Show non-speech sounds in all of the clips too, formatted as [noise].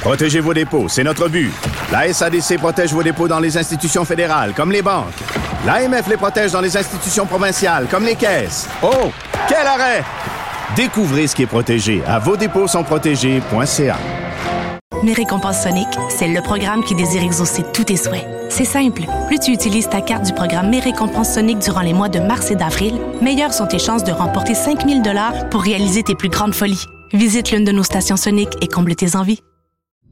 Protégez vos dépôts, c'est notre but. La SADC protège vos dépôts dans les institutions fédérales, comme les banques. L'AMF les protège dans les institutions provinciales, comme les caisses. Oh, quel arrêt! Découvrez ce qui est protégé à vos dépôts. Mes récompenses Sonic, c'est le programme qui désire exaucer tous tes souhaits. C'est simple. Plus tu utilises ta carte du programme Mes récompenses Sonic durant les mois de mars et d'avril, meilleures sont tes chances de remporter 5000 dollars pour réaliser tes plus grandes folies. Visite l'une de nos stations Sonic et comble tes envies.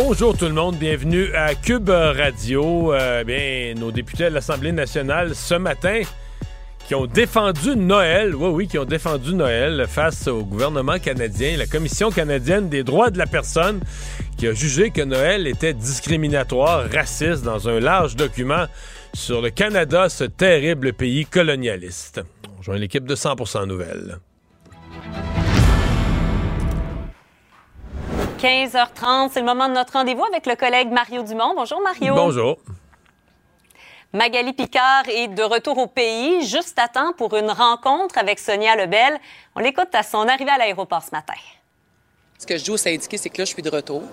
Bonjour tout le monde, bienvenue à Cube Radio. Euh, nos députés à l'Assemblée nationale ce matin qui ont défendu Noël, oui, oui, qui ont défendu Noël face au gouvernement canadien, la Commission canadienne des droits de la personne, qui a jugé que Noël était discriminatoire, raciste, dans un large document sur le Canada, ce terrible pays colonialiste. On rejoint l'équipe de 100% Nouvelles. 15h30, c'est le moment de notre rendez-vous avec le collègue Mario Dumont. Bonjour Mario. Bonjour. Magali Picard est de retour au pays, juste à temps pour une rencontre avec Sonia Lebel. On l'écoute à son arrivée à l'aéroport ce matin. Ce que je dis aux syndiqués, c'est que là, je suis de retour.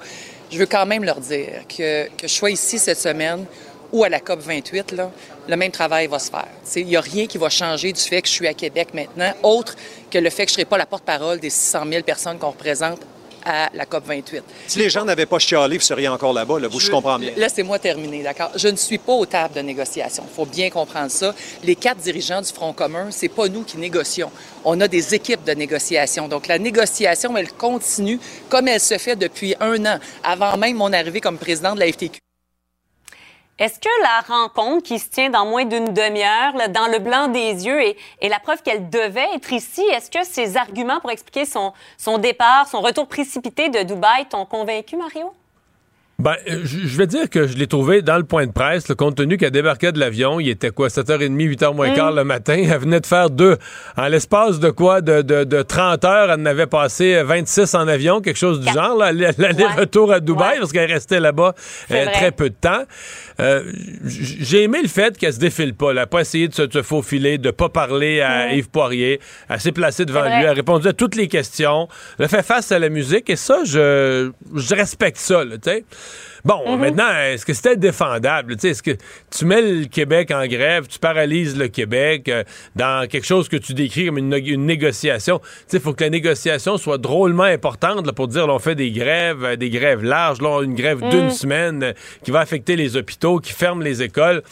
Je veux quand même leur dire que, que je sois ici cette semaine ou à la COP 28, là, le même travail va se faire. Il n'y a rien qui va changer du fait que je suis à Québec maintenant, autre que le fait que je ne serai pas la porte-parole des 600 000 personnes qu'on représente à la COP 28. Si les gens n'avaient pas chialé, vous seriez encore là-bas, là, vous, je, comprends bien. Laissez-moi terminer, d'accord? Je ne suis pas aux tables de négociation. Il faut bien comprendre ça. Les quatre dirigeants du Front commun, c'est pas nous qui négocions. On a des équipes de négociation. Donc, la négociation, elle continue comme elle se fait depuis un an, avant même mon arrivée comme président de la FTQ. Est-ce que la rencontre qui se tient dans moins d'une demi-heure, dans le blanc des yeux, et, la preuve qu'elle devait être ici, est-ce que ces arguments pour expliquer son départ, son retour précipité de Dubaï t'ont convaincu, Mario? Ben, je vais dire que je l'ai trouvé dans le point de presse, le compte tenu qu'elle débarquait de l'avion, il était quoi, 7h30, 8h moins quart le matin. [laughs] Elle venait de faire deux. En l'espace de quoi, de, de, de 30 heures, elle en avait passé 26 en avion, quelque chose du genre, l'aller-retour à Dubaï, parce qu'elle restait là-bas euh, très peu de temps. Euh, J'ai aimé le fait qu'elle se défile pas. Elle n'a pas essayé de se, de se, faufiler, de pas parler à Yves Poirier. Elle s'est placée devant lui, elle a répondu à toutes les questions. Elle a fait face à la musique, et ça, je, je respecte ça, tu sais. Bon, mm -hmm. maintenant, est-ce que c'était défendable? Est-ce que tu mets le Québec en grève, tu paralyses le Québec euh, dans quelque chose que tu décris comme une, une négociation? Il faut que la négociation soit drôlement importante là, pour dire on fait des grèves, euh, des grèves larges, là, une grève mm d'une semaine euh, qui va affecter les hôpitaux, qui ferme les écoles.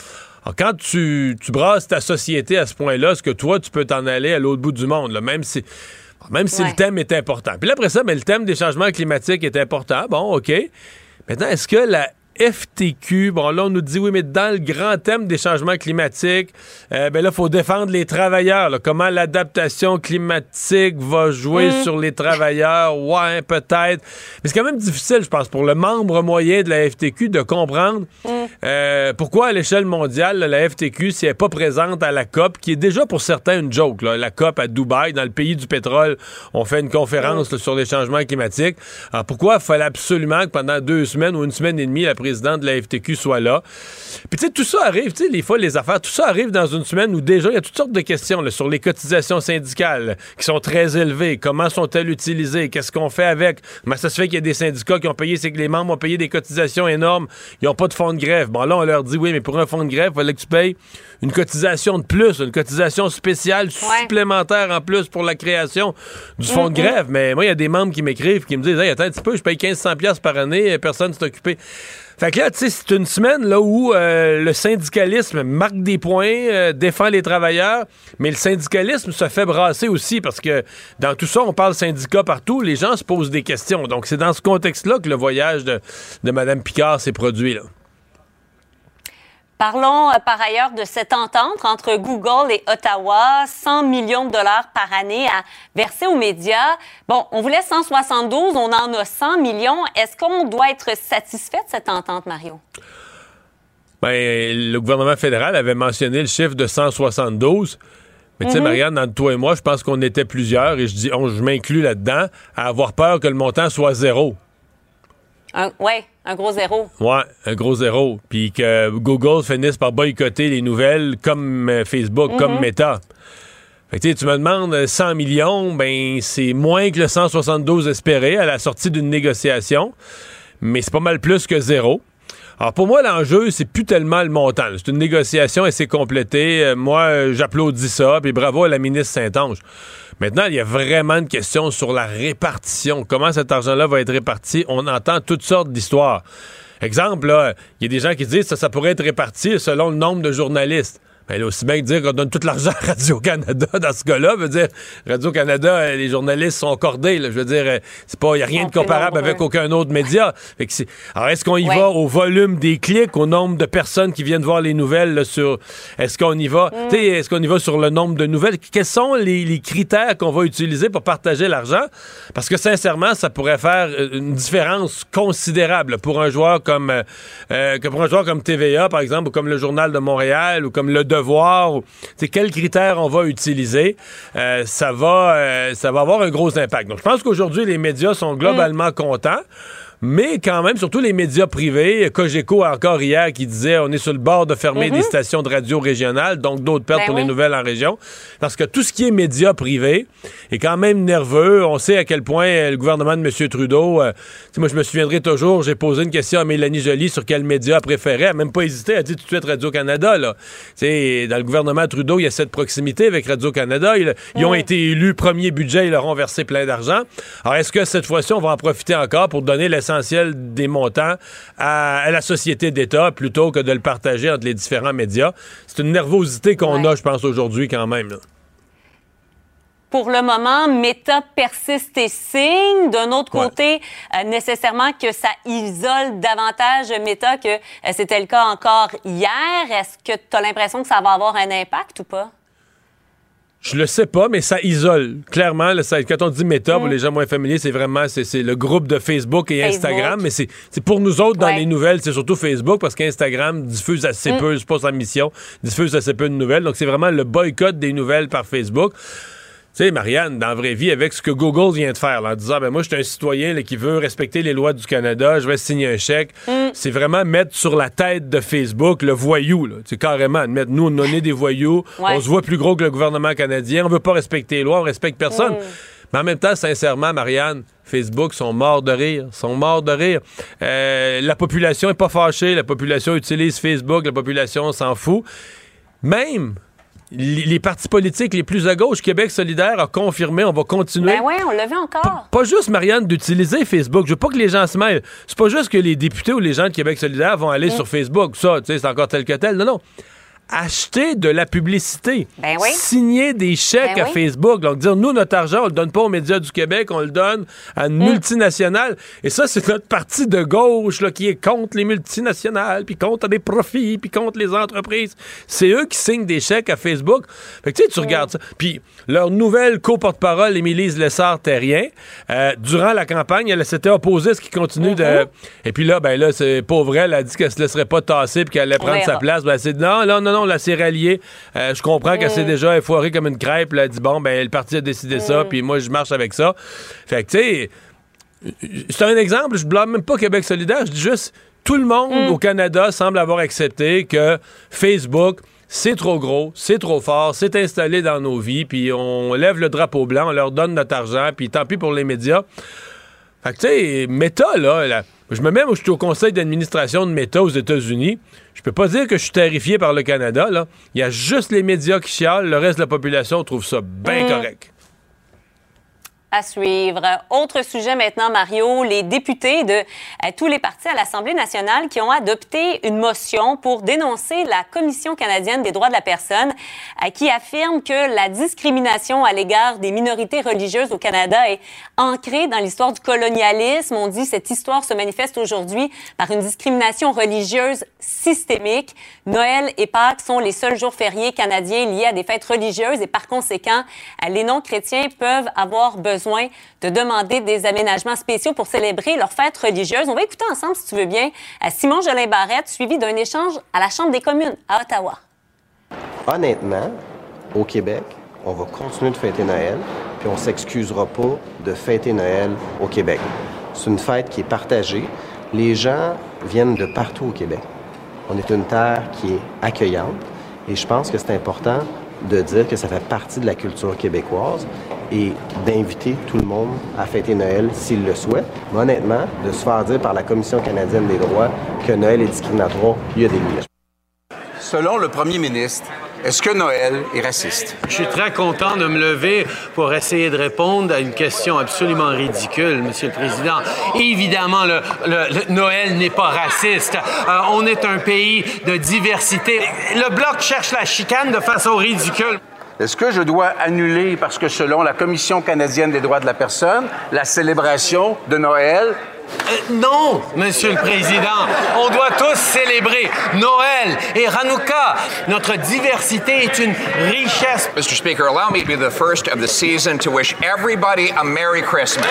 Alors, quand tu, tu brasses ta société à ce point-là, est-ce que toi, tu peux t'en aller à l'autre bout du monde? Là, même si... Même si ouais. le thème est important? Puis là, après ça, mais le thème des changements climatiques est important. Bon, OK. Maintenant, est-ce que la FTQ, bon là on nous dit oui, mais dans le grand thème des changements climatiques, euh, ben là il faut défendre les travailleurs. Là. Comment l'adaptation climatique va jouer mmh. sur les travailleurs, ouais peut-être. Mais c'est quand même difficile, je pense, pour le membre moyen de la FTQ de comprendre mmh. euh, pourquoi à l'échelle mondiale la FTQ si elle n'est pas présente à la COP, qui est déjà pour certains une joke. Là. La COP à Dubaï, dans le pays du pétrole, on fait une conférence mmh. là, sur les changements climatiques. Alors pourquoi il fallait absolument que pendant deux semaines ou une semaine et demie la président de la FTQ soit là. Puis tu sais, tout ça arrive, tu sais, les fois, les affaires, tout ça arrive dans une semaine où déjà, il y a toutes sortes de questions là, sur les cotisations syndicales qui sont très élevées. Comment sont-elles utilisées? Qu'est-ce qu'on fait avec? Comment ça se fait qu'il y a des syndicats qui ont payé, c'est que les membres ont payé des cotisations énormes, ils n'ont pas de fonds de grève. Bon, là, on leur dit, oui, mais pour un fonds de grève, il fallait que tu payes une cotisation de plus, une cotisation spéciale supplémentaire en plus pour la création du fonds de grève. Mais moi, il y a des membres qui m'écrivent, qui me disent, hey, attends un petit peu, je paye 1500 par année, personne ne s'est occupé. Fait que là, tu sais, c'est une semaine là où euh, le syndicalisme marque des points, euh, défend les travailleurs, mais le syndicalisme se fait brasser aussi parce que dans tout ça, on parle syndicat partout, les gens se posent des questions. Donc, c'est dans ce contexte-là que le voyage de, Mme Picard s'est produit. Là. Parlons euh, par ailleurs de cette entente entre Google et Ottawa, 100 millions de dollars par année à verser aux médias. Bon, on voulait 172, on en a 100 millions. Est-ce qu'on doit être satisfait de cette entente, Mario? Bien, le gouvernement fédéral avait mentionné le chiffre de 172. Mais tu sais, mhm. Marianne, entre toi et moi, je pense qu'on était plusieurs, et je dis, je m'inclus là-dedans, à avoir peur que le montant soit zéro. Oui, un gros zéro. Ouais, un gros zéro. Puis que Google finisse par boycotter les nouvelles comme euh, Facebook, comme mhm. Meta. Fait que, tu me demandes 100 euh, millions, ben c'est moins que le 172 espéré à la sortie d'une négociation, mais c'est pas mal plus que zéro. Alors pour moi, l'enjeu, c'est plus tellement le montant. C'est une négociation et c'est complété. Euh, moi, j'applaudis ça, puis bravo à la ministre Saint-Ange. Maintenant, il y a vraiment une question sur la répartition. Comment cet argent-là va être réparti? On entend toutes sortes d'histoires. Exemple, il y a des gens qui disent que ça pourrait être réparti selon le nombre de journalistes. Ben, là, aussi bien que dire qu'on donne tout l'argent à Radio-Canada [laughs] dans ce cas-là. veut dire, Radio-Canada, euh, les journalistes sont cordés. Je veux dire, euh, c'est pas, il n'y a rien de comparable avec aucun autre média. alors, est-ce qu'on y va au volume des clics, au nombre de personnes qui viennent voir les nouvelles sur, est-ce qu'on y va, mm. est-ce qu'on y va sur le nombre de nouvelles? Quels sont les, critères qu'on va utiliser pour partager l'argent? Parce que sincèrement, ça pourrait faire euh, une différence considérable pour un joueur comme, pour un joueur comme TVA, par exemple, ou comme le Journal de Montréal, ou comme le devoir, c'est quels critères on va utiliser, euh, ça va euh, ça va avoir un gros impact. Donc je pense qu'aujourd'hui les médias sont globalement contents. Mais quand même, surtout les médias privés, Cogeco encore hier qui disait on est sur le bord de fermer des mhm. stations de radio régionales, donc d'autres pertes ben pour les nouvelles en région. Parce que tout ce qui est médias privés est quand même nerveux. On sait à quel point euh, le gouvernement de M. Trudeau, euh, moi je me souviendrai toujours, j'ai posé une question à Mélanie Joly sur quel média préférait. Elle n'a même pas hésité, elle a dit tout de suite Radio-Canada. Là. dans le gouvernement Trudeau, il y a cette proximité avec Radio-Canada. Ils, ont mm. été élus premier budget, ils leur ont versé plein d'argent. Alors est-ce que cette fois-ci, on va en profiter encore pour donner l'essentiel des montants à, la société d'État plutôt que de le partager entre les différents médias. C'est une nervosité qu'on a, je pense, aujourd'hui quand même. pour le moment, Meta persiste et signe. D'un autre côté, euh, nécessairement que ça isole davantage Meta que euh, c'était le cas encore hier. Est-ce que tu as l'impression que ça va avoir un impact ou pas? Je le sais pas, mais ça isole. Clairement, quand on dit Meta, pour mm. les gens moins familiers, c'est vraiment c'est, le groupe de Facebook et Instagram. Mais c'est, pour nous autres, dans les nouvelles, c'est surtout Facebook parce qu'Instagram diffuse assez mm. peu, c'est pas sa mission, diffuse assez peu de nouvelles. Donc, c'est vraiment le boycott des nouvelles par Facebook. Tu sais, Marianne, dans la vraie vie, avec ce que Google vient de faire, en disant, ben moi, je suis un citoyen qui veut respecter les lois du Canada, je vais signer un chèque, mm. c'est vraiment mettre sur la tête de Facebook le voyou. C'est carrément mettre, nous, on est des voyous, on se voit plus gros que le gouvernement canadien, on veut pas respecter les lois, on respecte personne. Mm. Mais en même temps, sincèrement, Marianne, Facebook sont morts de rire, sont morts de rire. Euh, la population est pas fâchée, la population utilise Facebook, la population s'en fout. Même les, partis politiques les plus à gauche, Québec solidaire a confirmé, on va continuer. Ben oui, on l'a vu encore. Pas, juste, Marianne, d'utiliser Facebook. Je veux pas que les gens se mêlent. C'est pas juste que les députés ou les gens de Québec solidaire vont aller sur Facebook. Ça, tu sais, c'est encore tel que tel. Non, non acheter de la publicité. Ben Signer des chèques ben à Facebook. Donc, dire, nous, notre argent, on le donne pas aux médias du Québec, on le donne à une mm. multinationale. Et ça, c'est notre parti de gauche là, qui est contre les multinationales, puis contre des profits, puis contre les entreprises. C'est eux qui signent des chèques à Facebook. Fait que, tu sais, tu mm. regardes ça. Puis, leur nouvelle co-porte-parole, Émilise Lessard-Terrien, euh, durant la campagne, elle s'était opposée à ce qui continue de... Mm-hmm. Et puis là, ben là, c'est pauvre elle, a dit qu'elle se laisserait pas tasser puis qu'elle allait prendre sa place. Ben, c'est non, non, non, non, la s'est ralliée. Euh, je comprends qu'elle s'est déjà effoirée comme une crêpe. Elle a dit, bon, ben, le parti a décidé ça, puis moi, je marche avec ça. Fait que, tu sais, c'est un exemple. Je blâme même pas Québec solidaire. Je dis juste, tout le monde mm. au Canada semble avoir accepté que Facebook, c'est trop gros, c'est trop fort, c'est installé dans nos vies, puis on lève le drapeau blanc, on leur donne notre argent, puis tant pis pour les médias. Fait que, tu sais, Meta, là, je me mets, moi, je suis au conseil d'administration de Meta aux États-Unis. Je peux pas dire que je suis terrifié par le Canada, là. Il y a juste les médias qui chialent, le reste de la population trouve ça bien mm. correct. Autre sujet maintenant, Mario, les députés de euh, tous les partis à l'Assemblée nationale qui ont adopté une motion pour dénoncer la Commission canadienne des droits de la personne euh, qui affirme que la discrimination à l'égard des minorités religieuses au Canada est ancrée dans l'histoire du colonialisme. On dit cette histoire se manifeste aujourd'hui par une discrimination religieuse systémique. Noël et Pâques sont les seuls jours fériés canadiens liés à des fêtes religieuses et par conséquent, euh, les non-chrétiens peuvent avoir besoin de demander des aménagements spéciaux pour célébrer leur fête religieuse. On va écouter ensemble, si tu veux bien, Simon Jolin Barrette, suivi d'un échange à la Chambre des communes à Ottawa. Honnêtement, au Québec, on va continuer de fêter Noël, puis on s'excusera pas de fêter Noël au Québec. C'est une fête qui est partagée. Les gens viennent de partout au Québec. On est une terre qui est accueillante et je pense que c'est important de dire que ça fait partie de la culture québécoise et d'inviter tout le monde à fêter Noël s'il le souhaite. Mais honnêtement, de se faire dire par la Commission canadienne des droits que Noël est discriminatoire, il y a des limites. Selon le premier ministre, est-ce que Noël est raciste? Je suis très content de me lever pour essayer de répondre à une question absolument ridicule, Monsieur le Président. Évidemment, le, Noël n'est pas raciste. Euh, on est un pays de diversité. Le Bloc cherche la chicane de façon ridicule. Est-ce que je dois annuler, parce que selon la Commission canadienne des droits de la personne, la célébration de Noël? Euh, non, Monsieur le Président. On doit tous célébrer Noël et Hanouka. Notre diversité est une richesse. Mr. Speaker, allow me to be the first of the season to wish everybody a Merry Christmas.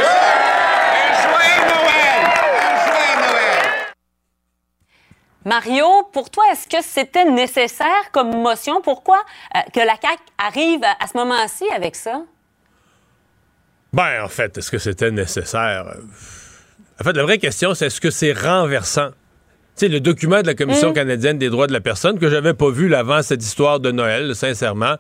Mario, pour toi, est-ce que c'était nécessaire comme motion? Pourquoi euh, que la CAQ arrive à ce moment-ci avec ça? Ben, en fait, est-ce que c'était nécessaire? En fait, la vraie question, c'est est-ce que c'est renversant? Tu sais, le document de la Commission mm. canadienne des droits de la personne, que j'avais pas vu avant cette histoire de Noël, sincèrement,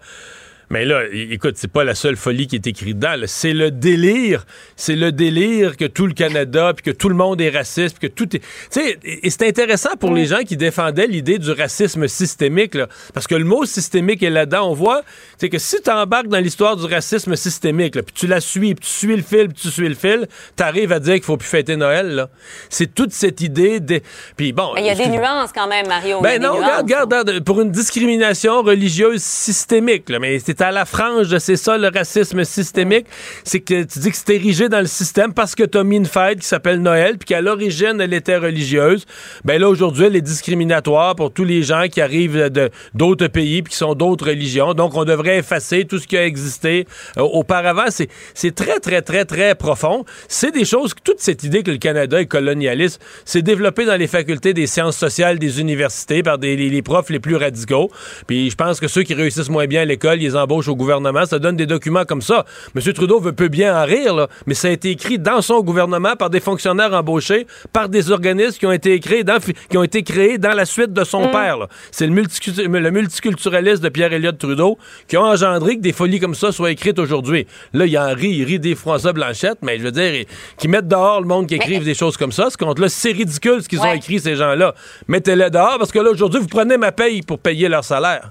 mais là, écoute, c'est pas la seule folie qui est écrite dedans. C'est le délire. C'est le délire que tout le Canada, puis que tout le monde est raciste, puis que tout est. Tu sais, et c'est intéressant pour les gens qui défendaient l'idée du racisme systémique, là, parce que le mot systémique est là-dedans. On voit, c'est que si tu embarques dans l'histoire du racisme systémique, puis tu la suis, puis tu suis le fil, puis tu suis le fil, t'arrives à dire qu'il faut plus fêter Noël. Là. C'est toute cette idée. De... Puis bon. Il y a des nuances quand même, Mario. Ben non, regarde, regarde, pour une discrimination religieuse systémique, là, mais c'est à la frange c'est ça le racisme systémique, c'est que tu dis que c'est érigé dans le système parce que tu as mis une fête qui s'appelle Noël puis qu'à l'origine elle était religieuse. Ben là aujourd'hui elle est discriminatoire pour tous les gens qui arrivent de d'autres pays puis qui sont d'autres religions. Donc on devrait effacer tout ce qui a existé euh, auparavant. C'est c'est très très très très profond. C'est des choses toute cette idée que le Canada est colonialiste, c'est développé dans les facultés des sciences sociales des universités par des les, profs les plus radicaux. Puis je pense que ceux qui réussissent moins bien à l'école, ils embauchent au gouvernement, ça donne des documents comme ça. M. Trudeau veut peut bien en rire, mais ça a été écrit dans son gouvernement par des fonctionnaires embauchés, par des organismes qui ont été créés dans, qui ont été créés dans la suite de son mm. père. C'est le, le multiculturalisme de Pierre-Éliott Trudeau qui a engendré que des folies comme ça soient écrites aujourd'hui. Là, il en rit, il rit des François Blanchette, mais je veux dire, qui mettent dehors le monde qui écrive des choses comme ça. Ce compte-là, c'est ridicule ce qu'ils ont écrit, ces gens-là. Mettez-les dehors parce que là, aujourd'hui, vous prenez ma paye pour payer leur salaire.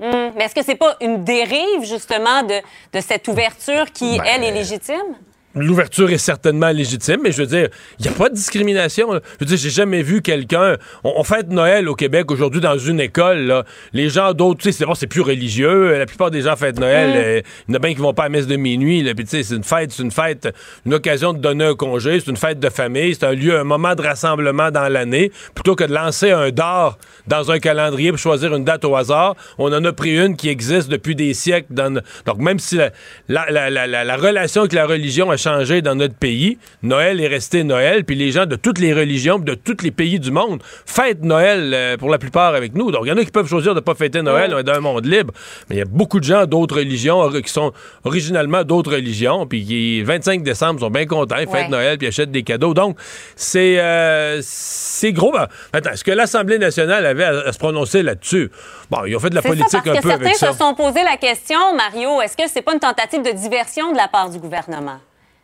Hum, mais est-ce que c'est pas une dérive, justement, de, de cette ouverture qui, ben, elle, est légitime? L'ouverture est certainement légitime, mais je veux dire, il n'y a pas de discrimination. Je veux dire, j'ai jamais vu quelqu'un. On, fête Noël au Québec aujourd'hui dans une école. Là. Les gens d'autres, tu sais, c'est plus religieux. La plupart des gens fêtent Noël. Mm. Euh, il y en a bien qui vont pas à messe de minuit. Puis tu sais, c'est une fête, c'est une fête, une occasion de donner un congé. C'est une fête de famille. C'est un lieu, un moment de rassemblement dans l'année. Plutôt que de lancer un dard dans un calendrier pour choisir une date au hasard, on en a pris une qui existe depuis des siècles. Dans... Donc même si la, la, la, la relation avec la religion a changé dans notre pays. Noël est resté Noël, puis les gens de toutes les religions, de tous les pays du monde fêtent Noël euh, pour la plupart avec nous. Donc, il y en a qui peuvent choisir de ne pas fêter Noël, on est dans un monde libre, mais il y a beaucoup de gens d'autres religions qui sont originalement d'autres religions, puis qui, 25 décembre, sont bien contents, ils fêtent Noël, puis achètent des cadeaux. Donc, c'est euh, c'est gros. Ben, attends, est-ce que l'Assemblée nationale avait à, se prononcer là-dessus? Bon, ils ont fait de la politique un peu avec ça. Certains se sont posé la question, Mario, est-ce que c'est pas une tentative de diversion de la part du gouvernement?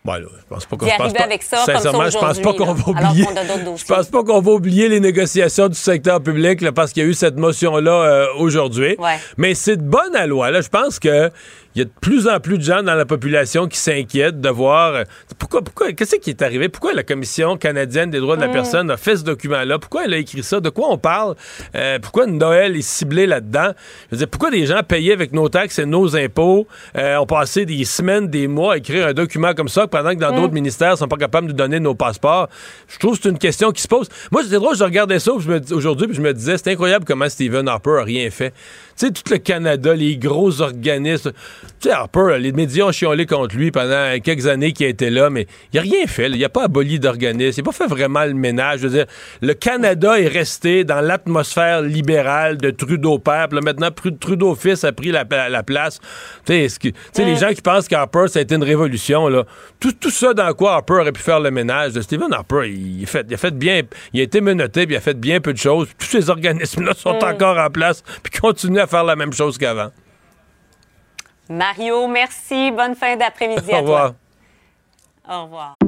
Je pense pas qu'on arriver avec ça comme ça Sincèrement, je pense pas qu'on va oublier. Je pense pas qu'on va oublier les négociations du secteur public là, parce qu'il y a eu cette motion-là euh, aujourd'hui. Ouais. Mais c'est de bonne à loi. Là. Je pense que il y a de plus en plus de gens dans la population qui s'inquiètent de voir euh, pourquoi, pourquoi, qu'est-ce qui est arrivé, pourquoi la Commission canadienne des droits de la Mm. personne a fait ce document-là, pourquoi elle a écrit ça, de quoi on parle, Euh, pourquoi Noël est ciblé là-dedans, je veux dire, pourquoi des gens payés avec nos taxes et nos impôts euh, ont passé des semaines, des mois à écrire un document comme ça, pendant que dans Mm. d'autres ministères sont pas capables de nous donner nos passeports? Je trouve que c'est une question qui se pose. Moi, c'est drôle, je regardais ça aujourd'hui, puis je me disais, c'est incroyable comment Stephen Harper a rien fait. Tu sais, tout le Canada, les gros organismes. Tu sais, Harper, les médias ont chiolé contre lui pendant quelques années qu'il a été là, mais il a rien fait. là. Il a pas aboli d'organismes. Il n'a pas fait vraiment le ménage. Je veux dire, le Canada est resté dans l'atmosphère libérale de Trudeau père. Là, maintenant, Trudeau fils a pris la, la place. Tu sais, les gens qui pensent qu'Harper, ça a été une révolution, là, tout, tout ça dans quoi Harper aurait pu faire le ménage. de Stephen Harper, il, a fait, il a fait bien, il a été menotté, puis il a fait bien peu de choses. Tous ces organismes-là sont Mm. encore en place, puis continuent à faire la même chose qu'avant. Mario, merci. Bonne fin d'après-midi [laughs] Au à revoir. toi. Au revoir.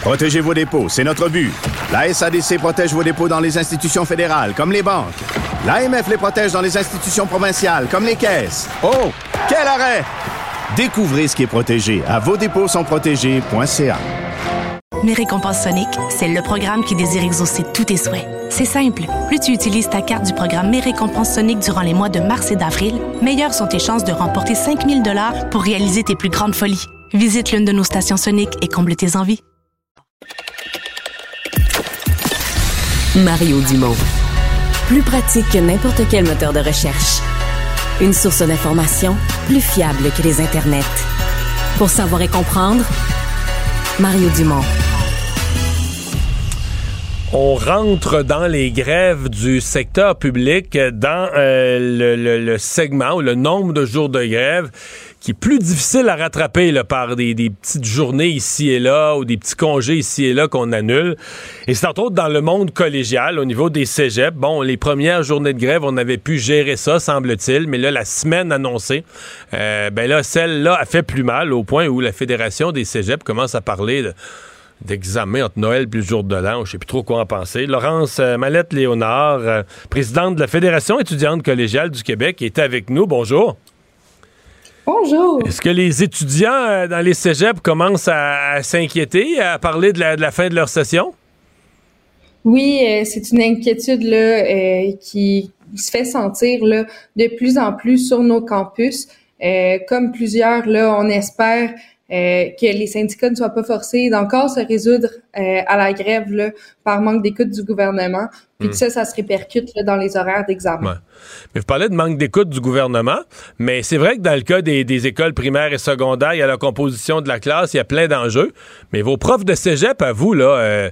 Protégez vos dépôts, c'est notre but. La SADC protège vos dépôts dans les institutions fédérales, comme les banques. L'AMF les protège dans les institutions provinciales, comme les caisses. Oh, quel arrêt! Découvrez ce qui est protégé à vos dépôts sont. Mes récompenses Sonic, c'est le programme qui désire exaucer tous tes souhaits. C'est simple. Plus tu utilises ta carte du programme Mes récompenses Sonic durant les mois de mars et d'avril, meilleures sont tes chances de remporter 5000 dollars pour réaliser tes plus grandes folies. Visite l'une de nos stations Sonic et comble tes envies. Mario Dumont. Plus pratique que n'importe quel moteur de recherche. Une source d'information plus fiable que les internets. Pour savoir et comprendre, Mario Dumont. On rentre dans les grèves du secteur public, dans euh, le, le- le segment ou le nombre de jours de grève qui est plus difficile à rattraper par des, petites journées ici et là ou des petits congés ici et là qu'on annule. Et c'est entre autres dans le monde collégial, au niveau des cégeps. Bon, les premières journées de grève, on avait pu gérer ça, semble-t-il, mais là, la semaine annoncée, euh, ben là, celle-là a fait plus mal au point où la Fédération des cégeps commence à parler de d'examen entre Noël et le jour de l'an. Je sais plus trop quoi en penser. Laurence euh, Mallette-Léonard, euh, présidente de la Fédération étudiante collégiale du Québec, est avec nous. Bonjour. Bonjour. Est-ce que les étudiants euh, dans les cégeps commencent à, à s'inquiéter, à parler de la, de la fin de leur session? Oui, euh, c'est une inquiétude là euh, qui se fait sentir là de plus en plus sur nos campus. Euh, comme plusieurs là, on espère que les syndicats ne soient pas forcés d'encore se résoudre euh, à la grève là, par manque d'écoute du gouvernement, puis Hmm. que ça, ça se répercute là, dans les horaires d'examen. Ouais. Mais vous parlez de manque d'écoute du gouvernement, mais c'est vrai que dans le cas des, des écoles primaires et secondaires, il y a la composition de la classe, il y a plein d'enjeux. Mais vos profs de cégep, à vous, là, euh,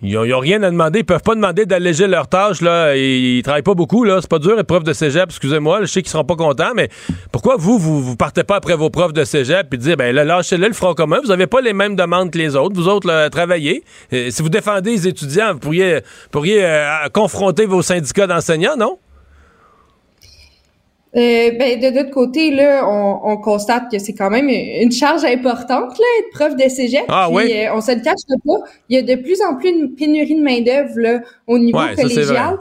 ils n'ont rien à demander. Ils peuvent pas demander d'alléger leurs tâches. Là. Ils, travaillent pas beaucoup. là. C'est pas dur être prof de cégep. Excusez-moi, je sais qu'ils seront pas contents, mais pourquoi vous, vous, partez pas après vos profs de cégep et dire, ben là, lâchez-le le front commun. Vous avez pas les mêmes demandes que les autres. Vous autres, là, travaillez. Si vous défendez les étudiants, vous pourriez, pourriez euh, confronter vos syndicats d'enseignants, non? Euh, ben, de l'autre côté, là, on, on constate que c'est quand même une charge importante, là, être prof de cégep. Ah, Puis, oui? euh, on se le cache pas. Il y a de plus en plus une pénurie de main-d'œuvre, là, au niveau Ouais, collégial.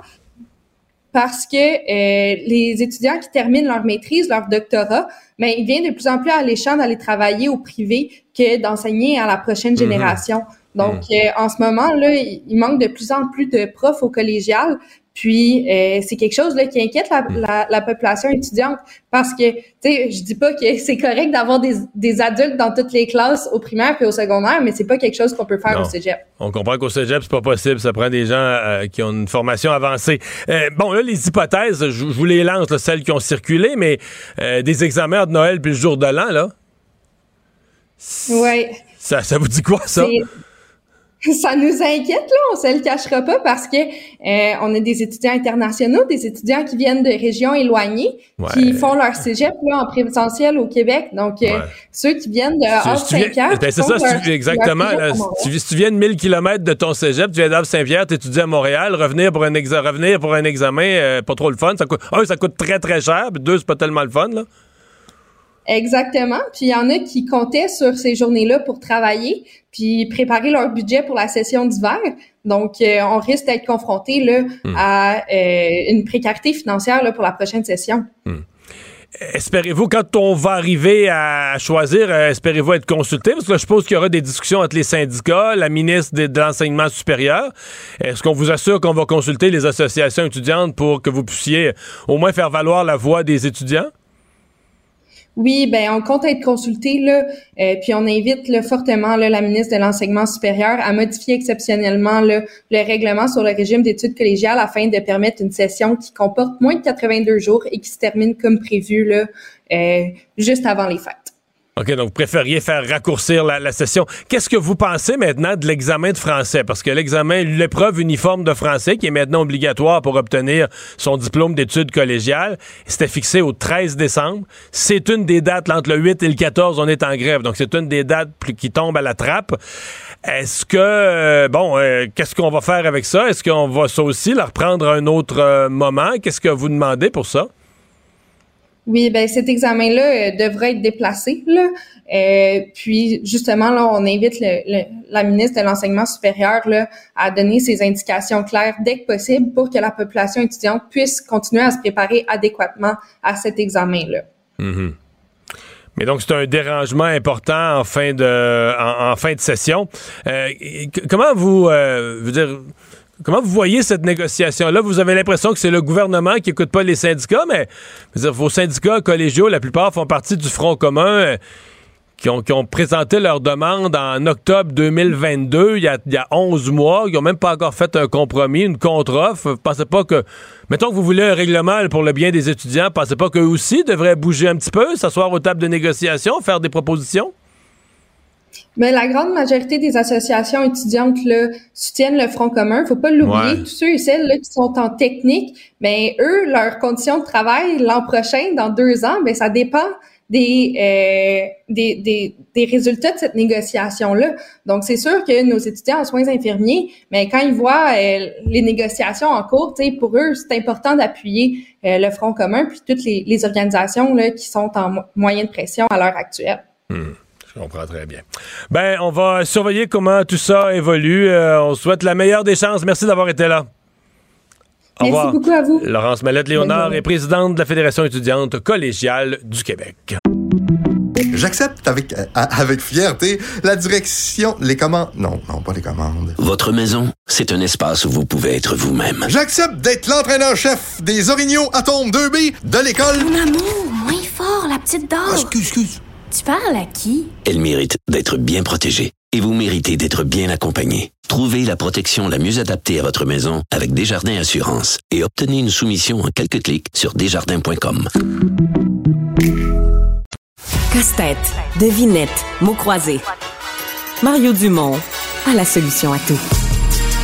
Parce que euh, les étudiants qui terminent leur maîtrise, leur doctorat, ben, il devient de plus en plus alléchant d'aller travailler au privé que d'enseigner à la prochaine Mhm. génération. Donc, euh, en ce moment, là, il manque de plus en plus de profs au collégial. Puis, euh, c'est quelque chose là, qui inquiète la, la, la population étudiante parce que, tu sais, je dis pas que [laughs] c'est correct d'avoir des, des adultes dans toutes les classes au primaire puis au secondaire, mais c'est pas quelque chose qu'on peut faire Non. au cégep. On comprend qu'au cégep, c'est pas possible. Ça prend des gens euh, qui ont une formation avancée. Bon, là, les hypothèses, je, je vous les lance, là, celles qui ont circulé, mais des examens entre Noël puis le jour de l'an, là. Ouais. Ça, ça vous dit quoi, ça? [laughs] ça nous inquiète là, on se le cachera pas parce que euh, on a des étudiants internationaux, des étudiants qui viennent de régions éloignées, qui font leur cégep là en présentiel au Québec. Donc euh, ceux qui viennent de Havre-Saint-Pierre, ben, c'est ça, tu, exactement. si, tu, viens de 1000 km de ton cégep, tu viens d'Havre-Saint-Pierre, tu étudies à Montréal, revenir pour un revenir pour un examen, euh, pas trop le fun. Ça coûte, un, ça coûte très très cher, puis deux, c'est pas tellement le fun là. Exactement. Puis il y en a qui comptaient sur ces journées-là pour travailler, puis préparer leur budget pour la session d'hiver. Donc, euh, on risque d'être confronté là, hmm. à euh, une précarité financière là, pour la prochaine session. Hmm. Espérez-vous, quand on va arriver à choisir, euh, espérez-vous être consulté? Parce que je suppose qu'il y aura des discussions entre les syndicats, la ministre de, de l'Enseignement supérieur. Est-ce qu'on vous assure qu'on va consulter les associations étudiantes pour que vous puissiez au moins faire valoir la voix des étudiants? Oui, ben on compte être consulté là, euh, puis on invite là, fortement la ministre de l'enseignement supérieur à modifier exceptionnellement le règlement sur le régime d'études collégiales afin de permettre une session qui comporte moins de 82 jours et qui se termine comme prévu là, euh, juste avant les fêtes. OK, donc vous préfériez faire raccourcir la, session. Qu'est-ce que vous pensez maintenant de l'examen de français? Parce que l'examen, l'épreuve uniforme de français, qui est maintenant obligatoire pour obtenir son diplôme d'études collégiales, c'était fixé au 13 décembre. C'est une des dates, entre le 8 et le 14, on est en grève. Donc c'est une des dates qui tombe à la trappe. Est-ce que, euh, bon, euh, qu'est-ce qu'on va faire avec ça? Est-ce qu'on va ça aussi la reprendre à un autre euh, moment? Qu'est-ce que vous demandez pour ça? Oui, ben cet examen-là euh, devrait être déplacé. Euh, puis justement, là, on invite la ministre de l'enseignement supérieur là, à donner ses indications claires dès que possible pour que la population étudiante puisse continuer à se préparer adéquatement à cet examen-là. Mm-hmm. Mais donc, c'est un dérangement important en fin de, en, fin de session. Euh, comment vous dire, Comment vous voyez cette négociation-là? Vous avez l'impression que c'est le gouvernement qui n'écoute pas les syndicats, mais vos syndicats collégiaux, la plupart font partie du Front commun. Euh, qui ont, présenté leur demande en octobre 2022, il y a, il y a 11 mois, ils n'ont même pas encore fait un compromis, une contre-offre. Pensez pas que, mettons que vous voulez un règlement pour le bien des étudiants, pensez pas qu'eux aussi devraient bouger un petit peu, s'asseoir aux tables de négociation, faire des propositions? Mais la grande majorité des associations étudiantes là, soutiennent le Front commun. Faut pas l'oublier. Tous ceux et celles là, qui sont en technique, mais eux, leurs conditions de travail l'an prochain, dans deux ans, ben ça dépend des, euh, des, des, des, résultats de cette négociation-là. Donc, c'est sûr que nos étudiants en soins infirmiers, mais quand ils voient euh, les négociations en cours, pour eux, c'est important d'appuyer euh, le Front commun puis toutes les, les organisations là, qui sont en moyen de pression à l'heure actuelle. Hmm. Je comprends très bien. Ben, on va surveiller comment tout ça évolue. Euh, on souhaite la meilleure des chances. Merci d'avoir été là. Au Merci revoir. beaucoup à vous. Laurence Mallette-Léonard est présidente de la Fédération étudiante collégiale du Québec. J'accepte avec, euh, avec fierté la direction, les commandes. Non, non, pas les commandes. Votre maison, c'est un espace où vous pouvez être vous-même. J'accepte d'être l'entraîneur-chef des Orignaux Atomes 2B de l'école. Mon amour, moins fort, la petite dame. Ah, excuse, excuse. Tu parles à qui? Elle mérite d'être bien protégée. Et vous méritez d'être bien accompagnée. Trouvez la protection la mieux adaptée à votre maison avec Desjardins Assurance et obtenez une soumission en quelques clics sur desjardins.com. Casse-tête, devinette, mots croisés. Mario Dumont a la solution à tout.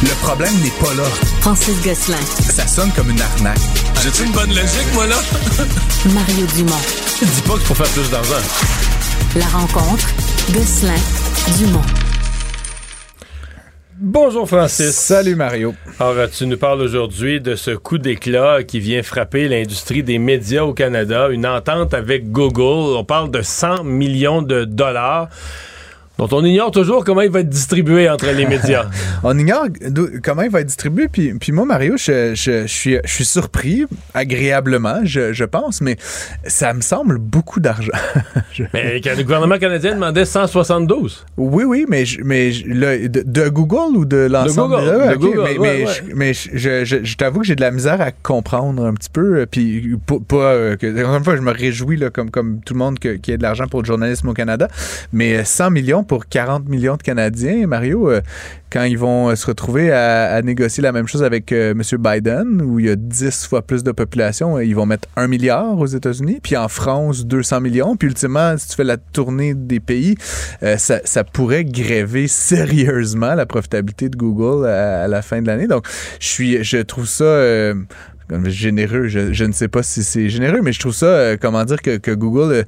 Le problème n'est pas là. Francis Gosselin. Ça sonne comme une arnaque. J'ai-tu une bonne logique, moi, là? [laughs] Mario Dumont. Dis pas qu'il faut faire plus d'argent. La rencontre, Gosselin, Dumont. Bonjour Francis. Salut Mario. Alors, tu nous parles aujourd'hui de ce coup d'éclat qui vient frapper l'industrie des médias au Canada, une entente avec Google. On parle de 100 millions de dollars dont on ignore toujours comment il va être distribué entre les médias. [laughs] on ignore comment il va être distribué. Puis, puis moi, Mario, je, je, suis, je suis surpris, agréablement, je, je, pense, mais ça me semble beaucoup d'argent. [laughs] mais le gouvernement canadien demandait 172. Oui, oui, mais, mais le, de, Google ou de l'ensemble de Google. mais, mais, je, je t'avoue que j'ai de la misère à comprendre un petit peu. Euh, puis, pas, euh, que, encore une fois, je me réjouis, là, comme, comme tout le monde, qu'il y ait de l'argent pour le journalisme au Canada. Mais 100 millions pour 40 millions de Canadiens, Mario. euh, quand ils vont euh, se retrouver à, négocier la même chose avec euh, M. Biden, où il y a 10 fois plus de population, ils vont mettre 1 milliard aux États-Unis, puis en France, 200 millions. Puis ultimement, si tu fais la tournée des pays, ça, ça pourrait gréver sérieusement la profitabilité de Google à, à la fin de l'année. Donc, je suis, je trouve ça... comme généreux, je, je ne sais pas si c'est généreux, mais je trouve ça, euh, comment dire, que, que Google, euh,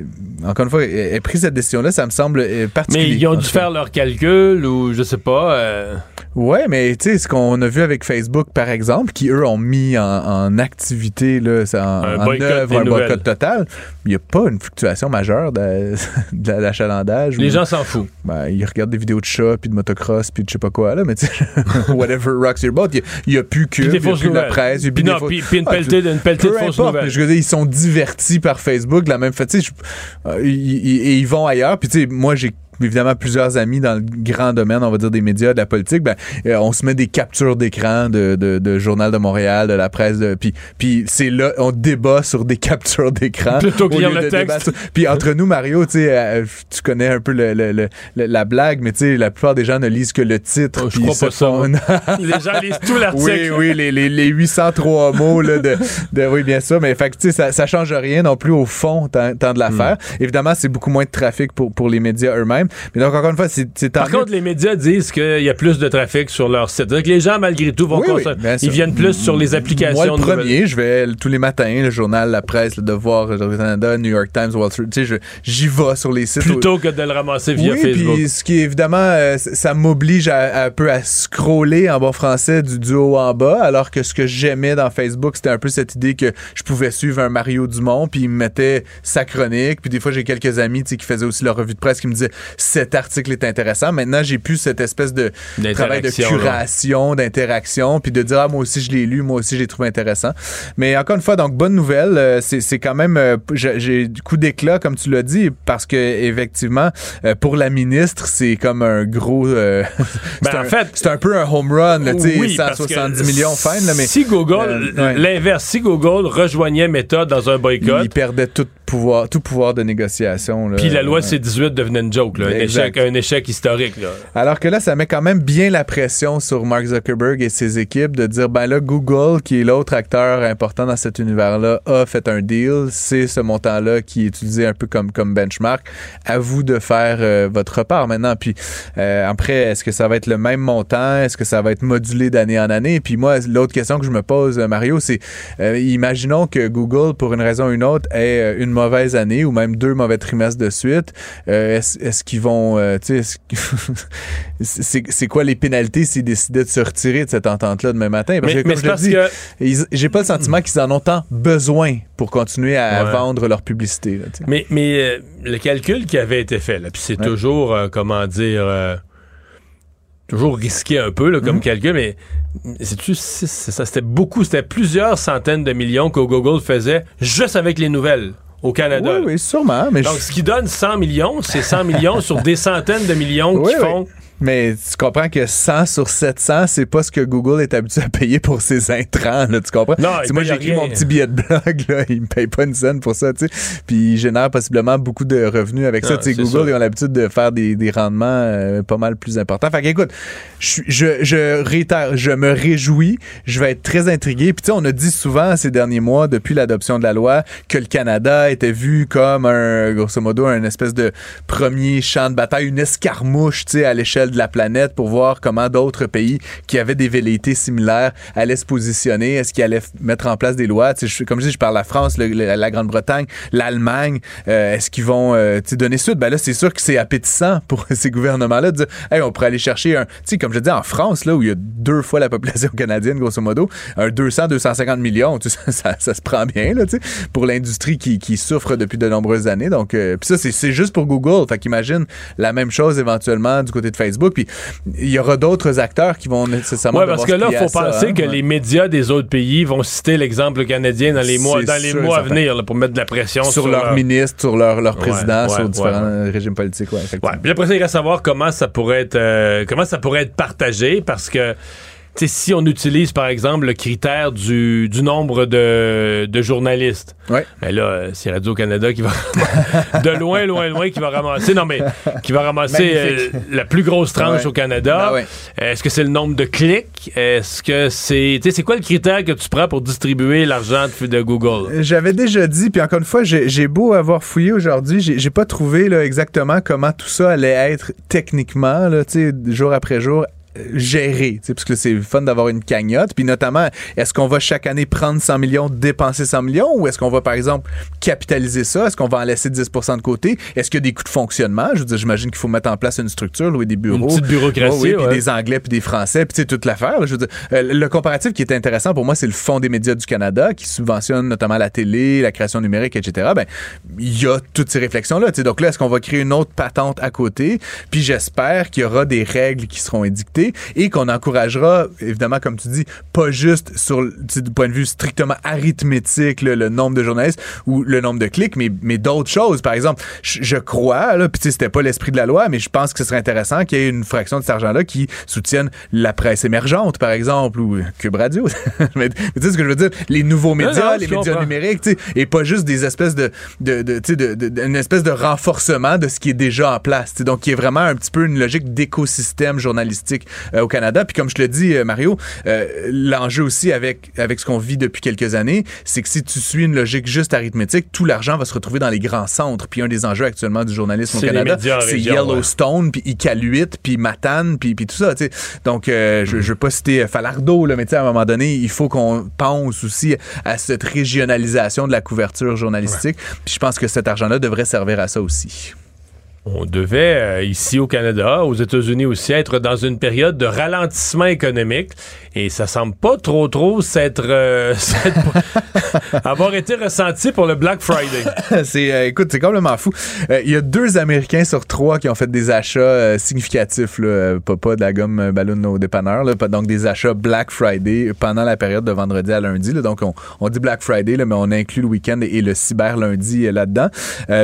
euh, encore une fois, ait ait pris cette décision-là, ça me semble particulier. Mais ils ont dû faire leur calcul ou je sais pas. Ouais, mais tu sais, ce qu'on a vu avec Facebook, par exemple, qui eux ont mis en, en activité, là, en, Un en œuvre un nouvelles. boycott total, il n'y a pas une fluctuation majeure de, [laughs] de l'achalandage. Les ou- gens s'en foutent. Ben, ils regardent des vidéos de chats, puis de motocross, puis de je sais pas quoi, là, mais tu sais, [laughs] whatever rocks your boat, il n'y a, plus que Puis la presse, Puis non, puis- puis une Ah, pelletée de- une pelletée de fausses nouvelles. Je veux dire, ils sont divertis par Facebook la même façon. tu sais, euh, et ils vont ailleurs, puis tu sais, moi, j'ai évidemment plusieurs amis dans le grand domaine, on va dire des médias, de la politique, ben, euh, on se met des captures d'écran de, de, de Journal de Montréal, de la presse, de, puis, puis c'est là, on débat sur des [laughs] captures d'écran. Plutôt que lire le texte. sur- Puis entre nous, Mario, tu sais, euh, tu connais un peu le- le- le- la blague, mais tu sais, la plupart des gens ne lisent que le titre. Oh, je crois pas ça, font-. [laughs] Les gens lisent tout l'article. Oui, oui, les, les, les 803 mots là, de, de- Oui, bien sûr, mais fait tu sais, ça, ça change rien non plus au fond tant, tant de l'affaire. Hmm. Évidemment, c'est beaucoup moins de trafic pour, pour les médias eux-mêmes. Mais donc, encore une fois, c'est Par contre, les médias disent qu'il y a plus de trafic sur leur site. C'est-à-dire que les gens, malgré tout, vont Oui, consommer. Ils viennent plus sur les applications. Moi, le premier, je vais tous les matins, le journal, la presse, le Devoir, le Canada, New York Times, Wall Street, tu sais, j'y vais sur les sites. Plutôt que de le ramasser via oui, Facebook. puis ce qui évidemment, euh, ça m'oblige à, un peu à scroller en bon français du, du haut en bas, alors que ce que j'aimais dans Facebook, c'était un peu cette idée que je pouvais suivre un Mario Dumont, puis il me mettait sa chronique, puis des fois j'ai quelques amis qui faisaient aussi leur revue de presse qui me disaient cet article est intéressant. Maintenant, j'ai plus cette espèce de travail de curation, d'interaction, puis de dire ah moi aussi je l'ai lu, moi aussi je l'ai trouvé intéressant. Mais encore une fois, donc bonne nouvelle, euh, c'est quand même euh, j'ai du coup d'éclat comme tu l'as dit parce que effectivement euh, pour la ministre c'est comme un gros euh, [laughs] c'est Ben, un, en fait- c'est un peu un home run là, tu sais Oui, parce que 170 millions fine là, mais si Google, Euh, ouais. l'inverse, si Google rejoignait Meta dans un boycott, il perdait tout pouvoir tout pouvoir de négociation là. puis la loi Ouais. C-18 devenait une joke, là, un, échec, un échec historique. Là. Alors que là, ça met quand même bien la pression sur Mark Zuckerberg et ses équipes de dire, ben là, Google, qui est l'autre acteur important dans cet univers-là, a fait un deal. C'est ce montant-là qui est utilisé un peu comme, comme benchmark. À vous de faire euh, votre part maintenant. Puis euh, après, est-ce que ça va être le même montant? Est-ce que ça va être modulé d'année en année? Puis moi, l'autre question que je me pose, euh, Mario, c'est euh, imaginons que Google, pour une raison ou une autre, ait une mauvaise année ou même deux mauvais trimestres de suite. Euh, est-ce, qu'ils vont, euh, tu sais, que- [laughs] c'est, c'est quoi les pénalités s'ils décidaient de se retirer de cette entente-là demain matin? Parce Mais- que, comme je le parce dis, ils- j'ai pas le sentiment qu'ils en ont tant besoin pour continuer à Ouais. vendre leur publicité. là. Mais, mais euh, le calcul qui avait été fait, là, puis c'est toujours, comment dire, toujours risqué un peu là, Mhm. comme calcul, mais c'est-tu, ça, c'était beaucoup, c'était plusieurs centaines de millions que Google faisait juste avec les nouvelles au Canada. Oui, oui, sûrement. Mais Donc, je- ce qui donne 100 millions, c'est 100 millions sur des centaines de millions Oui, qui oui. font. Mais tu comprends que 100 sur 700, c'est pas ce que Google est habitué à payer pour ses intrants, là, tu comprends? Non, Si il moi, j'écris mon petit billet de blog, là, [laughs] il me paye pas une scène pour ça, tu sais. Puis il génère possiblement beaucoup de revenus avec ça. Ah, Tu sais, Google, ça. ils ont l'habitude de faire des, des rendements euh, pas mal plus importants. Fait qu'écoute, je, je, je réitère, je me réjouis, je vais être très intrigué. Puis tu sais, on a dit souvent ces derniers mois, depuis l'adoption de la loi, que le Canada était vu comme un, grosso modo, un espèce de premier champ de bataille, une escarmouche, tu sais, à l'échelle de la planète pour voir comment d'autres pays qui avaient des velléités similaires allaient se positionner, est-ce qu'ils allaient mettre en place des lois. Comme je dis, je parle la France, la Grande-Bretagne, l'Allemagne, euh, est-ce qu'ils vont euh, donner suite? Ben là, c'est sûr que c'est appétissant [laughs] pour ces gouvernements-là de dire, hey, on pourrait aller chercher un, comme je dis, en France, là, où il y a deux fois la population [laughs] canadienne, grosso modo, un 200, 250 millions, [laughs] ça, ça- se prend bien, là, pour l'industrie qui, souffre depuis de nombreuses années. Donc, euh, puis ça, c'est- c'est juste pour Google. Fait qu'imagine la même chose éventuellement du côté de Facebook. Puis il y aura d'autres acteurs qui vont nécessairement Oui, parce que là, il faut ça, penser hein, que ouais. les médias des autres pays vont citer l'exemple canadien dans les mois, dans les mois à venir là, pour mettre de la pression sur, sur leur leur- ministre, sur leur, leur président, ouais, sur différents régimes politiques. Ouais, puis après ça, il reste à savoir comment ça pourrait être, euh, comment ça pourrait être partagé parce que si on utilise, par exemple, le critère du, du nombre de, de journalistes, ouais. ben là, c'est Radio-Canada qui va, [laughs] de loin, loin, loin, qui va ramasser, non, mais qui va ramasser euh, la plus grosse tranche Ouais. au Canada. Ben ouais. Est-ce que c'est le nombre de clics? Est-ce que c'est, c'est quoi le critère que tu prends pour distribuer l'argent de, de Google? J'avais déjà dit, puis encore une fois, j'ai beau avoir fouillé aujourd'hui, j'ai pas trouvé là, exactement comment tout ça allait être techniquement, là, jour après jour sais, parce que c'est fun d'avoir une cagnotte, puis notamment, est-ce qu'on va chaque année prendre 100 millions, dépenser 100 millions, ou est-ce qu'on va, par exemple, capitaliser ça? Est-ce qu'on va en laisser 10% de côté? Est-ce qu'il y a des coûts de fonctionnement? Je veux dire, j'imagine qu'il faut mettre en place une structure, louer des bureaux. Une petite bureaucratie, puis ouais. des Anglais, puis des Français, puis tu sais, toute l'affaire. Je veux dire, euh, le comparatif qui est intéressant pour moi, c'est le Fonds des médias du Canada, qui subventionne notamment la télé, la création numérique, etc. Ben, il y a toutes ces réflexions-là. tu sais. Donc là, est-ce qu'on va créer une autre patente à côté? Puis j'espère qu'il y aura des règles qui seront édictées et qu'on encouragera, évidemment, comme tu dis, pas juste sur du point de vue strictement arithmétique, là, le nombre de journalistes ou le nombre de clics, mais, mais d'autres choses. Par exemple, je, je crois, là, puis tu sais, c'était pas l'esprit de la loi, mais je pense que ce serait intéressant qu'il y ait une fraction de cet argent-là qui soutienne la presse émergente, par exemple, ou Cube Radio. [laughs] mais, tu sais ce que je veux dire? Les nouveaux médias, non, les médias comprends. numériques, tu sais, et pas juste des espèces de, de, de, tu sais, de, de- une espèce de renforcement de ce qui est déjà en place. Donc, qui est vraiment un petit peu une logique d'écosystème journalistique au Canada. Puis comme je te le dis, euh, Mario, euh, l'enjeu aussi avec, avec ce qu'on vit depuis quelques années, c'est que si tu suis une logique juste arithmétique, tout l'argent va se retrouver dans les grands centres. Puis un des enjeux actuellement du journalisme au Canada, c'est Yellowstone, puis Iqaluit, puis Matane, puis, puis tout ça. tu sais. Donc, euh, je, je veux pas citer euh, Falardeau, là, mais à un moment donné, il faut qu'on pense aussi à cette régionalisation de la couverture journalistique. Puis je pense que cet argent-là devrait servir à ça aussi. On devait, euh, ici au Canada, aux États-Unis aussi, être dans une période de ralentissement économique. Et ça semble pas trop, trop s'être, euh, [laughs] [laughs] avoir été ressenti pour le Black Friday. [laughs] c'est, euh, écoute, c'est complètement fou. Il y a deux Américains sur trois qui ont fait des achats significatifs, là, pas, de la gomme ballon au dépanneur, donc des achats Black Friday pendant la période de vendredi à lundi. donc on, dit Black Friday, mais on inclut le week-end et, le cyber lundi là-dedans.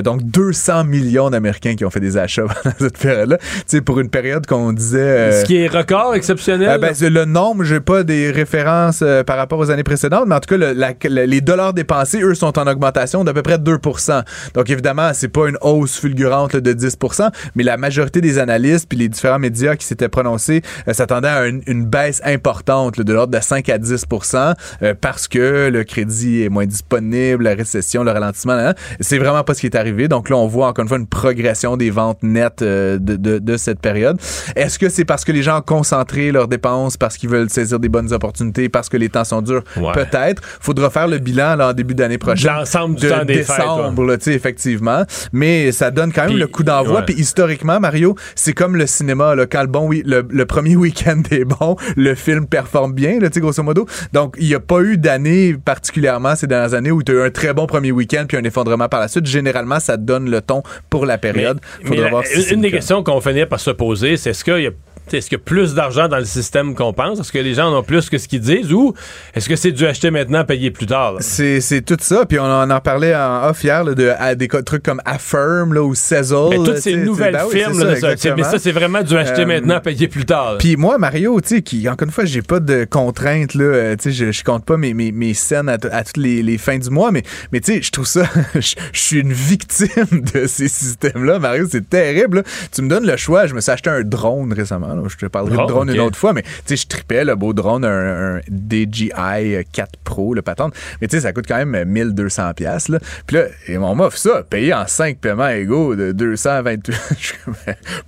Donc 200 millions d'Américains qui ont fait des achats [laughs] pendant cette période-là. Tu sais, pour une période qu'on disait... euh, Ce qui est record exceptionnel. euh, ben, c'est le nombre, j'ai pas des références euh, par rapport aux années précédentes, mais en tout cas, le- la- le- les dollars dépensés, eux, sont en augmentation d'à peu près 2% Donc, évidemment, c'est pas une hausse fulgurante là, de 10% mais la majorité des analystes puis les différents médias qui s'étaient prononcés euh, s'attendaient à une, une baisse importante là, de l'ordre de 5 à 10% euh, parce que le crédit est moins disponible, la récession, le ralentissement. C'est vraiment pas ce qui est arrivé. Donc là, on voit encore une fois une progression des ventes nettes euh, de, de- de cette période. Est-ce que c'est parce que les gens ont concentré leurs dépenses, parce qu'ils veulent saisir des bonnes opportunités, parce que les temps sont durs? Ouais. Peut-être. Faudra faire le bilan là, en début d'année prochaine. L'ensemble du de temps des fêtes, décembre, là, tu sais, effectivement. Mais ça donne quand même le coup d'envoi. Puis historiquement, Mario, c'est comme le cinéma. Là, quand le, bon, oui, le, le premier week-end est bon, le film performe bien, là, tu sais, grosso modo. Donc, il n'y a pas eu d'année particulièrement ces dernières années où tu as eu un très bon premier week-end puis un effondrement par la suite. Généralement, ça donne le ton pour la période. Mais Faudra la- voir si une le des questions qu'on finit par se poser, c'est est-ce qu'il y a est-ce qu'il y a plus d'argent dans le système qu'on pense? Est-ce que les gens en ont plus que ce qu'ils disent? Ou est-ce que c'est du acheter maintenant, payer plus tard? C'est, tout ça. Puis on en, en parlait en off hier là, de à des trucs comme Affirm là, ou Sezzle. Mais là, toutes ces nouvelles ben oui, firmes, là, ça, ça, c'est- mais ça, c'est vraiment du acheter Euh, maintenant, payer plus tard. Puis moi, Mario, tu sais, qui, encore une fois, j'ai pas de contraintes, là. euh, Tu sais, je, je compte pas mes, mes, mes scènes à, toutes les, les fins du mois, mais, mais tu sais, je trouve ça, [laughs] je suis une victime [laughs] de ces systèmes-là, Mario. C'est terrible. Tu me donnes le choix. Je me suis acheté un drone récemment, là. Je te parlerai Oh, de drone ok. une autre fois, mais tu sais, je tripais, le beau drone, un, un DJI 4 Pro, le patente. Mais tu sais, ça coûte quand même 1200 pièces là. Puis là, et on m'offre ça, payé en 5 paiements égaux de 228. [laughs] Je suis comme,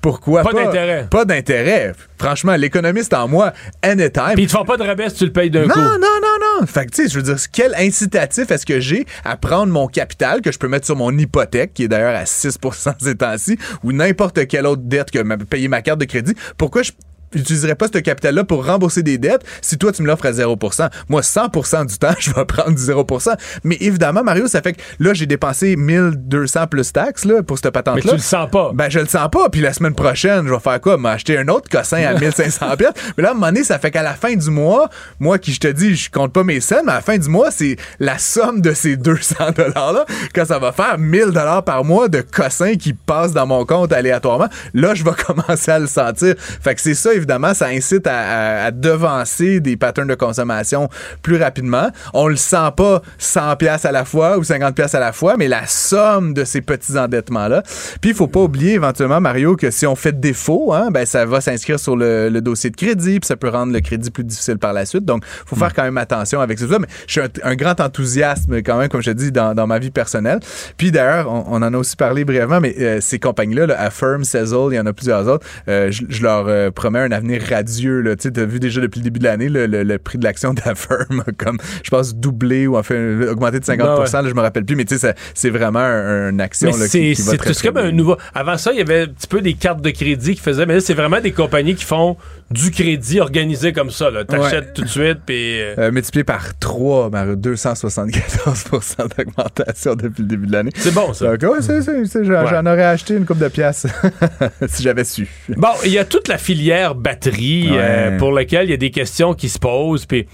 Pourquoi Pas pas? d'intérêt. Pas d'intérêt. Franchement, l'économiste en moi, anytime. Puis ils te font pas de rabais si tu le payes d'un non, coup. non, non, non. Fait que, tu sais, je veux dire, quel incitatif est-ce que j'ai à prendre mon capital que je peux mettre sur mon hypothèque, qui est d'ailleurs à 6% ces temps-ci, ou n'importe quelle autre dette que payer ma carte de crédit? Pourquoi je n'utiliserais pas ce capital-là pour rembourser des dettes si toi, tu me l'offres à 0% Moi, 100% du temps, [laughs] je vais prendre du 0% Mais évidemment, Mario, ça fait que là, j'ai dépensé 1200 plus taxes là, pour cette patente-là. Mais tu le sens pas. Ben, je le sens pas. Puis la semaine prochaine, je vais faire quoi? M'acheter un autre cossin à [laughs] 1500 pièces. Mais là, à un moment donné, ça fait qu'à la fin du mois, moi qui je te dis, je compte pas mes scènes, mais à la fin du mois, c'est la somme de ces 200 dollars-là. Quand ça va faire 1000 dollars par mois de cossins qui passent dans mon compte aléatoirement, là, je vais [laughs] commencer à le sentir. Fait que c'est ça, évidemment, ça incite à, à- à devancer des patterns de consommation plus rapidement. On le sent pas 100 pièces à la fois ou 50 pièces à la fois, mais la somme de ces petits endettements-là. Puis, il faut pas oublier éventuellement, Mario, que si on fait défaut, hein, ben, ça va s'inscrire sur le, le dossier de crédit, puis ça peut rendre le crédit plus difficile par la suite. Donc, faut faire quand même attention avec ça. Mais je suis un, un grand enthousiasme quand même, comme je te dis, dans, dans ma vie personnelle. Puis d'ailleurs, on, on en a aussi parlé brièvement, mais euh, ces compagnies-là, là, Affirm, Sezzle, il y en a plusieurs autres, euh, je, je leur euh, promets un avenir radieux. Tu sais, as vu déjà depuis le début de l'année, le, le- le prix de l'action [laughs] d'Affirm a comme, je pense, doublé ou enfin augmenté de 50 Ah ouais. là, je me rappelle plus, mais tu sais, c'est vraiment un- une action Mais là, qui, qui va très, comme un nouveau. Avant ça, il y avait un petit peu des cartes de crédit qui faisaient, mais là, c'est vraiment des compagnies qui font du crédit organisé comme ça. là. T'achètes Ouais. tout de suite, puis. euh, Euh, multiplié par 3, Mario, 274% d'augmentation depuis le début de l'année. C'est bon, ça. Donc, ouais, c'est- c'est- c'est- j'en Ouais. j'en aurais acheté une coupe de pièces [laughs] si j'avais su. Bon, il y a toute la filière batterie euh, pour laquelle il y a des questions qui se posent. Puis,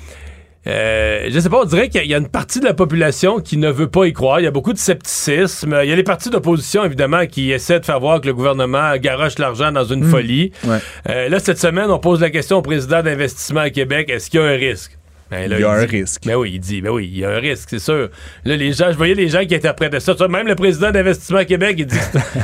euh, je sais pas, on dirait qu'il y a- une partie de la population qui ne veut pas y croire. Il y a beaucoup de scepticisme. Il y a les partis d'opposition, évidemment, qui essaient de faire voir que le gouvernement garoche l'argent dans une Mm. folie. Ouais. Euh, là, cette semaine, on pose la question au président d'investissement à Québec est-ce qu'il y a un risque? Ben là, Il y a un dit- risque. Ben oui, il dit, ben oui, il y a un risque, c'est sûr. Là, les gens, je voyais les gens qui interprétaient ça. Même le président d'investissement à Québec, il dit,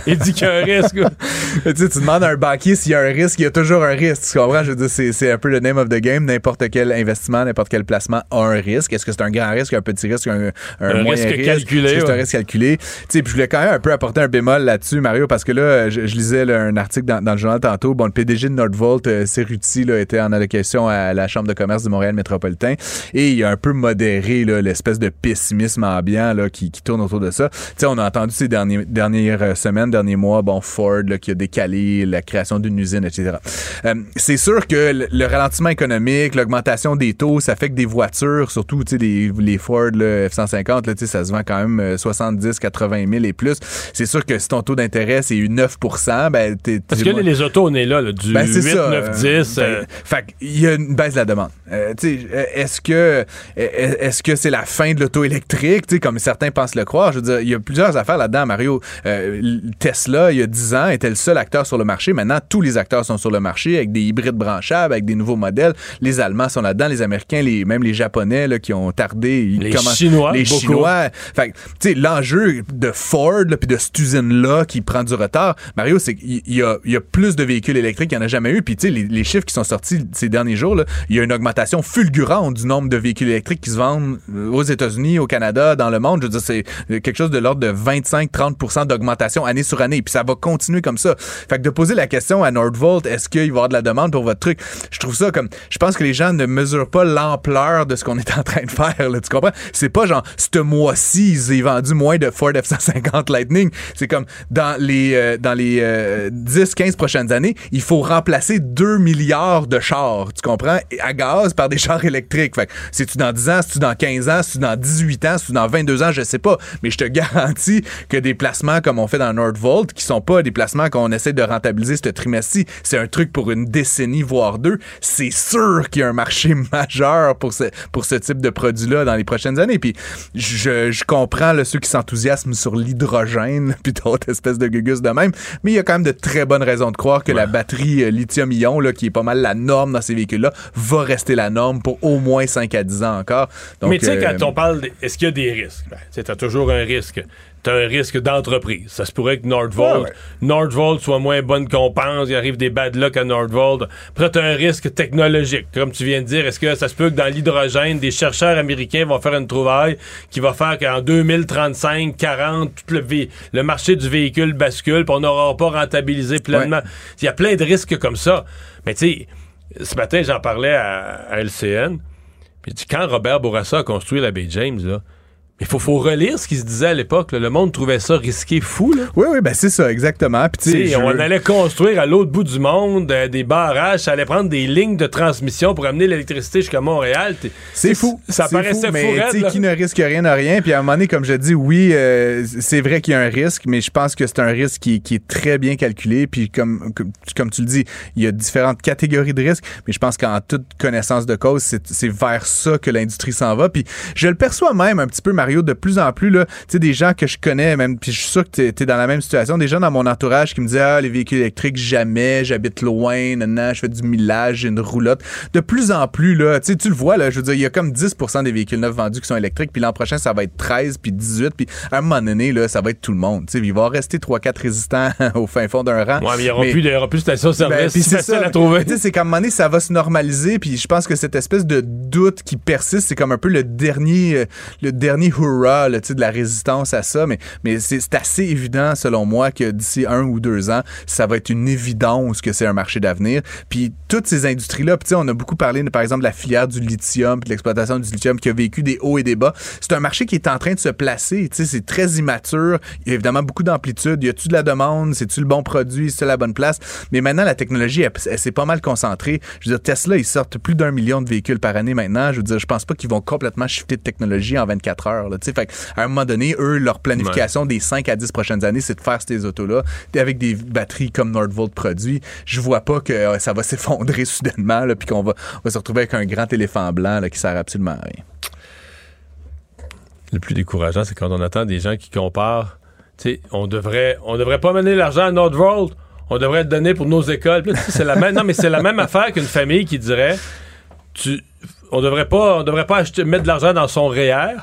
il dit qu'il y a un risque. [laughs] tu sais, tu demandes à un banquier s'il y a un risque, il y a toujours un risque. Tu comprends? Je veux dire, c'est, un peu le name of the game. N'importe quel investissement, n'importe quel placement a un risque. Est-ce que c'est un grand risque, un petit risque, un, un, Un moyen risque risque? calculé, Est-ce que C'est un risque calculé. Tu sais, puis je voulais quand même un peu apporter un bémol là-dessus, Mario, parce que là, je, je lisais là, un article dans, dans le journal tantôt. Bon, le PDG de Nordvolt, euh, Cerruti, là, était en allocation à la Chambre de commerce du Montréal métropolitain et il a un peu modéré l'espèce de pessimisme ambiant là, qui, qui tourne autour de ça. Tu sais, on a entendu ces derniers, dernières euh, semaines, derniers mois, bon, Ford là, qui a décalé la création d'une usine, etc. Euh, c'est sûr que le, le ralentissement économique, l'augmentation des taux, ça fait que des voitures, surtout tu sais, les, les Ford là, F-150, là, ça se vend quand même euh, 70, 80 000 et plus. C'est sûr que si ton taux d'intérêt c'est 9 ben, t'es, Parce que là, les autos, on est là, là, du ben, 8, c'est ça. 9, 10. Euh, euh, ben, fait qu'il y a une baisse de la demande. Euh, est-ce que est-ce que c'est la fin de l'auto électrique, tu sais, comme certains pensent le croire? Je veux dire, il y a plusieurs affaires là-dedans, Mario. Euh, Tesla, il y a 10 ans, était le seul acteur sur le marché. Maintenant, tous les acteurs sont sur le marché avec des hybrides branchables, avec des nouveaux modèles. Les Allemands sont là-dedans, les Américains, les, même les Japonais là, qui ont tardé. ils Les Chinois, Les beaucoup. Chinois. Fait tu sais, l'enjeu de Ford là, puis de cette usine-là qui prend du retard, Mario, c'est qu'il y a, il y a plus de véhicules électriques qu'il n'y en a jamais eu. Puis, tu sais, les, les chiffres qui sont sortis ces derniers jours, là, il y a une augmentation fulgurante du nombre de véhicules électriques qui se vendent euh, aux États-Unis, au Canada, dans le monde. Je veux dire, c'est euh, quelque chose de l'ordre de 25-30 d'augmentation année sur année. Puis ça va continuer comme ça. Fait que de poser la question à Nordvolt, est-ce qu'il va y avoir de la demande pour votre truc? Je trouve ça comme, je pense que les gens ne mesurent pas l'ampleur de ce qu'on est en train de faire, là, tu comprends? C'est pas genre, ce mois-ci, ils ont vendu moins de Ford F-150 Lightning. C'est comme, dans les, euh, dans les euh, 10-15 prochaines années, il faut remplacer 2 milliards de chars, tu comprends? À gaz par des chars électriques. Fait que, c'est-tu dans 10 ans, c'est-tu dans 15 ans, c'est-tu dans 18 ans, c'est-tu dans 22 ans, je sais pas. Mais je te [laughs] garantis que des placements comme on fait dans Nordvolt, qui sont pas des placements qu'on essaie de rentabiliser ce trimestre-ci, c'est un truc pour une décennie, voire deux, c'est sûr qu'il y a un marché [laughs] majeur pour ce, pour ce type de produit-là dans les prochaines années. Puis je, je comprends là, ceux qui s'enthousiasment sur l'hydrogène, [laughs] puis d'autres espèces de gugus de même, mais il y a quand même de très bonnes raisons de croire que la batterie euh, lithium-ion, là, qui est pas mal la norme dans ces véhicules-là, va rester la norme pour au moins 5 à 10 ans encore. Donc, mais tu sais, euh, quand on parle, est-ce qu'il y a des risques? Ben, tu t'as toujours un risque. T'as un risque d'entreprise. Ça se pourrait que Nordvolt, Ouais, ouais. Nordvolt soit moins bonne qu'on pense. Il arrive des bad luck à Nordvolt. Après, t'as un risque technologique. Comme tu viens de dire, est-ce que ça se peut que dans l'hydrogène, des chercheurs américains vont faire une trouvaille qui va faire qu'en 2035, 40, tout le, marché du véhicule bascule, puis on n'aura pas rentabilisé pleinement. Il y a plein de risques comme ça. Mais tu sais, ce matin, j'en parlais à, à LCN. Puis quand Robert Bourassa a construit la baie James, là, il faut, faut relire ce qui se disait à l'époque. Le monde trouvait ça risqué fou. Là. Oui, oui, ben c'est ça, exactement. Puis, je on allait construire à l'autre bout du monde euh, des barrages, ça allait prendre des lignes de transmission pour amener l'électricité jusqu'à Montréal. C'est fou. Ça paraissait fou, mais raide, qui ne risque rien n'a rien? Puis à un moment donné, comme je dis, oui, euh, c'est vrai qu'il y a un risque, mais je pense que c'est un risque qui, qui est très bien calculé. Puis comme, comme, comme tu le dis, il y a différentes catégories de risques, mais je pense qu'en toute connaissance de cause, c'est c'est vers ça que l'industrie s'en va. Puis je le perçois même un petit peu, Mario, Mario, de plus en plus, là, tu sais, des gens que je connais, même, puis je suis sûr que tu es, dans la même situation, des gens dans mon entourage qui me disaient, ah, les véhicules électriques, jamais, j'habite loin, nanana, je fais du millage, j'ai une roulotte. De plus en plus, là, tu tu le vois, là, je veux dire, il y a comme 10 des véhicules neufs vendus qui sont électriques, puis l'an prochain, ça va être 13, puis 18, puis à un moment donné, là, ça va être tout le monde. Tu sais, il va rester 3-4 résistants [laughs] au fin fond d'un rang. Ouais, mais il n'y aura, plus de- il y aura plus de stations-service. Ben, c'est facile à trouver. Tu sais, c'est qu'à un moment donné, ça va se normaliser, puis je pense que cette espèce de doute qui persiste, c'est comme un peu le dernier, euh, le dernier hurrah, là, de la résistance à ça, mais, mais c'est assez évident, selon moi, que d'ici un ou deux ans, ça va être une évidence que c'est un marché d'avenir. Puis toutes ces industries-là, on a beaucoup parlé, par exemple, de la filière du lithium, puis de l'exploitation du lithium qui a vécu des hauts et des bas. C'est un marché qui est en train de se placer, c'est très immature. Il y a évidemment beaucoup d'amplitude. Y a-tu de la demande? C'est-tu le bon produit? C'est la bonne place? Mais maintenant, la technologie, elle, elle s'est pas mal concentrée. Je veux dire, Tesla, ils sortent plus d'un million de véhicules par année maintenant. Je veux dire, je pense pas qu'ils vont complètement shifter de technologie en 24 heures. Là, fait à un moment donné, eux, leur planification des 5 à 10 prochaines années, c'est de faire ces autos-là avec des batteries comme Nordvolt produit. Je vois pas que euh, ça va [laughs] s'effondrer soudainement, puis qu'on va, se retrouver avec un grand éléphant blanc là, qui sert absolument à rien. Le plus décourageant, c'est quand on attend des gens qui comparent. On devrait, on devrait pas mener l'argent à Nordvolt. On devrait le donner pour nos écoles. C'est la même, non, mais c'est la même affaire qu'une famille qui dirait, tu, on devrait pas, on devrait pas acheter, mettre de l'argent dans son REER.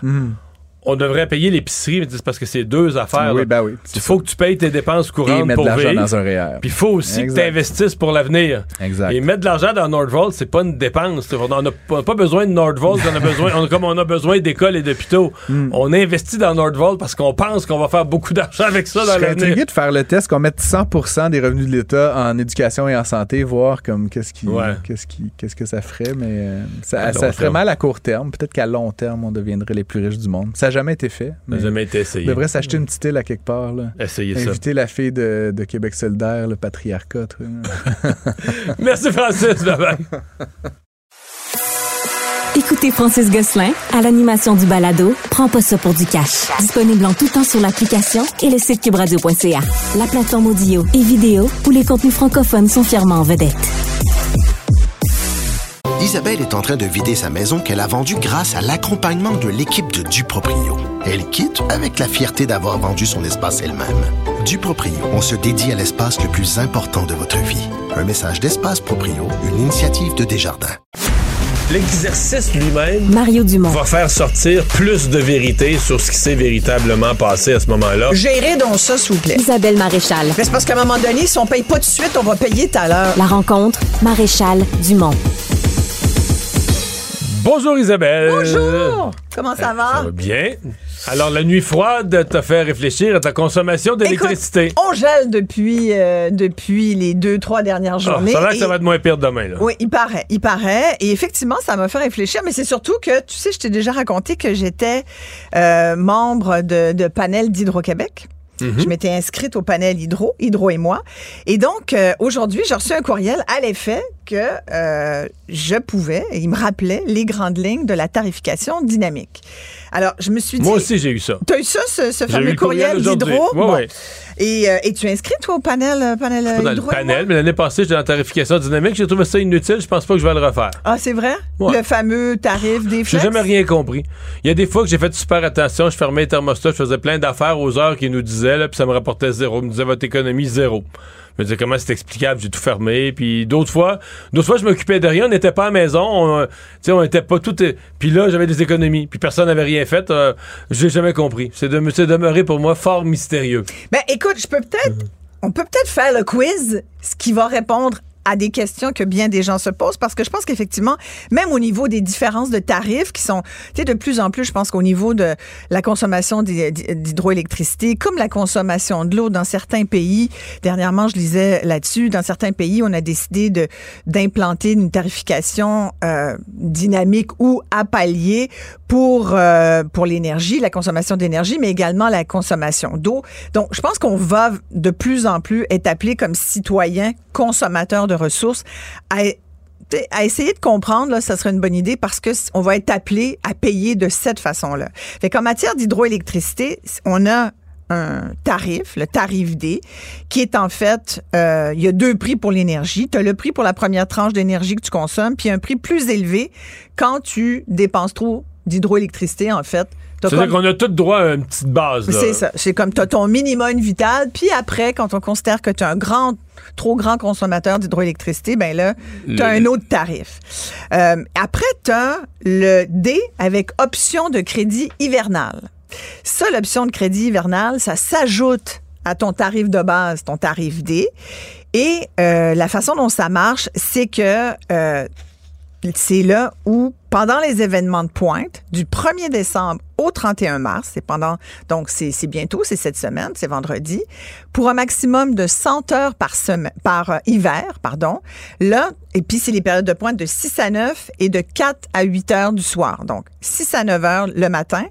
On devrait payer l'épicerie, mais c'est parce que c'est deux affaires. Oui, ben oui, Il faut que tu payes tes dépenses courantes Et pour de vivre. dans un REER. Puis il faut aussi Exact. que tu investisses pour l'avenir. Exact. Et mettre de l'argent dans Nordvolt, c'est pas une dépense. On n'a pas, besoin de Nordvolt, on a besoin, on- comme on a besoin d'écoles et d'hôpitaux. Hmm. On investit dans Nordvolt parce qu'on pense qu'on va faire beaucoup d'argent avec ça Je dans l'avenir. intrigué de faire le test qu'on mette 100% des revenus de l'État en éducation et en santé, voir comme qu'est-ce qui, Ouais. qu'est-ce qui, qu'est-ce que ça ferait, mais euh, ça, ferait terme. mal à court terme. Peut-être qu'à long terme, on deviendrait les plus riches du monde. Ça jamais été fait. Ça mais n'a jamais été essayé. On devrait s'acheter une petite île à quelque part. Là. Essayez ça. Inviter la fille de, de Québec solidaire, le patriarcat. [laughs] Merci Francis. Bye bye. Écoutez Francis Gosselin à l'animation du balado Prends pas ça pour du cash. Disponible en tout temps sur l'application et le site cubradio.ca. La plateforme audio et vidéo où les contenus francophones sont fièrement en vedette. Isabelle est en train de vider sa maison qu'elle a vendue grâce à l'accompagnement de l'équipe de Duproprio. Elle quitte avec la fierté d'avoir vendu son espace elle-même. Duproprio, on se dédie à l'espace le plus important de votre vie. Un message d'Espace Proprio, une initiative de Desjardins. L'exercice lui-même Mario Dumont. va faire sortir plus de vérité sur ce qui s'est véritablement passé à ce moment-là. Gérez donc ça, s'il vous plaît. Isabelle Maréchal. Mais c'est parce qu'à un moment donné, si on paye pas tout de suite, on va payer tout à l'heure. La rencontre Maréchal Dumont. Bonjour Isabelle. Bonjour! Comment ça va? Ça va bien. Alors, la nuit froide t'a fait réfléchir à ta consommation d'électricité. On gèle depuis, euh, depuis les deux, trois dernières Ah, journées. ça a l'air que et- ça va être moins pire demain. Là. Oui, il paraît, il paraît. Et effectivement, ça m'a fait réfléchir, mais c'est surtout que, tu sais, je t'ai déjà raconté que j'étais euh, membre de, de panel d'Hydro-Québec. Mhm. Je m'étais inscrite au panel Hydro, Hydro et moi. Et donc, euh, aujourd'hui, j'ai reçu un courriel à l'effet que euh, je pouvais, et il me rappelait les grandes lignes de la tarification dynamique. Alors, je me suis dit... Moi aussi, j'ai eu ça. Tu as eu ça, ce, ce fameux eu le courriel courriel d'Hydro? Ouais, Bon. ouais. Et, euh, et tu es inscrit, toi, au panel, euh, panel Pas dans le Hydro et moi? panel, mais l'année passée, j'étais dans la tarification dynamique. J'ai trouvé ça inutile. Je pense pas que je vais le refaire. Ah, c'est vrai? Ouais. Le fameux tarif des J'ai jamais rien compris. Il y a des fois que j'ai fait super attention, je fermais les thermostats, je faisais plein d'affaires aux heures qu'ils nous disaient, là, puis ça me rapportait zéro. Ils me disait votre économie zéro. Je me disais comment c'est explicable, j'ai tout fermé. Puis d'autres fois, d'autres fois je m'occupais de rien, on n'était pas à la maison, on, euh, on était pas tout. Puis là j'avais des économies, puis personne n'avait rien fait. Euh, j'ai jamais compris. C'est de, demeuré pour moi fort mystérieux. Ben, écoute, je peux peut-être, on peut peut-être faire le quiz, ce qui va répondre à des questions que bien des gens se posent parce que je pense qu'effectivement, même au niveau des différences de tarifs qui sont, tu sais, de plus en plus, je pense qu'au niveau de la consommation d'hy- d'hydroélectricité, comme la consommation de l'eau dans certains pays, dernièrement, je lisais là-dessus, dans certains pays, on a décidé d'implanter une tarification euh, dynamique ou à palier pour euh, pour l'énergie, la consommation d'énergie, mais également la consommation d'eau. Donc, je pense qu'on va de plus en plus être appelé comme citoyen consommateur de ressources à à essayer de comprendre, là, ça serait une bonne idée parce que on va être appelé à payer de cette façon-là. Fait qu'en matière d'hydroélectricité, on a un tarif, le tarif D, qui est en fait, euh, il y a deux prix pour l'énergie. Tu as le prix pour la première tranche d'énergie que tu consommes, puis un prix plus élevé quand tu dépenses trop d'hydroélectricité, en fait. C'est-à-dire comme- qu'on a tout droit à une petite base. c'est ça. C'est comme tu as ton minimum vital, puis après, quand on considère que tu es un grand, trop grand consommateur d'hydroélectricité, ben là, tu as Le- un autre tarif. Euh, après, tu as le D avec option de crédit hivernal. Ça, l'option de crédit hivernal, ça s'ajoute à ton tarif de base, ton tarif D. Et euh, la façon dont ça marche, c'est que euh, c'est là où, pendant les événements de pointe, du 1er décembre au 31 mars, c'est pendant, donc c'est bientôt, c'est cette semaine, c'est vendredi, pour un maximum de 100 heures par semaine, par euh, hiver, pardon. Là, et puis c'est les périodes de pointe de 6 à 9 et de 4 à 8 heures du soir. Donc, 6 à 9 heures le matin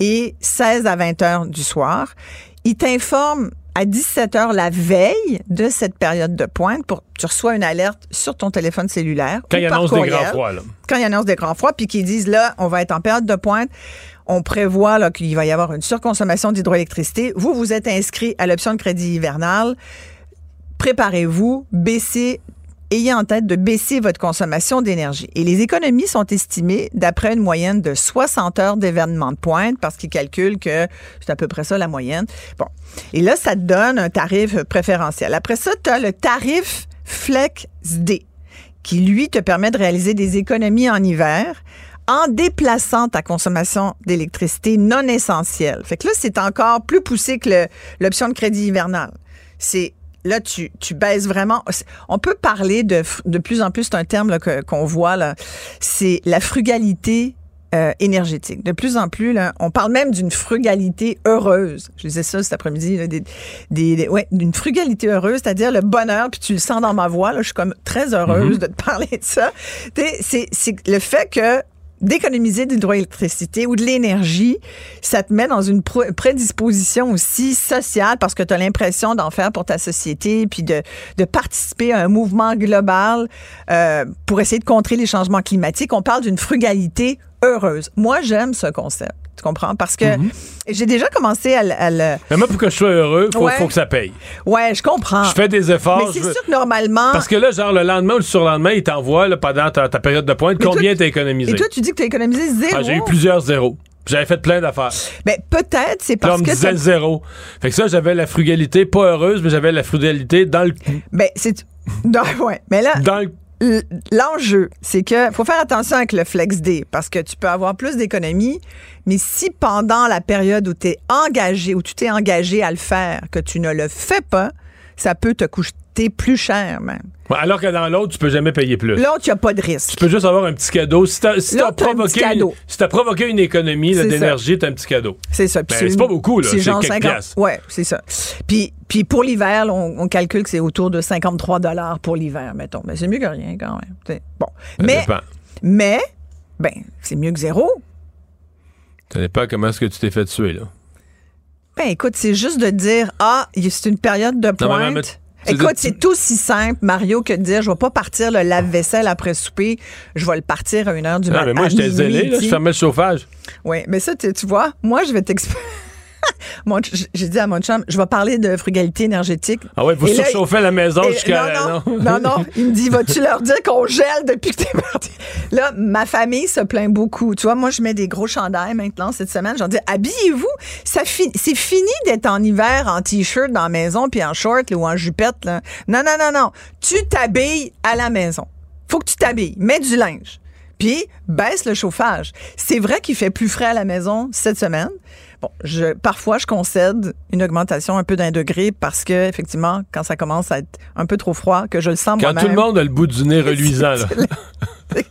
et 16 à 20 heures du soir. Il t'informe à 17 heures la veille de cette période de pointe pour tu reçois une alerte sur ton téléphone cellulaire Quand il annonce des grands froids, là. Quand il annonce des grands froids puis qu'ils disent là on va être en période de pointe on prévoit là, qu'il va y avoir une surconsommation d'hydroélectricité. Vous, vous êtes inscrit à l'option de crédit hivernal. Préparez-vous, baissez Ayez en tête de baisser votre consommation d'énergie. Et les économies sont estimées d'après une moyenne de 60 heures d'événement de pointe parce qu'ils calculent que c'est à peu près ça la moyenne. Bon. Et là, ça te donne un tarif préférentiel. Après ça, tu as le tarif Flex D qui, lui, te permet de réaliser des économies en hiver en déplaçant ta consommation d'électricité non essentielle. Fait que là, c'est encore plus poussé que l'option de crédit hivernal. C'est là, tu, tu baisses vraiment. On peut parler de, plus en plus, c'est un terme qu'on voit, là, c'est la frugalité euh, énergétique. De plus en plus, là, on parle même d'une frugalité heureuse. Je disais ça cet après-midi, des, des, des- ouais, d'une frugalité heureuse, c'est-à-dire le bonheur, puis tu le sens dans ma voix, là, je suis comme très heureuse Mhm. de te [laughs] parler de ça. C'est le fait que d'économiser de l'hydroélectricité ou de l'énergie, ça te met dans une pr- prédisposition aussi sociale parce que tu as l'impression d'en faire pour ta société puis de, de participer à un mouvement global euh, pour essayer de contrer les changements climatiques. On parle d'une frugalité heureuse. Moi, j'aime ce concept. Tu comprends? Parce que j'ai déjà commencé à, le- à le... Mais moi, pour que je sois heureux, faut, Ouais. faut que ça paye. Ouais, je comprends. Je fais des efforts. Mais c'est je sûr que normalement... Parce que là, genre, le lendemain ou le surlendemain, il t'envoie là, pendant ta, ta période de pointe Mais combien tu- t'as économisé? Et toi, tu dis que tu as économisé zéro. Ah, j'ai eu plusieurs zéros. J'avais fait plein d'affaires. Ben, peut-être, c'est Puis là, on parce me que... disait t'as- zéro. Fait que ça, j'avais la frugalité, pas heureuse, mais j'avais la frugalité dans le. Ben, c'est. Non, [laughs] ouais. Mais là. Dans le- L'enjeu, c'est que faut faire attention avec le Flex D parce que tu peux avoir plus d'économies, mais si pendant la période où tu es engagé, où tu t'es engagé à le faire, que tu ne le fais pas, ça peut te coûter plus cher même. Ouais, alors que dans l'autre, tu peux jamais payer plus. L'autre, il n'y a pas de risque. Tu peux juste avoir un petit cadeau. Si t'as un provoqué. Une, si provoqué une économie d'énergie, t'as un petit cadeau. C'est ça. Ben, c'est pas beaucoup, là. C'est genre quelques 50 piastres. Ouais, c'est ça. Puis, puis pour l'hiver, on, on calcule que c'est autour de 53 dollars pour l'hiver, mettons. Mais c'est mieux que rien quand même. T'sais. Bon. Ça mais, dépend. mais, ben, c'est mieux que zéro. Ça dépend comment est-ce que tu t'es fait tuer, là. Ben écoute, c'est juste de dire ah, c'est une période de Non, mais- pointe. mais- Écoute, c'est- aussi simple, Mario, que de dire je vais pas partir le lave-vaisselle après souper, je vais le partir à une heure du Non, matin. mais moi, j'étais zélé, là. Je fermais le chauffage. Oui, mais ça, tu, tu vois, moi, je vais t'expliquer. [laughs] Mon J'ai dit à mon chum, je vais parler de frugalité énergétique. Ah ouais, vous surchauffez la maison jusqu'à. non, non, non, non. [laughs] Il me dit, vas-tu leur dire qu'on gèle depuis que t'es parti? Là, ma famille se plaint beaucoup. Tu vois, moi, je mets des gros chandails maintenant cette semaine. J'en dis, habillez-vous. Ça fi- c'est fini d'être en hiver en t-shirt dans la maison puis en short là, ou en jupette. Là. Non, non, non, non. Tu t'habilles à la maison. Faut que tu t'habilles. Mets du linge. Puis, baisse le chauffage. C'est vrai qu'il fait plus frais à la maison cette semaine. Bon, je, parfois, je concède une augmentation un peu d'un degré parce que, effectivement, quand ça commence à être un peu trop froid, que je le sens Quand tout le monde a le bout du nez reluisant, là. [laughs]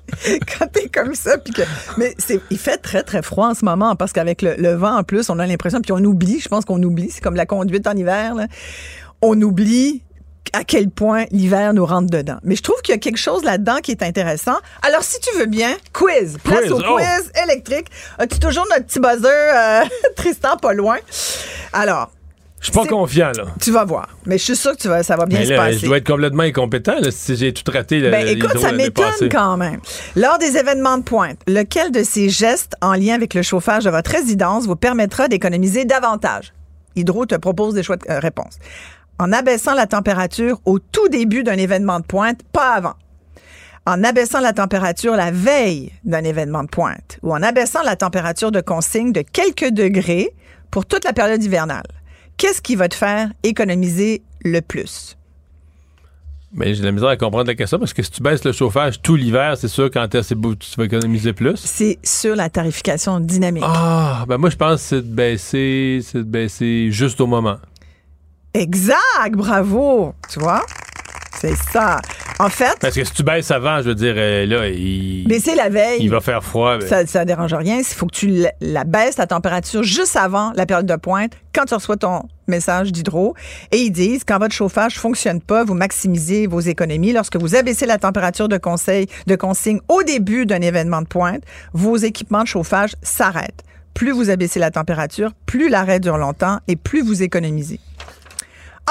quand t'es comme ça, puis que, mais c'est, il fait très très froid en ce moment parce qu'avec le, le vent en plus, on a l'impression, puis on oublie, je pense qu'on oublie, c'est comme la conduite en hiver, là. on oublie à quel point l'hiver nous rentre dedans. Mais je trouve qu'il y a quelque chose là-dedans qui est intéressant. Alors, si tu veux bien, quiz. Place Quiz, au oh. quiz électrique. As-tu toujours notre petit buzzer, euh, [laughs] Tristan, pas loin? Alors, Je suis pas confiant, là. tu vas voir. Mais je suis sûre que tu vas, ça va bien se là, passer. je dois être complètement incompétent là, si j'ai tout raté. le- Ben, écoute, ça m'étonne quand même. Lors des événements de pointe, lequel de ces gestes en lien avec le chauffage de votre résidence vous permettra d'économiser davantage? Hydro te propose des choix de euh, réponses. En abaissant la température au tout début d'un événement de pointe, pas avant. en abaissant la température la veille d'un événement de pointe ou en abaissant la température de consigne de quelques degrés pour toute la période hivernale, qu'est-ce qui va te faire économiser le plus? Mais j'ai de la misère à comprendre la question parce que si tu baisses le chauffage tout l'hiver, c'est sûr quand c'est beau, tu vas économiser plus. C'est sur la tarification dynamique. Ah, ben moi je pense que c'est de baisser, c'est de baisser juste au moment. Exact, bravo. Tu vois? C'est ça. En fait, Parce que si tu baisses avant, je veux dire, euh, là, il, baisser la veille, il va faire froid. ça, ça dérange rien. Il faut que tu la, la baisses la température juste avant la période de pointe, quand tu reçois ton message d'hydro. Et ils disent, quand votre chauffage fonctionne pas, vous maximisez vos économies. Lorsque vous abaissez la température de conseil, de consigne au début d'un événement de pointe, vos équipements de chauffage s'arrêtent. Plus vous abaissez la température, plus l'arrêt dure longtemps et plus vous économisez.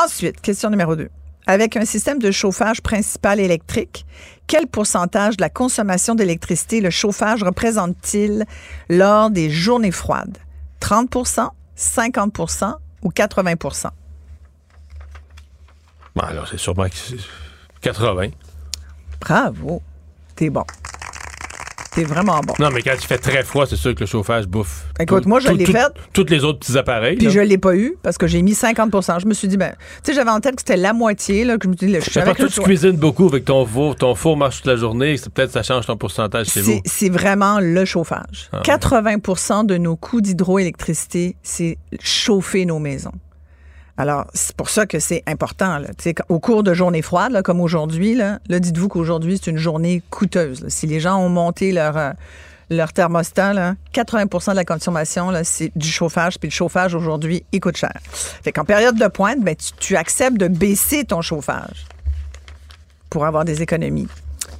Ensuite, question numéro 2. Avec un système de chauffage principal électrique, quel pourcentage de la consommation d'électricité le chauffage représente-t-il lors des journées froides? 30% 50% ou 80 bon, alors c'est sûrement que c'est 80. Bravo. T'es bon. T'es vraiment bon. Non, mais quand il fait très froid, c'est sûr que le chauffage bouffe. Écoute, Tout- moi, je l'ai fait. Tous les autres petits appareils. Puis là. je l'ai pas eu parce que j'ai mis 50% Je me suis dit, ben, tu sais, j'avais en tête que c'était la moitié, là, que je me dis, le- tu cuisines beaucoup avec ton four, ton four marche toute la journée, c'est peut-être ça change ton pourcentage chez vous. C'est- vraiment le chauffage. Ah ouais. 80% de nos coûts d'hydroélectricité, c'est chauffer nos maisons. Alors, c'est pour ça que c'est important. Là. Tu sais, Au cours de journées froides, là, comme aujourd'hui, là, là, dites-vous qu'aujourd'hui, c'est une journée coûteuse. là. Si les gens ont monté leur, euh, leur thermostat, là, 80% de la consommation, là, c'est du chauffage. Puis le chauffage, aujourd'hui, il coûte cher. Fait qu'en période de pointe, ben, tu, tu acceptes de baisser ton chauffage pour avoir des économies.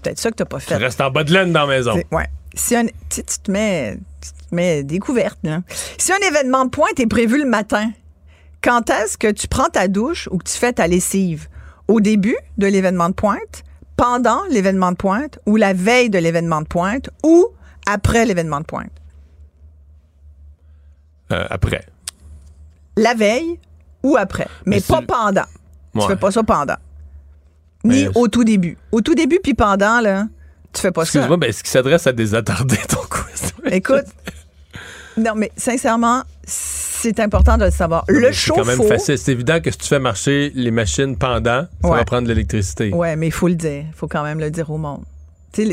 Peut-être ça que tu n'as pas Tu fait. restes en bas de laine dans la maison. C'est- Ouais. Si un, tu, tu te mets, tu te mets des couvertes. là. Si un événement de pointe est prévu le matin, quand est-ce que tu prends ta douche ou que tu fais ta lessive? Au début de l'événement de pointe, pendant l'événement de pointe ou la veille de l'événement de pointe ou après l'événement de pointe? Euh, après. La veille ou après, mais, Mais pas pendant. Tu fais pas ça pendant. Ni Mais- au tout début. Au tout début puis pendant, là, tu fais pas ça. Excuse-moi, mais est-ce qu'il s'adresse à des attardés, ton quiz? Écoute, non, mais sincèrement, c'est important de le savoir. Le C'est quand même chauffe-eau. facile. C'est évident que si tu fais marcher les machines pendant, ça Ouais. va prendre de l'électricité. Ouais, mais il faut le dire. Il faut quand même le dire au monde.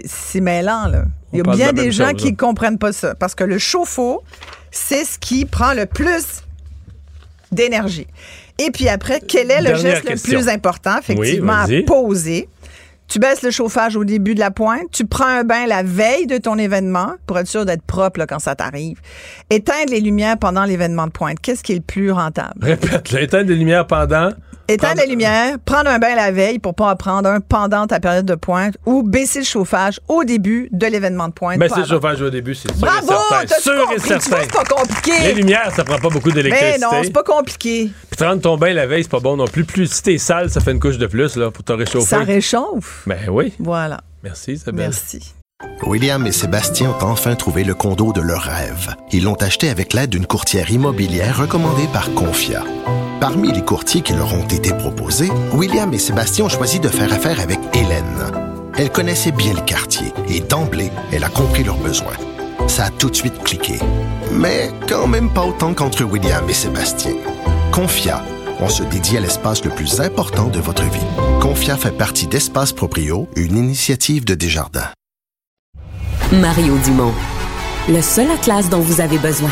C'est mêlant, là. Il y a bien de des gens chose, qui ne comprennent pas ça. Parce que le chauffe-eau, c'est ce qui prend le plus d'énergie. Et puis après, quel est le Dernière geste question. le plus important, effectivement, à poser? Tu baisses le chauffage au début de la pointe. Tu prends un bain la veille de ton événement pour être sûr d'être propre quand ça t'arrive. Éteindre les lumières pendant l'événement de pointe. Qu'est-ce qui est le plus rentable? Répète, éteindre les lumières pendant. Éteindre Prendre- les lumières, prendre un bain la veille pour pas en prendre un pendant ta période de pointe ou baisser le chauffage au début de l'événement de pointe. C'est le chauffage au début, c'est sûr Bravo! et certain. Sûr et certain. c'est pas compliqué. Les lumières, ça prend pas beaucoup Mais d'électricité. non, c'est pas compliqué. Puis te rendre ton bain la veille, c'est pas bon non plus. Plus si t'es sale, ça fait une couche de plus là, pour te réchauffer. Ça réchauffe. Ben oui. Voilà. Merci, Isabelle. Merci. William et Sébastien ont enfin trouvé le condo de leur rêve. Ils l'ont acheté avec l'aide d'une courtière immobilière recommandée par Confia. Parmi les courtiers qui leur ont été proposés, William et Sébastien ont choisi de faire affaire avec Hélène. Elle connaissait bien le quartier et d'emblée, elle a compris leurs besoins. Ça a tout de suite cliqué. Mais quand même pas autant qu'entre William et Sébastien. Confia, on se dédie à l'espace le plus important de votre vie. Confia fait partie d'Espace Proprio, une initiative de Desjardins. Mario Dumont. Le seul atlas dont vous avez besoin.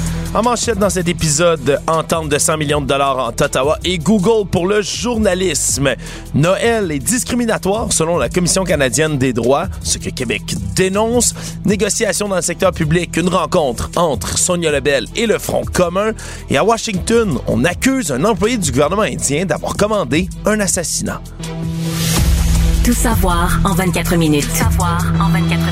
En manchette dans cet épisode, entente de 100 millions de dollars entre Ottawa et Google pour le journalisme. Noël est discriminatoire selon la Commission canadienne des droits, ce que Québec dénonce. Négociation dans le secteur public, une rencontre entre Sonia Lebel et le Front commun. Et à Washington, on accuse un employé du gouvernement indien d'avoir commandé un assassinat. Tout savoir en 24 minutes. Tout savoir en 24 minutes.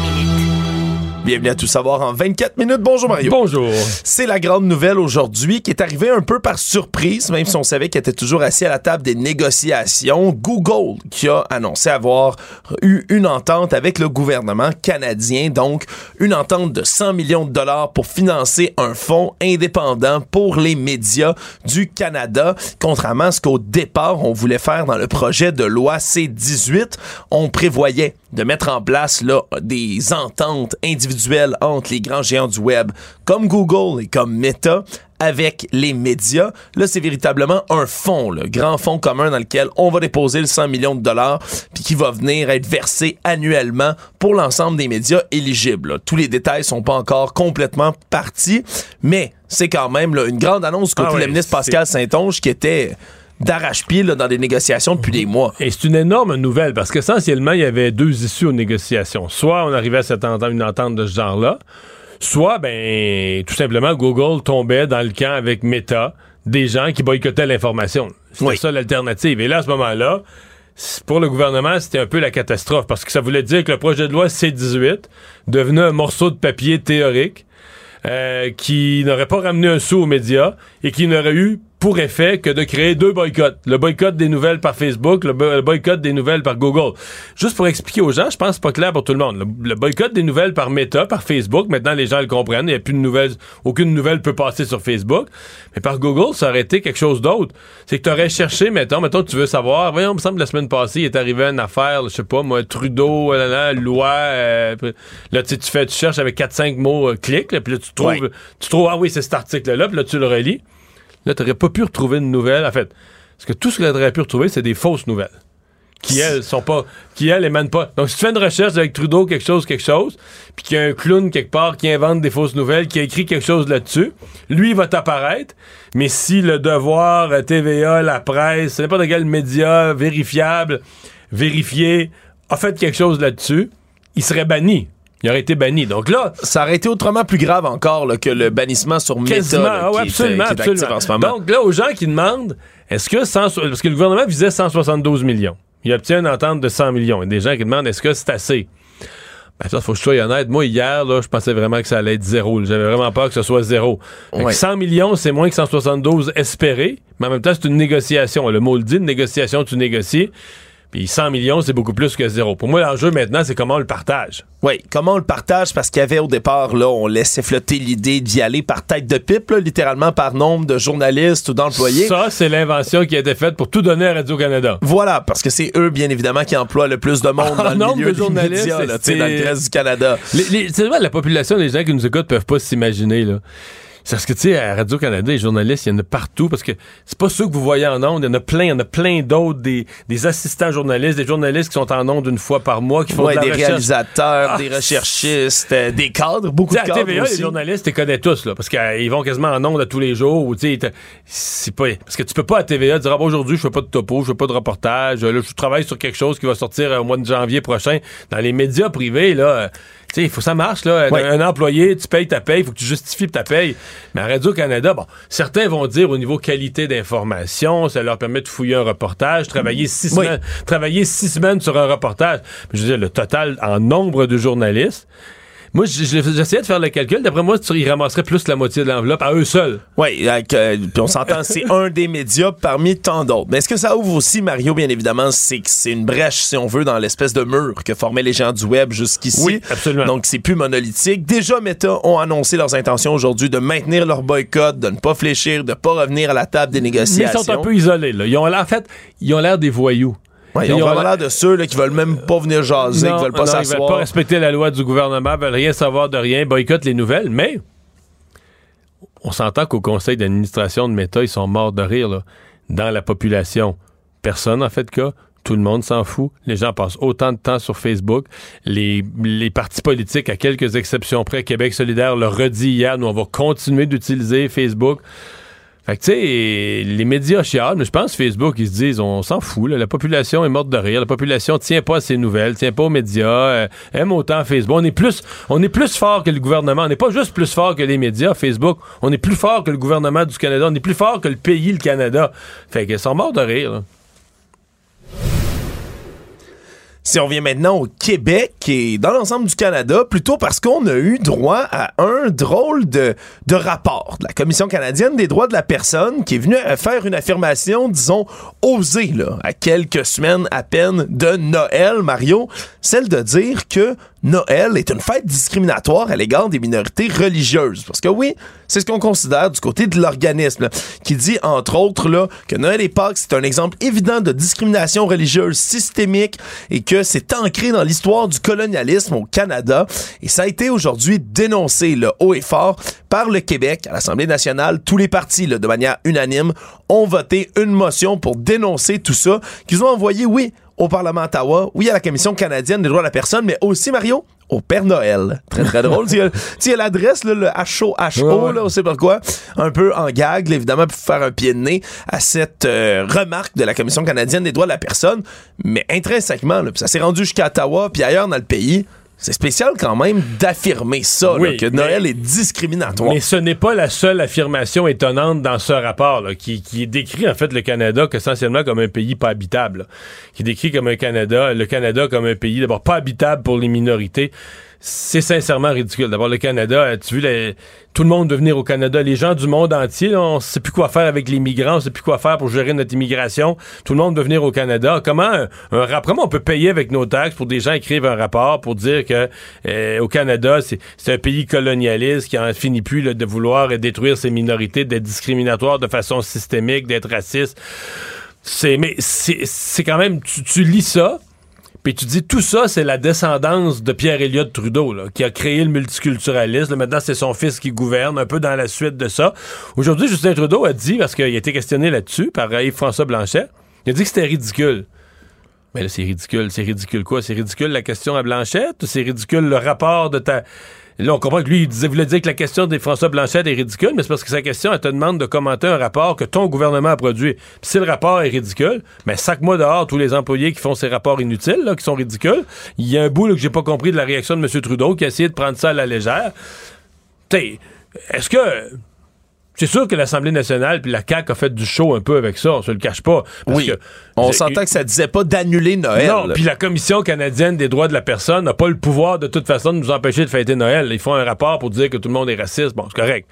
Bienvenue à Tout savoir en 24 minutes. Bonjour Mario. Bonjour. C'est la grande nouvelle aujourd'hui qui est arrivée un peu par surprise, même si on savait qu'il était toujours assis à la table des négociations. Google qui a annoncé avoir eu une entente avec le gouvernement canadien, donc une entente de 100 millions de dollars pour financer un fonds indépendant pour les médias du Canada, contrairement à ce qu'au départ on voulait faire dans le projet de loi C-18. On prévoyait de mettre en place là, des ententes individuelles entre les grands géants du web comme Google et comme Meta avec les médias. Là, c'est véritablement un fonds, le grand fonds commun dans lequel on va déposer le 100 millions de dollars, puis qui va venir être versé annuellement pour l'ensemble des médias éligibles. Tous les détails sont pas encore complètement partis, mais c'est quand même là, une grande annonce côté Ah le ministre Pascal Saint-Onge qui était d'arrache-pied dans des négociations depuis des mois. Et c'est une énorme nouvelle parce qu'essentiellement, il y avait deux issues aux négociations. Soit on arrivait à cette entente, une entente de ce genre-là, soit, ben, tout simplement, Google tombait dans le camp avec Meta des gens qui boycottaient l'information. C'était ça l'alternative. Et là, à ce moment-là, pour le gouvernement, c'était un peu la catastrophe parce que ça voulait dire que le projet de loi C-18 devenait un morceau de papier théorique euh, qui n'aurait pas ramené un sou aux médias et qui n'aurait eu pour effet que de créer deux boycotts. Le boycott des nouvelles par Facebook, le, bo- le boycott des nouvelles par Google. Juste pour expliquer aux gens, je pense que pas clair pour tout le monde. Le, le boycott des nouvelles par Meta, par Facebook, maintenant les gens le comprennent, il n'y a plus de nouvelles, aucune nouvelle peut passer sur Facebook. Mais par Google, ça aurait été quelque chose d'autre. C'est que tu aurais cherché, mettons, mettons, tu veux savoir, voyons, il me semble que la semaine passée, il est arrivé une affaire, je sais pas, moi, Trudeau, là, là, loi, euh, là, tu sais, tu fais, tu cherches avec 4-5 mots, euh, clic, là, puis là, tu trouves, Ouais. tu trouves, ah oui, c'est cet article-là, puis là, tu le relis. Là, tu n'aurais pas pu retrouver une nouvelle. En fait, parce que tout ce que tu aurais pu retrouver, c'est des fausses nouvelles. Qui, elles, sont pas. Qui, elles, émanent pas. Donc, si tu fais une recherche avec Trudeau, quelque chose, quelque chose, puis qu'il y a un clown quelque part qui invente des fausses nouvelles, qui a écrit quelque chose là-dessus, lui, il va t'apparaître. Mais si le devoir, euh, TVA, la presse, n'importe quel média vérifiable, vérifié, a fait quelque chose là-dessus, il serait banni. Il aurait été banni. Donc là. Ça aurait été autrement plus grave encore là, que le bannissement sur Meta Quasiment, là, ouais, qui, est- absolument, qui est actif absolument. en ce moment. Donc là, aux gens qui demandent, est-ce que 100 parce que le gouvernement visait 172 millions. Il obtient une entente de 100 millions. Il y a des gens qui demandent, est-ce que c'est assez? Ben ça, faut que je sois honnête. Moi, hier, là, je pensais vraiment que ça allait être zéro. J'avais vraiment peur que ce soit zéro. Ouais. 100 millions, c'est moins que 172 espérés, mais en même temps, c'est une négociation. Le mot le dit, une négociation, tu négocies. Puis 100 millions, c'est beaucoup plus que zéro. Pour moi, l'enjeu maintenant, c'est comment on le partage. Oui, comment on le partage? Parce qu'il y avait au départ, là, on laissait flotter l'idée d'y aller par tête de pipe, là, littéralement par nombre de journalistes ou d'employés. Ça, c'est l'invention qui a été faite pour tout donner à Radio-Canada. Voilà, parce que c'est eux, bien évidemment, qui emploient le plus de monde [laughs] En dans le nombre milieu de journalistes, médias, là, tu sais, c'est- dans le reste du Canada. Les, les- la population, les gens qui nous écoutent peuvent pas s'imaginer, là. C'est parce que, tu sais, à Radio-Canada, les journalistes, il y en a partout, parce que c'est pas ceux que vous voyez en ondes, il y en a plein, il y en a plein d'autres, des, des assistants journalistes, des journalistes qui sont en ondes une fois par mois, qui font Ouais, de la des recherche. réalisateurs, Ah, des recherchistes, euh, des cadres, beaucoup de à cadres TVA, aussi. les journalistes, tu les connais tous, là, parce qu'ils vont quasiment en ondes à tous les jours. ou, tu sais, c'est pas, parce que tu peux pas à TVA dire, ah, bon, aujourd'hui, je fais pas de topo, je fais pas de reportage, là, je travaille sur quelque chose qui va sortir euh, au mois de janvier prochain. Dans les médias privés, là, sais, il faut que ça marche, là. Ouais. Un, employé, tu payes ta paye, il faut que tu justifies ta paye. Mais à Radio-Canada, bon, certains vont dire au niveau qualité d'information, ça leur permet de fouiller un reportage, travailler six Oui. semaines, travailler six semaines sur un reportage. Je veux dire, le total en nombre de journalistes, moi, j'essayais de faire le calcul. D'après moi, tu- ils ramasseraient plus la moitié de l'enveloppe à eux seuls. Oui, puis on s'entend, c'est [laughs] un des médias parmi tant d'autres. Mais est-ce que ça ouvre aussi, Mario, bien évidemment, c'est que c'est une brèche, si on veut, dans l'espèce de mur que formaient les gens du web jusqu'ici. Oui, absolument. Donc, c'est plus monolithique. Déjà, Meta ont annoncé leurs intentions aujourd'hui de maintenir leur boycott, de ne pas fléchir, de ne pas revenir à la table des Mais ils négociations. sont un peu isolés. Là. Ils ont l'air, en fait, ils ont l'air des voyous. Ouais, ils ont vraiment l'air de ceux là, qui veulent même pas venir jaser, Non, qui veulent pas non, Ils veulent s'asseoir. pas respecter la loi du gouvernement, veulent rien savoir de rien, boycottent les nouvelles, mais on s'entend qu'au conseil d'administration de Meta, ils sont morts de rire. là. Dans la population, personne en fait cas. Tout le monde s'en fout. Les gens passent autant de temps sur Facebook. Les, les partis politiques, à quelques exceptions près, Québec solidaire le redit hier, nous, on va continuer d'utiliser Facebook. Fait que, tu sais, les médias chialent, mais je pense Facebook, ils se disent, on s'en fout, la population est morte de rire, la population tient pas à ces nouvelles, tient pas aux médias, euh, aime autant Facebook. On est plus, on est plus fort que le gouvernement. On n'est pas juste plus fort que les médias, Facebook. On est plus fort que le gouvernement du Canada. On est plus fort que le pays, le Canada. Fait qu'ils sont morts de rire. Si on revient maintenant au Québec et dans l'ensemble du Canada, plutôt parce qu'on a eu droit à un drôle de, rapport de la Commission canadienne des droits de la personne qui est venue faire une affirmation, disons, osée, là, à quelques semaines à peine de Noël, Mario, celle de dire que Noël est une fête discriminatoire à l'égard des minorités religieuses. Parce que oui, c'est ce qu'on considère du côté de l'organisme, là, qui dit, entre autres, là, que Noël et Pâques, c'est un exemple évident de discrimination religieuse systémique et que c'est ancré dans l'histoire du colonialisme au Canada. Et ça a été aujourd'hui dénoncé, le haut et fort, par le Québec à l'Assemblée nationale. Tous les partis, là, de manière unanime, ont voté une motion pour dénoncer tout ça, qu'ils ont envoyé, oui, au Parlement Ottawa, oui, à la Commission canadienne des droits de la personne, mais aussi, Mario, au Père Noël. Très, très drôle. tu sais, l'adresse, le HO, HO, là, on sait pas quoi, un peu en gag, évidemment, pour faire un pied de nez à cette euh, remarque de la Commission canadienne des droits de la personne, mais intrinsèquement, là, ça s'est rendu jusqu'à Ottawa, puis ailleurs dans le pays, c'est spécial quand même d'affirmer ça, là, Oui, que Noël est discriminatoire. Mais ce n'est pas la seule affirmation étonnante dans ce rapport là, qui, qui décrit en fait le Canada essentiellement comme un pays pas habitable, là. qui décrit comme un Canada, le Canada comme un pays d'abord pas habitable pour les minorités. C'est sincèrement ridicule. D'abord, le Canada, tu les- tout le monde veut venir au Canada? Les gens du monde entier, on sait plus quoi faire avec les migrants, on sait plus quoi faire pour gérer notre immigration. Tout le monde veut venir au Canada. Comment un, un rap- comment on peut payer avec nos taxes pour des gens écrivent un rapport pour dire que euh, au Canada, c'est un pays colonialiste qui en finit plus de vouloir détruire ses minorités, d'être discriminatoire de façon systémique, d'être raciste. Mais c'est c'est quand même tu lis ça. Puis tu dis tout ça, c'est la descendance de Pierre Elliott Trudeau, qui a créé le multiculturalisme. Maintenant, c'est son fils qui gouverne, un peu dans la suite de ça. Aujourd'hui, Justin Trudeau a dit, parce qu'il a été questionné là-dessus par euh, Yves-François Blanchet, il a dit que c'était ridicule. Mais là, c'est ridicule. C'est ridicule quoi? C'est ridicule la question à Blanchette? C'est ridicule le rapport de ta... Là, on comprend que lui, il disait, voulait dire que la question des François Blanchette est ridicule, mais c'est parce que sa question, elle te demande de commenter un rapport que ton gouvernement a produit. Si le rapport est ridicule, mais sac-moi dehors tous les employés qui font ces rapports inutiles, là, qui sont ridicules. Il y a un bout là, que j'ai pas compris de la réaction de M. Trudeau qui a essayé de prendre ça à la légère. T'sais, est-ce que... C'est sûr que l'Assemblée nationale puis la CAQ a fait du show un peu avec ça, on se le cache pas. parce Oui. que- On s'entend que ça disait pas d'annuler Noël. non, puis la Commission canadienne des droits de la personne n'a pas le pouvoir de toute façon de nous empêcher de fêter Noël. Ils font un rapport pour dire que tout le monde est raciste. Bon, c'est correct.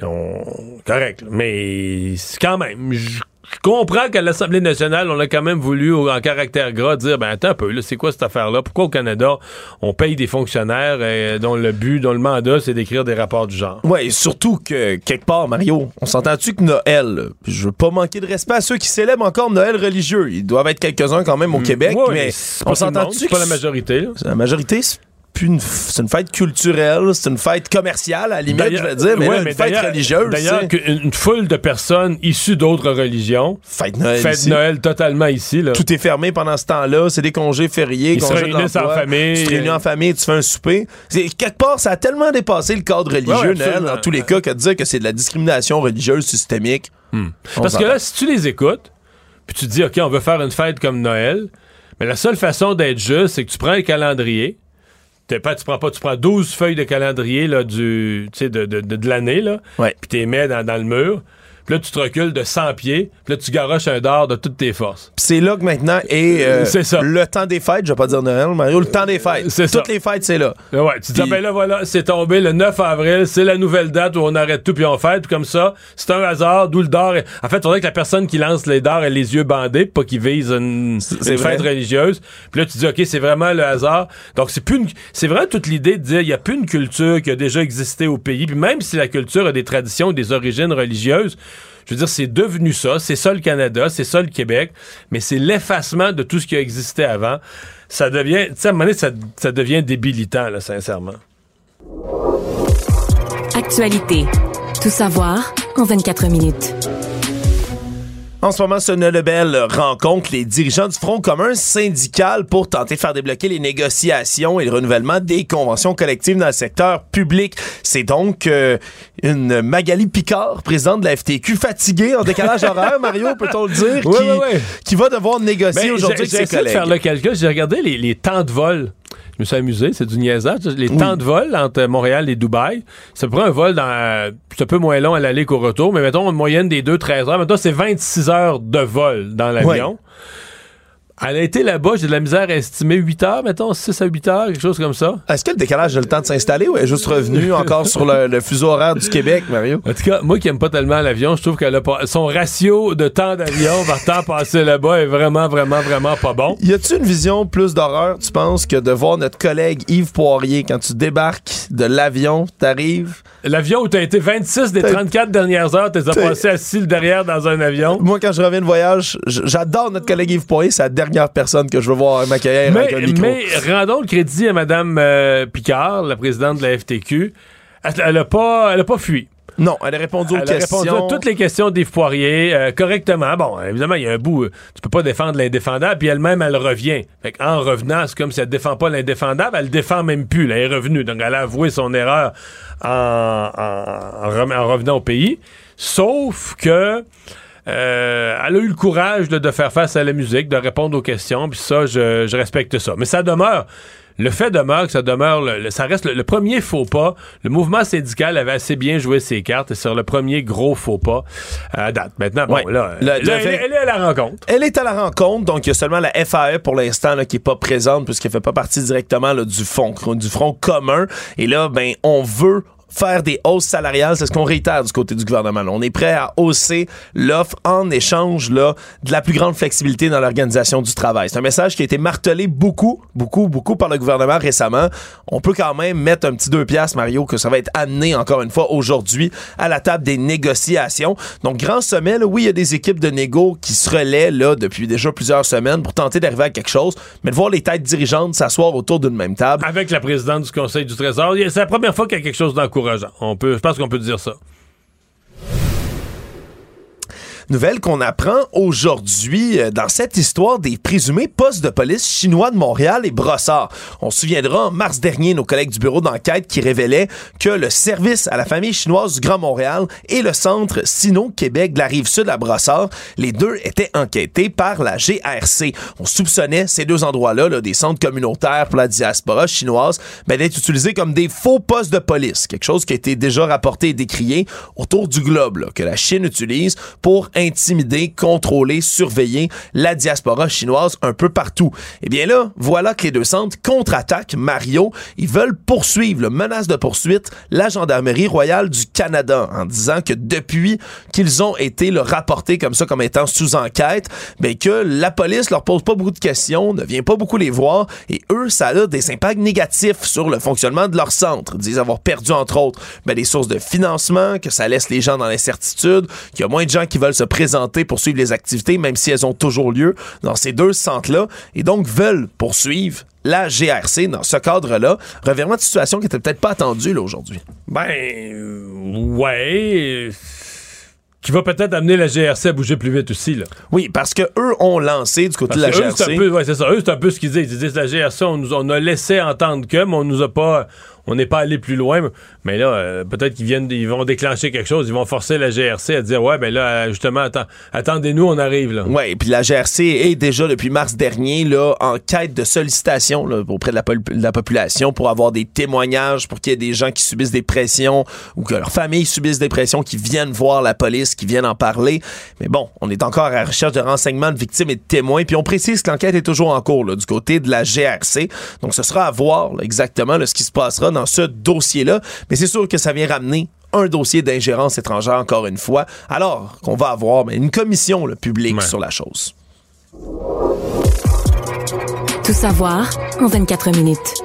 Et on- Correct. Mais c'est quand même. Je je comprends qu'à l'Assemblée nationale, on a quand même voulu, en caractère gras, dire ben attends un peu, là, c'est quoi cette affaire-là? Pourquoi au Canada, on paye des fonctionnaires euh, dont le but, dont le mandat, c'est d'écrire des rapports du genre? Ouais, et surtout que, quelque part, Mario, on s'entend-tu que Noël, je veux pas manquer de respect à ceux qui célèbrent encore Noël religieux. Ils doivent être quelques-uns quand même au Québec, Mm. Ouais, mais c'est on s'entend-tu c'est que pas la majorité, là. La majorité, c'est plus une, f- c'est une fête culturelle, c'est une fête commerciale, à la limite, je veux dire, mais ouais, là, une fête religieuse. D'ailleurs, une foule de personnes issues d'autres religions Fête Noël fête ici. Noël totalement ici. Là. Tout est fermé pendant ce temps-là, c'est des congés fériés, Ils se congés de réunissent en famille. Tu te réunis en famille, tu fais un souper. C'est- Quelque part, ça a tellement dépassé le cadre religieux, Ouais, Noël, dans tous les cas, que de dire que c'est de la discrimination religieuse systémique. on Parce que là, si tu les écoutes, puis tu te dis, OK, on veut faire une fête comme Noël, mais la seule façon d'être juste, c'est que tu prends un calendrier. Pas, tu prends pas, tu prends 12 feuilles de calendrier là, du, de, de, de, de l'année, là, puis tu les mets dans, dans le mur. Puis là, tu te recules de 100 pieds, puis là, tu garoches un dard de toutes tes forces. Puis c'est là que maintenant est euh, [laughs] C'est ça. le temps des fêtes, je vais pas dire Noël, Mario, le temps des fêtes. C'est Toutes ça. les fêtes, c'est là. Ouais, tu te dis, ah, ben là, voilà, c'est tombé le 9 avril, c'est la nouvelle date où on arrête tout puis on fête, puis comme ça, c'est un hasard, d'où le dard. est- En fait, il faudrait que la personne qui lance les dards ait les yeux bandés, pas qu'il vise une, fête religieuse. Puis là, tu dis, OK, c'est vraiment le hasard. Donc, c'est plus une- c'est vraiment toute l'idée de dire, il n'y a plus une culture qui a déjà existé au pays, puis même si la culture a des traditions, des origines religieuses, je veux dire, c'est devenu ça. C'est ça le Canada, c'est ça le Québec, mais c'est l'effacement de tout ce qui a existé avant. Ça devient, tu sais, à un moment donné, ça, devient débilitant, là, sincèrement. Actualité. Tout savoir en 24 minutes. En ce moment, Sonia Lebel rencontre les dirigeants du Front commun syndical pour tenter de faire débloquer les négociations et le renouvellement des conventions collectives dans le secteur public. C'est donc euh, une Magali Picard, présidente de la FTQ, fatiguée en décalage horaire, Mario, peut-on le dire, [laughs] Ouais, qui, ouais, ouais. qui va devoir négocier Ben, aujourd'hui avec ses essayé de collègues. faire le calcul. J'ai regardé les, les temps de vol. Me suis amusé, c'est du niaisage. Les Oui. temps de vol entre Montréal et Dubaï, ça prend un vol dans. C'est un peu moins long à l'aller qu'au retour, mais mettons une moyenne des 2-13 heures. Mettons, c'est 26 heures de vol dans l'avion. Elle a été là-bas, j'ai de la misère à estimer 8 heures, mettons, 6 à 8 heures, quelque chose comme ça. Est-ce que le décalage a le temps de s'installer ou elle est juste revenue encore sur le, le fuseau horaire du Québec, Mario? En tout cas, moi qui aime pas tellement l'avion, je trouve que son ratio de temps d'avion par temps passé là-bas est vraiment, vraiment, vraiment pas bon. Y a-tu une vision plus d'horreur, tu penses, que de voir notre collègue Yves Poirier quand tu débarques de l'avion, t'arrives? L'avion où t'as été 26 des 34 dernières heures, t'es passé assis derrière dans un avion. Moi, quand je reviens de voyage, j'adore notre collègue Yves Poirier, c'est la dernière personne que je veux voir m'accueillir avec un micro. Mais rendons le crédit à Mme euh, Picard, la présidente de la FTQ. Elle n'a pas, pas fui. Non, elle a répondu aux elle questions. a répondu à toutes les questions d'Yves Poirier euh, correctement. Bon, évidemment, il y a un bout, euh, tu peux pas défendre l'indéfendable, puis elle-même, elle revient. en revenant, c'est comme si elle défend pas l'indéfendable, elle défend même plus. elle est revenue. Donc, elle a avoué son erreur en, en revenant au pays. Sauf que euh, elle a eu le courage de faire face à la musique, de répondre aux questions, puis ça, je, respecte ça. Mais ça demeure. Le fait demeure que ça demeure, le, ça reste le, premier faux pas. Le mouvement syndical avait assez bien joué ses cartes sur le premier gros faux pas à date. Maintenant, bon, là, elle, est à la rencontre. Elle est à la rencontre, donc il y a seulement la FAE pour l'instant qui est pas présente puisqu'elle fait pas partie directement du front, du front commun. Et là, ben, on veut faire des hausses salariales, c'est ce qu'on réitère du côté du gouvernement. On est prêt à hausser l'offre en échange là, de la plus grande flexibilité dans l'organisation du travail. C'est un message qui a été martelé beaucoup, beaucoup, beaucoup par le gouvernement récemment. On peut quand même mettre un petit deux piastres, Mario, que ça va être amené encore une fois aujourd'hui à la table des négociations. Donc, grand sommet, là, oui, il y a des équipes de négo qui se relaient là, depuis déjà plusieurs semaines pour tenter d'arriver à quelque chose, mais de voir les têtes dirigeantes s'asseoir autour d'une même table. Avec la présidente du Conseil du Trésor, c'est la première fois qu'il y a quelque chose on peut, je pense qu'on peut dire ça. Nouvelle qu'on apprend aujourd'hui euh, dans cette histoire des présumés postes de police chinois de Montréal et Brossard. On se souviendra en mars dernier nos collègues du bureau d'enquête qui révélaient que le service à la famille chinoise du Grand Montréal et le centre Sino-Québec de la rive sud à Brossard, les deux étaient enquêtés par la GRC. On soupçonnait ces deux endroits-là, des centres communautaires pour la diaspora chinoise, d'être utilisés comme des faux postes de police, quelque chose qui a été déjà rapporté et décrié autour du globe, que la Chine utilise pour intimider, contrôler, surveiller la diaspora chinoise un peu partout. Eh bien là, voilà que les deux centres contre-attaquent Mario. Ils veulent poursuivre, le menace de poursuite, la Gendarmerie royale du Canada en disant que depuis qu'ils ont été rapportés comme ça, comme étant sous enquête, ben que la police leur pose pas beaucoup de questions, ne vient pas beaucoup les voir et eux, ça a des impacts négatifs sur le fonctionnement de leur centre. Ils disent avoir perdu, entre autres, ben, des sources de financement, que ça laisse les gens dans l'incertitude, qu'il y a moins de gens qui veulent se présenter pour suivre les activités, même si elles ont toujours lieu dans ces deux centres-là, et donc veulent poursuivre la GRC dans ce cadre-là. Revirement de situation qui était peut-être pas attendu là aujourd'hui. Ben, ouais qui va peut-être amener la GRC à bouger plus vite aussi. Là. Oui, parce que eux ont lancé du côté de la GRC. c'est ça. Eux, c'est un peu ce qu'ils disent. Ils disent la GRC, on nous on a laissé entendre que, mais on nous a pas on n'est pas allé plus loin. Mais là, euh, peut-être qu'ils viennent, ils vont déclencher quelque chose. Ils vont forcer la GRC à dire ouais, ben là, justement, attendez-nous, on arrive. Ouais, puis la GRC est déjà depuis mars dernier en quête de sollicitation auprès de la, population pour avoir des témoignages, pour qu'il y ait des gens qui subissent des pressions ou que leurs familles subissent des pressions, qui viennent voir la police, qui viennent en parler. Mais bon, on est encore à la recherche de renseignements de victimes et de témoins. Puis on précise que l'enquête est toujours en cours du côté de la GRC. Donc ce sera à voir exactement ce qui se passera dans ce dossier-là. Mais c'est sûr que ça vient ramener un dossier d'ingérence étrangère, encore une fois, alors qu'on va avoir une commission publique sur la chose. Tout savoir en 24 minutes.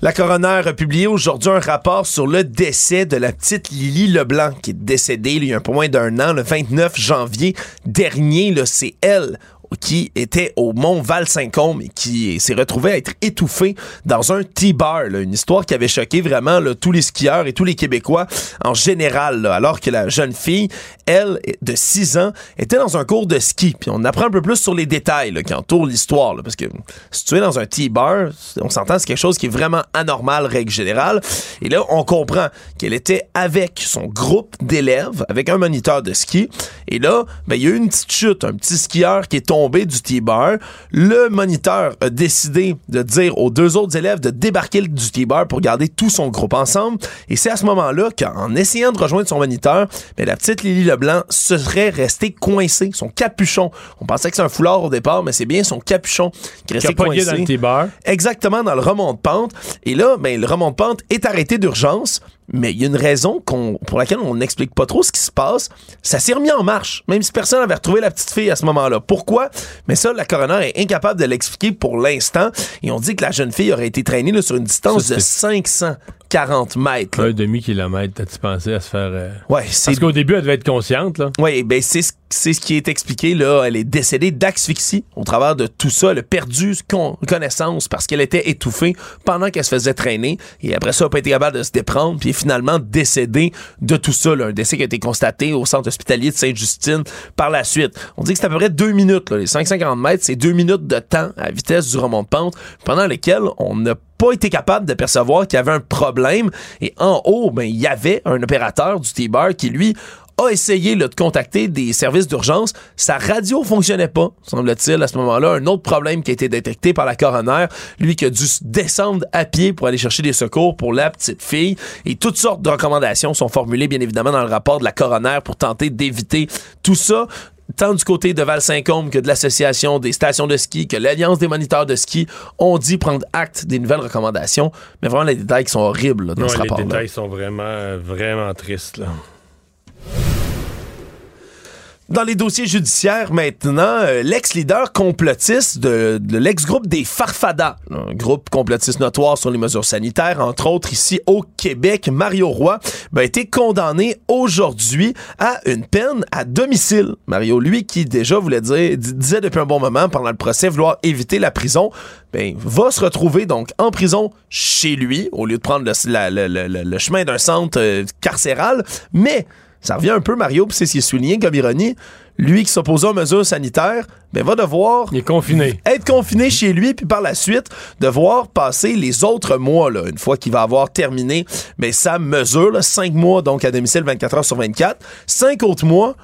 La coroner a publié aujourd'hui un rapport sur le décès de la petite Lily Leblanc, qui est décédée il y a un peu moins d'un an, le 29 janvier dernier. C'est elle qui était au mont Val-Saint-Côme et qui s'est retrouvé à être étouffé dans un T-bar. Une histoire qui avait choqué vraiment tous les skieurs et tous les Québécois en général. alors que la jeune fille, elle, de 6 ans, était dans un cours de ski. Puis on apprend un peu plus sur les détails qui entourent l'histoire. Parce que si tu es dans un T-bar, on s'entend c'est quelque chose qui est vraiment anormal, règle générale. Et là, on comprend qu'elle était avec son groupe d'élèves, avec un moniteur de ski. Et là, ben, il y a eu une petite chute, un petit skieur qui est tombé du T-bar. Le moniteur a décidé de dire aux deux autres élèves de débarquer du T-bar pour garder tout son groupe ensemble. Et c'est à ce moment-là qu'en essayant de rejoindre son moniteur, ben, la petite Lily Leblanc serait resté coincé, son capuchon. On pensait que c'est un foulard au départ, mais c'est bien son capuchon qui restait coincé. dans le Exactement, dans le remont de pente. Et là, ben, le remont de pente est arrêté d'urgence, mais il y a une raison pour laquelle on n'explique pas trop ce qui se passe. Ça s'est remis en marche, même si personne n'avait retrouvé la petite fille à ce moment-là. Pourquoi? Mais ça, la coroner est incapable de l'expliquer pour l'instant. Et on dit que la jeune fille aurait été traînée sur une distance de 500 40 mètres. Un demi-kilomètre, t'as-tu pensé à se faire. Euh... Ouais, c'est. Parce qu'au début, elle devait être consciente, là. Oui, ben, c'est ce, c'est ce qui est expliqué, là. Elle est décédée d'asphyxie au travers de tout ça. Elle a perdu con... connaissance parce qu'elle était étouffée pendant qu'elle se faisait traîner. Et après ça, elle n'a pas été capable de se déprendre. Puis finalement décédée de tout ça, là. Un décès qui a été constaté au centre hospitalier de Sainte-Justine par la suite. On dit que c'est à peu près deux minutes, là. Les 550 mètres, c'est deux minutes de temps à vitesse du remont de pente pendant lesquelles on n'a pas été capable de percevoir qu'il y avait un problème. Et en haut, ben, il y avait un opérateur du T-Bar qui, lui, a essayé de contacter des services d'urgence. Sa radio fonctionnait pas, semble-t-il, à ce moment-là. Un autre problème qui a été détecté par la coroner, lui qui a dû descendre à pied pour aller chercher des secours pour la petite fille. Et toutes sortes de recommandations sont formulées, bien évidemment, dans le rapport de la coroner pour tenter d'éviter tout ça tant du côté de Val-Saint-Côme que de l'association des stations de ski, que l'Alliance des moniteurs de ski ont dit prendre acte des nouvelles recommandations. Mais vraiment, les détails qui sont horribles là, dans Ouais, ce les rapport-là. détails sont vraiment, vraiment tristes, là. Dans les dossiers judiciaires maintenant, euh, l'ex-leader complotiste de, l'ex-groupe des Farfadas, un groupe complotiste notoire sur les mesures sanitaires, entre autres ici au Québec, Mario Roy, ben, a été condamné aujourd'hui à une peine à domicile. Mario, lui qui déjà voulait dire, dis- disait depuis un bon moment pendant le procès vouloir éviter la prison, ben, va se retrouver donc en prison chez lui au lieu de prendre le chemin d'un centre euh, carcéral, mais ça revient un peu, Mario, puis c'est ce qui est souligné comme ironie. Lui qui s'opposait aux mesures sanitaires, ben, va devoir Il est confiné. être confiné chez lui, puis par la suite, devoir passer les autres mois, là, une fois qu'il va avoir terminé ben, sa mesure, là, 5 mois donc à domicile 24 heures sur 24, 5 autres mois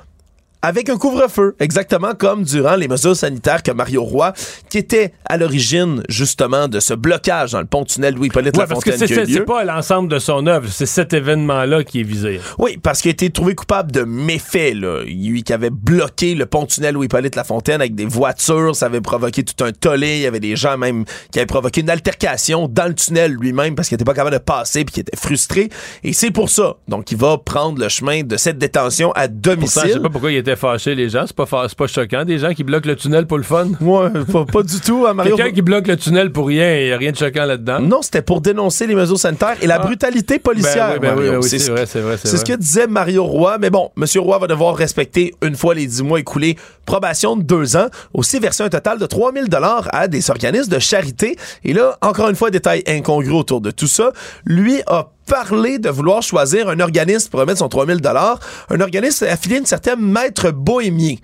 avec un couvre-feu, exactement comme durant les mesures sanitaires que Mario Roy, qui était à l'origine justement de ce blocage dans le pont-tunnel Louis-Hippolyte Ouais, parce que Lafontaine c'est pas l'ensemble de son œuvre, c'est cet événement-là qui est visé. Oui, parce qu'il a été trouvé coupable de méfaits. Là. Lui qui avait bloqué le pont-tunnel Louis-Hippolyte Lafontaine avec des voitures, ça avait provoqué tout un tollé. Il y avait des gens même qui avaient provoqué une altercation dans le tunnel lui-même parce qu'il était pas capable de passer puis qu'il était frustré. Et c'est pour ça. Donc, il va prendre le chemin de cette détention à Pourtant, je domicile. sais pas pourquoi il était fâché, les gens. C'est pas, pas choquant, des gens qui bloquent le tunnel pour le fun. [laughs] Ouais, pas, pas du tout. hein, Mario. Quelqu'un qui bloque le tunnel pour rien, il n'y a rien de choquant là-dedans. Non, c'était pour dénoncer les mesures sanitaires et la Ah. brutalité policière. Ben oui, ben oui, ben oui, C'est c'est ce vrai, c'est vrai, c'est ce que disait Mario Roy. Mais bon, M. Roy va devoir respecter, une fois les 10 mois écoulés, probation de deux ans. Aussi verser un total de 3000 dollars à des organismes de charité. Et là, encore une fois, détail incongru autour de tout ça. Lui a parlé de vouloir choisir un organisme pour remettre son 3000 dollars, un organisme affilié à une certaine maître bohémien.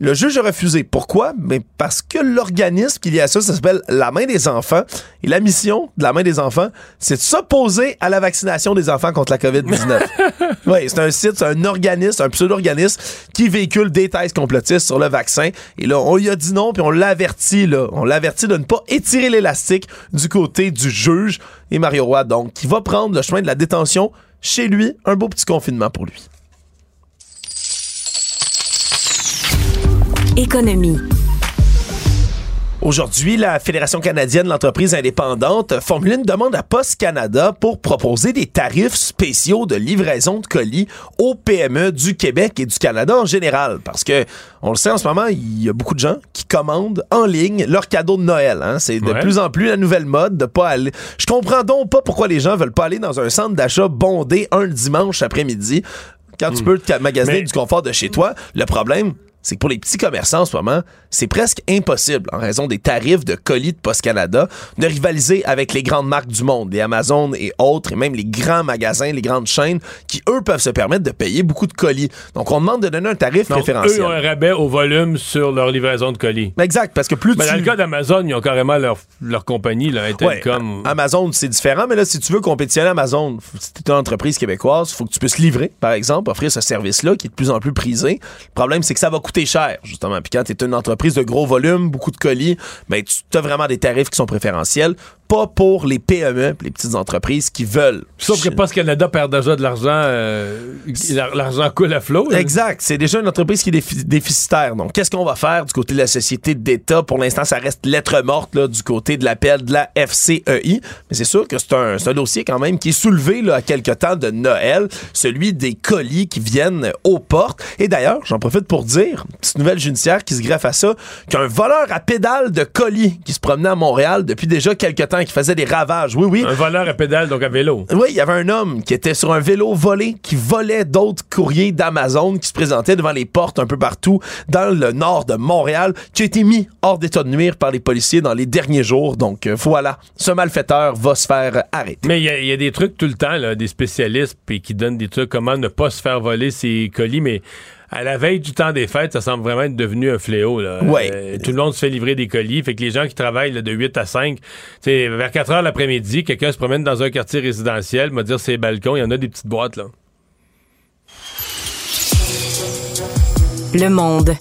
Le juge a refusé. Pourquoi? Mais parce que l'organisme qu'il y a à ça, ça s'appelle La Main des Enfants. Et la mission de La Main des Enfants, c'est de s'opposer à la vaccination des enfants contre la COVID-19. [laughs] oui, c'est un site, c'est un organisme, un pseudo-organisme qui véhicule des thèses complotistes sur le vaccin. Et là, on lui a dit non, puis on l'a averti, là. On l'a averti de ne pas étirer l'élastique du côté du juge. Et Mario Roy, donc, qui va prendre le chemin de la détention chez lui. Un beau petit confinement pour lui. Économie. Aujourd'hui, la Fédération canadienne de l'entreprise indépendante a formulé une demande à Post Canada pour proposer des tarifs spéciaux de livraison de colis aux PME du Québec et du Canada en général. Parce que, on le sait en ce moment, il y a beaucoup de gens qui commandent en ligne leurs cadeaux de Noël. hein. C'est de Ouais. plus en plus la nouvelle mode de pas aller. Je comprends donc pas pourquoi les gens veulent pas aller dans un centre d'achat bondé un dimanche après-midi quand tu peux te magasiner Mais- du confort de chez toi. Le problème, c'est que pour les petits commerçants en ce moment, c'est presque impossible, en raison des tarifs de colis de Post Canada, de rivaliser avec les grandes marques du monde, les Amazon et autres, et même les grands magasins, les grandes chaînes, qui, eux, peuvent se permettre de payer beaucoup de colis. Donc, on demande de donner un tarif Donc, préférentiel. eux ont un rabais au volume sur leur livraison de colis. Exact, parce que plus Mais tu... dans le cas d'Amazon, ils ont carrément leur, leur compagnie, là, Ouais. Amazon, c'est différent, mais là, si tu veux compétitionner Amazon, si tu es une entreprise québécoise, il faut que tu puisses livrer, par exemple, offrir ce service-là qui est de plus en plus prisé. Le problème, c'est que ça va coûter cher, justement. Puis quand tu une entreprise de gros volume, beaucoup de colis, ben, tu as vraiment des tarifs qui sont préférentiels. Pas pour les PME, les petites entreprises qui veulent. Sauf que Post Canada perd déjà de l'argent, euh, l'argent coule à flot. Exact. C'est déjà une entreprise qui est déficitaire. Donc, qu'est-ce qu'on va faire du côté de la société d'État? Pour l'instant, ça reste lettre morte là, du côté de l'appel de la FCEI. Mais c'est sûr que c'est un, un, dossier quand même qui est soulevé là, à quelque temps de Noël, celui des colis qui viennent aux portes. Et d'ailleurs, j'en profite pour dire, petite nouvelle judiciaire qui se greffe à ça, qu'un voleur à pédale de colis qui se promenait à Montréal depuis déjà quelques temps, qui faisait des ravages. Oui, oui. Un voleur à pédale, donc à vélo. Oui, il y avait un homme qui était sur un vélo volé, qui volait d'autres courriers d'Amazon, qui se présentait devant les portes un peu partout dans le nord de Montréal, qui a été mis hors d'état de nuire par les policiers dans les derniers jours. Donc euh, voilà, ce malfaiteur va se faire arrêter. Mais il y, a des trucs tout le temps, là, des spécialistes puis qui donnent des trucs comment ne pas se faire voler ses colis, mais à la veille du temps des fêtes, ça semble vraiment être devenu un fléau. Là. Ouais. Euh, tout le monde se fait livrer des colis. Fait que les gens qui travaillent de 8 à 5, vers 4 heures l'après-midi, quelqu'un se promène dans un quartier résidentiel, va dire ses balcons, il y en a des petites boîtes. là. Le monde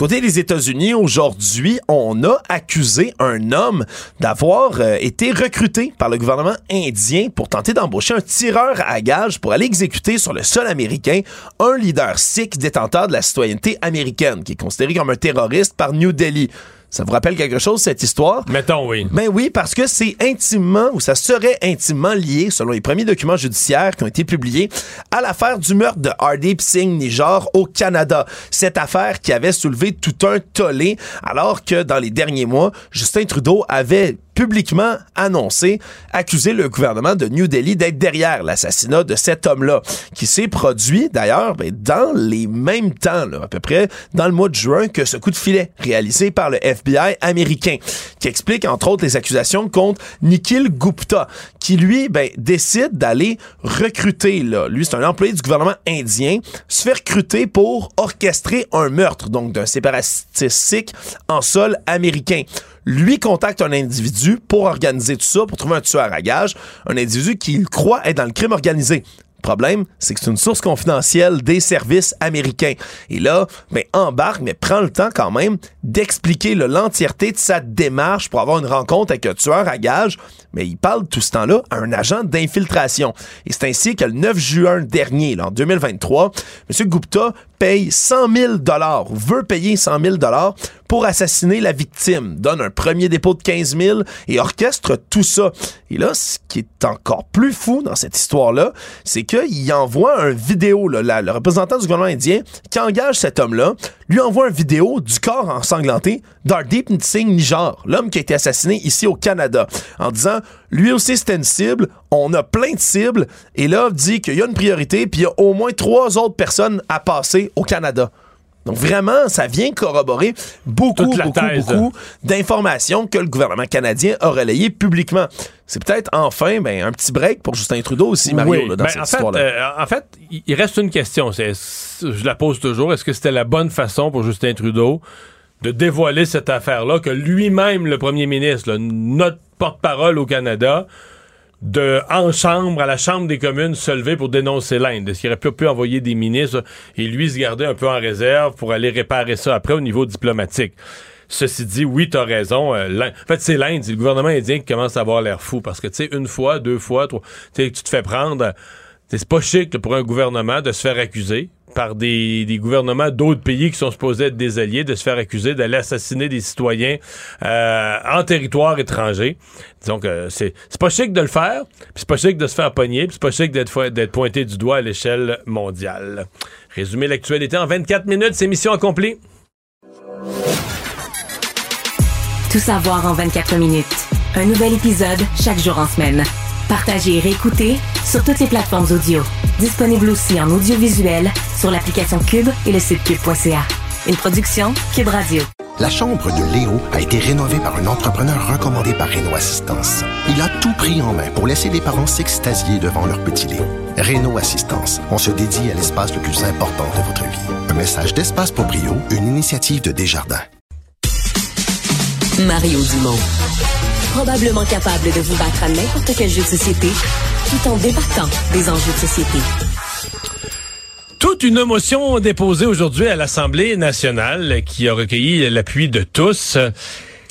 côté des États-Unis, aujourd'hui, on a accusé un homme d'avoir euh, été recruté par le gouvernement indien pour tenter d'embaucher un tireur à gages pour aller exécuter sur le sol américain un leader sikh détenteur de la citoyenneté américaine, qui est considéré comme un terroriste par New Delhi. Ça vous rappelle quelque chose, cette histoire? Mettons, oui. Ben oui, parce que c'est intimement, ou ça serait intimement lié, selon les premiers documents judiciaires qui ont été publiés, à l'affaire du meurtre de Hardeep Singh Nijor au Canada. Cette affaire qui avait soulevé tout un tollé, alors que dans les derniers mois, Justin Trudeau avait publiquement annoncé accuser le gouvernement de New Delhi d'être derrière l'assassinat de cet homme-là, qui s'est produit d'ailleurs ben, dans les mêmes temps, à peu près dans le mois de juin, que ce coup de filet réalisé par le FBI américain, qui explique entre autres les accusations contre Nikhil Gupta, qui lui ben, décide d'aller recruter, là, lui c'est un employé du gouvernement indien, se fait recruter pour orchestrer un meurtre, donc d'un séparatiste en sol américain lui contacte un individu pour organiser tout ça, pour trouver un tueur à gage, un individu qu'il croit être dans le crime organisé. Le problème, c'est que c'est une source confidentielle des services américains. Et là, ben, embarque, mais prend le temps quand même d'expliquer l'entièreté de sa démarche pour avoir une rencontre avec un tueur à gage. Mais il parle tout ce temps-là à un agent d'infiltration. Et c'est ainsi que le 9 juin dernier, en 2023, M. Gupta paye 100 000 dollars, veut payer 100 000 dollars pour assassiner la victime, donne un premier dépôt de 15 000 et orchestre tout ça. Et là, ce qui est encore plus fou dans cette histoire-là, c'est qu'il envoie un vidéo, le représentant du gouvernement indien qui engage cet homme-là, lui envoie une vidéo du corps ensanglanté d'Ardeep Singh Nijor, l'homme qui a été assassiné ici au Canada, en disant, lui aussi c'était une cible, on a plein de cibles, et là, dit qu'il y a une priorité, puis il y a au moins trois autres personnes à passer au Canada. Donc vraiment, ça vient corroborer beaucoup, beaucoup, beaucoup d'informations que le gouvernement canadien a relayées publiquement. C'est peut-être enfin ben, un petit break pour Justin Trudeau aussi, Mario, dans ben, cette en histoire-là. Fait, euh, en fait, il reste une question. Je la pose toujours. Est-ce que c'était la bonne façon pour Justin Trudeau de dévoiler cette affaire-là, que lui-même, le premier ministre, notre porte-parole au Canada, de en chambre à la chambre des communes se lever pour dénoncer l'Inde. Est-ce qu'il aurait pu, envoyer des ministres et lui se garder un peu en réserve pour aller réparer ça après au niveau diplomatique? Ceci dit, oui, t'as raison. Euh, en fait, c'est l'Inde, c'est le gouvernement indien qui commence à avoir l'air fou parce que, tu sais, une fois, deux fois, trois, tu te fais prendre. C'est pas chic pour un gouvernement de se faire accuser par des, gouvernements d'autres pays qui sont supposés être des alliés, de se faire accuser d'aller assassiner des citoyens euh, en territoire étranger. Disons que c'est pas chic de le faire, puis c'est pas chic de se faire pogner, puis c'est pas chic d'être pointé du doigt à l'échelle mondiale. Résumer l'actualité en 24 minutes, c'est mission accomplie. Tout savoir en 24 minutes. Un nouvel épisode chaque jour en semaine. Partagez et réécoutez sur toutes les plateformes audio. Disponible aussi en audiovisuel sur l'application Cube et le site cube.ca. Une production Cube Radio. La chambre de Léo a été rénovée par un entrepreneur recommandé par Renault Assistance. Il a tout pris en main pour laisser les parents s'extasier devant leur petit Léo. Renault Assistance, on se dédie à l'espace le plus important de votre vie. Un message d'Espace pour Brio, une initiative de Desjardins. Mario Dumont. Probablement capable de vous battre à n'importe quel jeu de société tout en débattant des enjeux de société. Toute une motion déposée aujourd'hui à l'Assemblée nationale qui a recueilli l'appui de tous.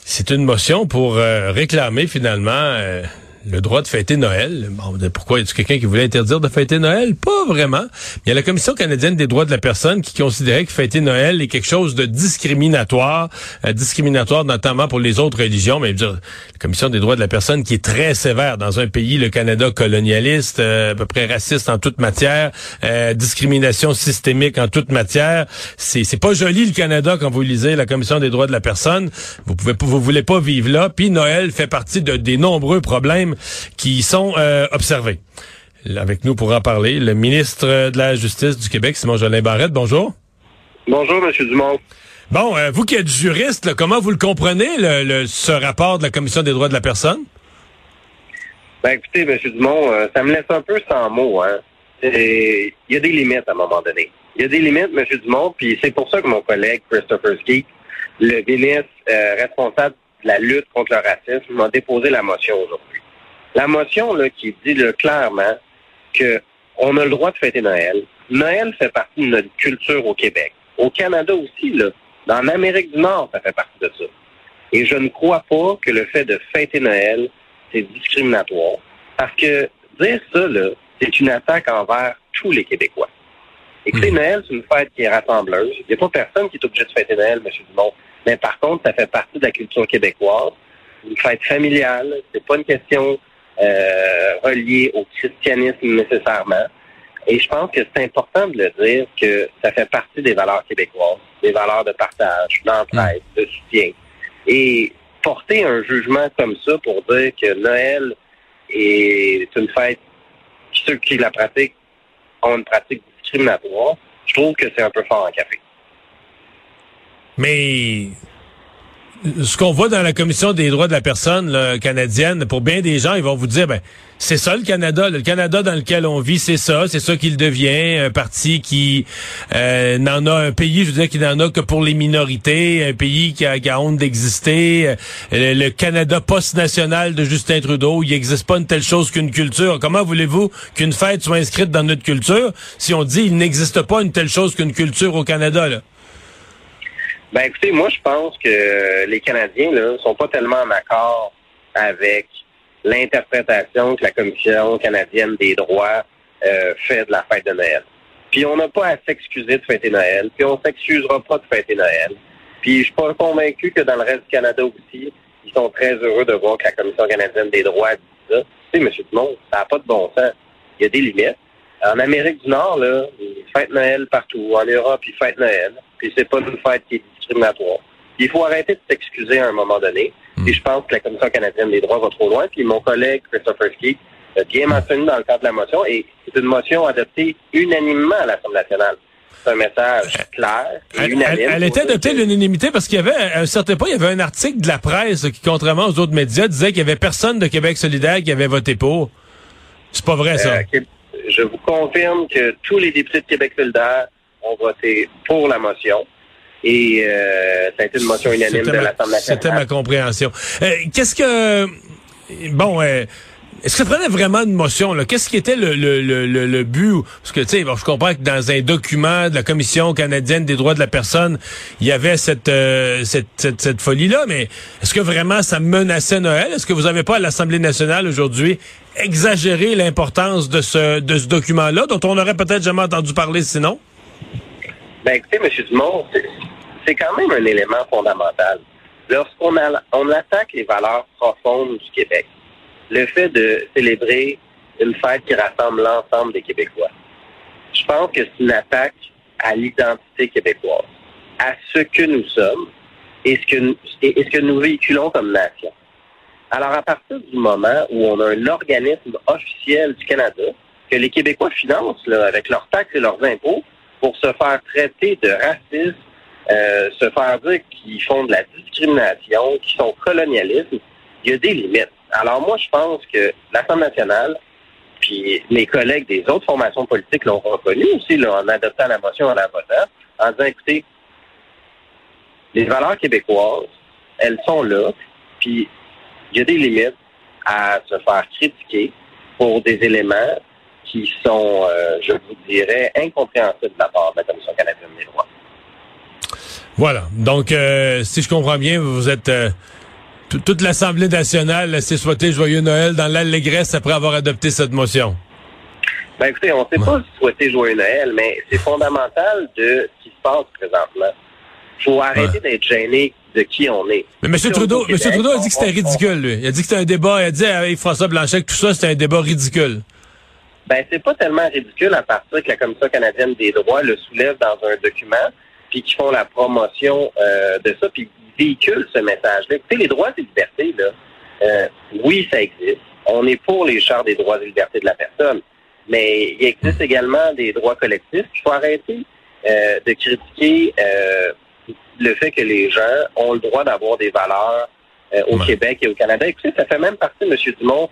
c'est une motion pour euh, réclamer finalement euh, le droit de fêter Noël. Bon, pourquoi a quelqu'un qui voulait interdire de fêter Noël? Pas vraiment. Il y a la Commission canadienne des droits de la personne qui considérait que fêter Noël est quelque chose de discriminatoire, euh, discriminatoire notamment pour les autres religions. Mais dire, la Commission des droits de la personne qui est très sévère dans un pays, le Canada colonialiste, euh, à peu près raciste en toute matière, euh, discrimination systémique en toute matière. C'est c'est pas joli le Canada quand vous lisez la Commission des droits de la personne. Vous pouvez vous voulez pas vivre là. Puis Noël fait partie de, des nombreux problèmes qui sont euh, observés. Avec nous pour en parler, le ministre de la Justice du Québec, Simon Jolin Barrette. Bonjour. Bonjour, M. Dumont. Bon, euh, vous qui êtes juriste, là, comment vous le comprenez, le, le- ce rapport de la Commission des droits de la personne? Ben écoutez, M. Dumont, euh, ça me laisse un peu sans mots. Hein. Il y a des limites à un moment donné. Il y a des limites, M. Dumont, puis c'est pour ça que mon collègue Christopher Skeet, le ministre euh, responsable de la lutte contre le racisme, m'a déposé la motion aujourd'hui. La motion là, qui dit là, clairement que on a le droit de fêter Noël. Noël fait partie de notre culture au Québec. Au Canada aussi, là. Dans l'Amérique du Nord, ça fait partie de ça. Et je ne crois pas que le fait de fêter Noël, c'est discriminatoire. Parce que dire ça, là, c'est une attaque envers tous les Québécois. Écoutez, Noël, c'est une fête qui est rassembleuse. Il n'y a pas personne qui est obligé de fêter Noël, M. Dumont. Mais par contre, ça fait partie de la culture québécoise. Une fête familiale. C'est pas une question euh, reliée au christianisme nécessairement. Et je pense que c'est important de le dire que ça fait partie des valeurs québécoises, des valeurs de partage, d'entraide, de soutien. Et porter un jugement comme ça pour dire que Noël est une fête, ceux qui la pratiquent ont une pratique discriminatoire, je trouve que c'est un peu fort en café. Mais ce qu'on voit dans la Commission des droits de la personne canadienne, pour bien des gens, ils vont vous dire, ben, c'est ça le Canada. Le Canada dans lequel on vit, c'est ça. C'est ça qu'il devient. Un parti qui euh, n'en a un pays, je veux dire, qui n'en a que pour les minorités. Un pays qui a, qui honte d'exister. Euh, Le, Canada post-national de Justin Trudeau, il n'existe pas une telle chose qu'une culture. Comment voulez-vous qu'une fête soit inscrite dans notre culture si on dit il n'existe pas une telle chose qu'une culture au Canada? Ben écoutez, moi je pense que les Canadiens là sont pas tellement en accord avec l'interprétation que la Commission canadienne des droits euh, fait de la fête de Noël. Puis on n'a pas à s'excuser de fêter Noël, puis on s'excusera pas de fêter Noël. Puis je suis pas convaincu que dans le reste du Canada aussi, ils sont très heureux de voir que la Commission canadienne des droits dit ça. Tu sais, M. Dumont, ça n'a pas de bon sens. Il y a des limites. En Amérique du Nord, là, ils fêtent Noël partout. En Europe, ils fêtent Noël. Puis c'est pas une fête qui est discriminatoire. Il faut arrêter de s'excuser à un moment donné. Puis je pense que la Commission canadienne des droits va trop loin. Puis mon collègue Christopher Ski a bien mentionné dans le cadre de la motion, et c'est une motion adoptée unanimement à l'Assemblée nationale. C'est un message clair et Elle, unanime. elle- elle était adoptée à l'unanimité parce qu'il y avait, à un certain point, il y avait un article de la presse qui, contrairement aux autres médias, disait qu'il y avait personne de Québec solidaire qui avait voté pour. C'est pas vrai, ça. Euh, je vous confirme que tous les députés de Québec solidaire ont voté pour la motion. Et euh, ça a été une motion unanime de C'était ma- l'Assemblée nationale. C'était ma compréhension. Euh, Qu'est-ce que... Bon, euh, est-ce que ça prenait vraiment une motion? là? Qu'est-ce qui était le, le, le, le, le but? Parce que, tu sais, bon, je comprends que dans un document de la Commission canadienne des droits de la personne, il y avait cette, euh, cette, cette, cette folie-là, mais est-ce que vraiment ça menaçait Noël? Est-ce que vous n'avez pas à l'Assemblée nationale aujourd'hui exagéré l'importance de ce, de ce document-là, dont on n'aurait peut-être jamais entendu parler sinon? Ben écoutez, M. Dumont, c'est- quand même un élément fondamental. Lorsqu'on on attaque les valeurs profondes du Québec, le fait de célébrer une fête qui rassemble l'ensemble des Québécois, je pense que c'est une attaque à l'identité québécoise, à ce que nous sommes et ce que et ce que nous véhiculons comme nation. Alors, à partir du moment où on a un organisme officiel du Canada, que les Québécois financent là, avec leurs taxes et leurs impôts pour se faire traiter de racistes, euh, se faire dire qu'ils font de la discrimination, qu'ils sont colonialistes, il y a des limites. Alors moi, je pense que l'Assemblée nationale, puis mes collègues des autres formations politiques l'ont reconnu aussi là, en adoptant la motion en la votant, en disant, écoutez, les valeurs québécoises, elles sont là, puis il y a des limites à se faire critiquer pour des éléments qui sont, euh, je vous dirais, incompréhensibles de la part de la Commission canadienne des droits. Voilà. Donc, euh, si je comprends bien, vous êtes euh, Toute l'Assemblée nationale s'est souhaité joyeux Noël dans l'allégresse après avoir adopté cette motion. Ben écoutez, on ne sait pas souhaiter joyeux Noël, mais c'est fondamental de ce qui se passe présentement. Il faut arrêter d'être gêné de qui on est. Mais M. Si Trudeau, au Québec, M. Trudeau a dit que c'était ridicule, lui. Il a dit que c'était un débat. Il a dit à François Blanchet que tout ça, c'était un débat ridicule. Ben, c'est pas tellement ridicule à partir que la Commission canadienne des droits le soulève dans un document, puis qu'ils font la promotion euh, de ça, puis ils véhiculent ce message-là. Écoutez, les droits et libertés, là, euh, oui, ça existe. On est pour les chartes des droits et libertés de la personne, mais il existe également des droits collectifs. Il faut arrêter euh, de critiquer le fait que les gens ont le droit d'avoir des valeurs au Québec et au Canada. Écoutez, ça fait même partie, M. Dumont,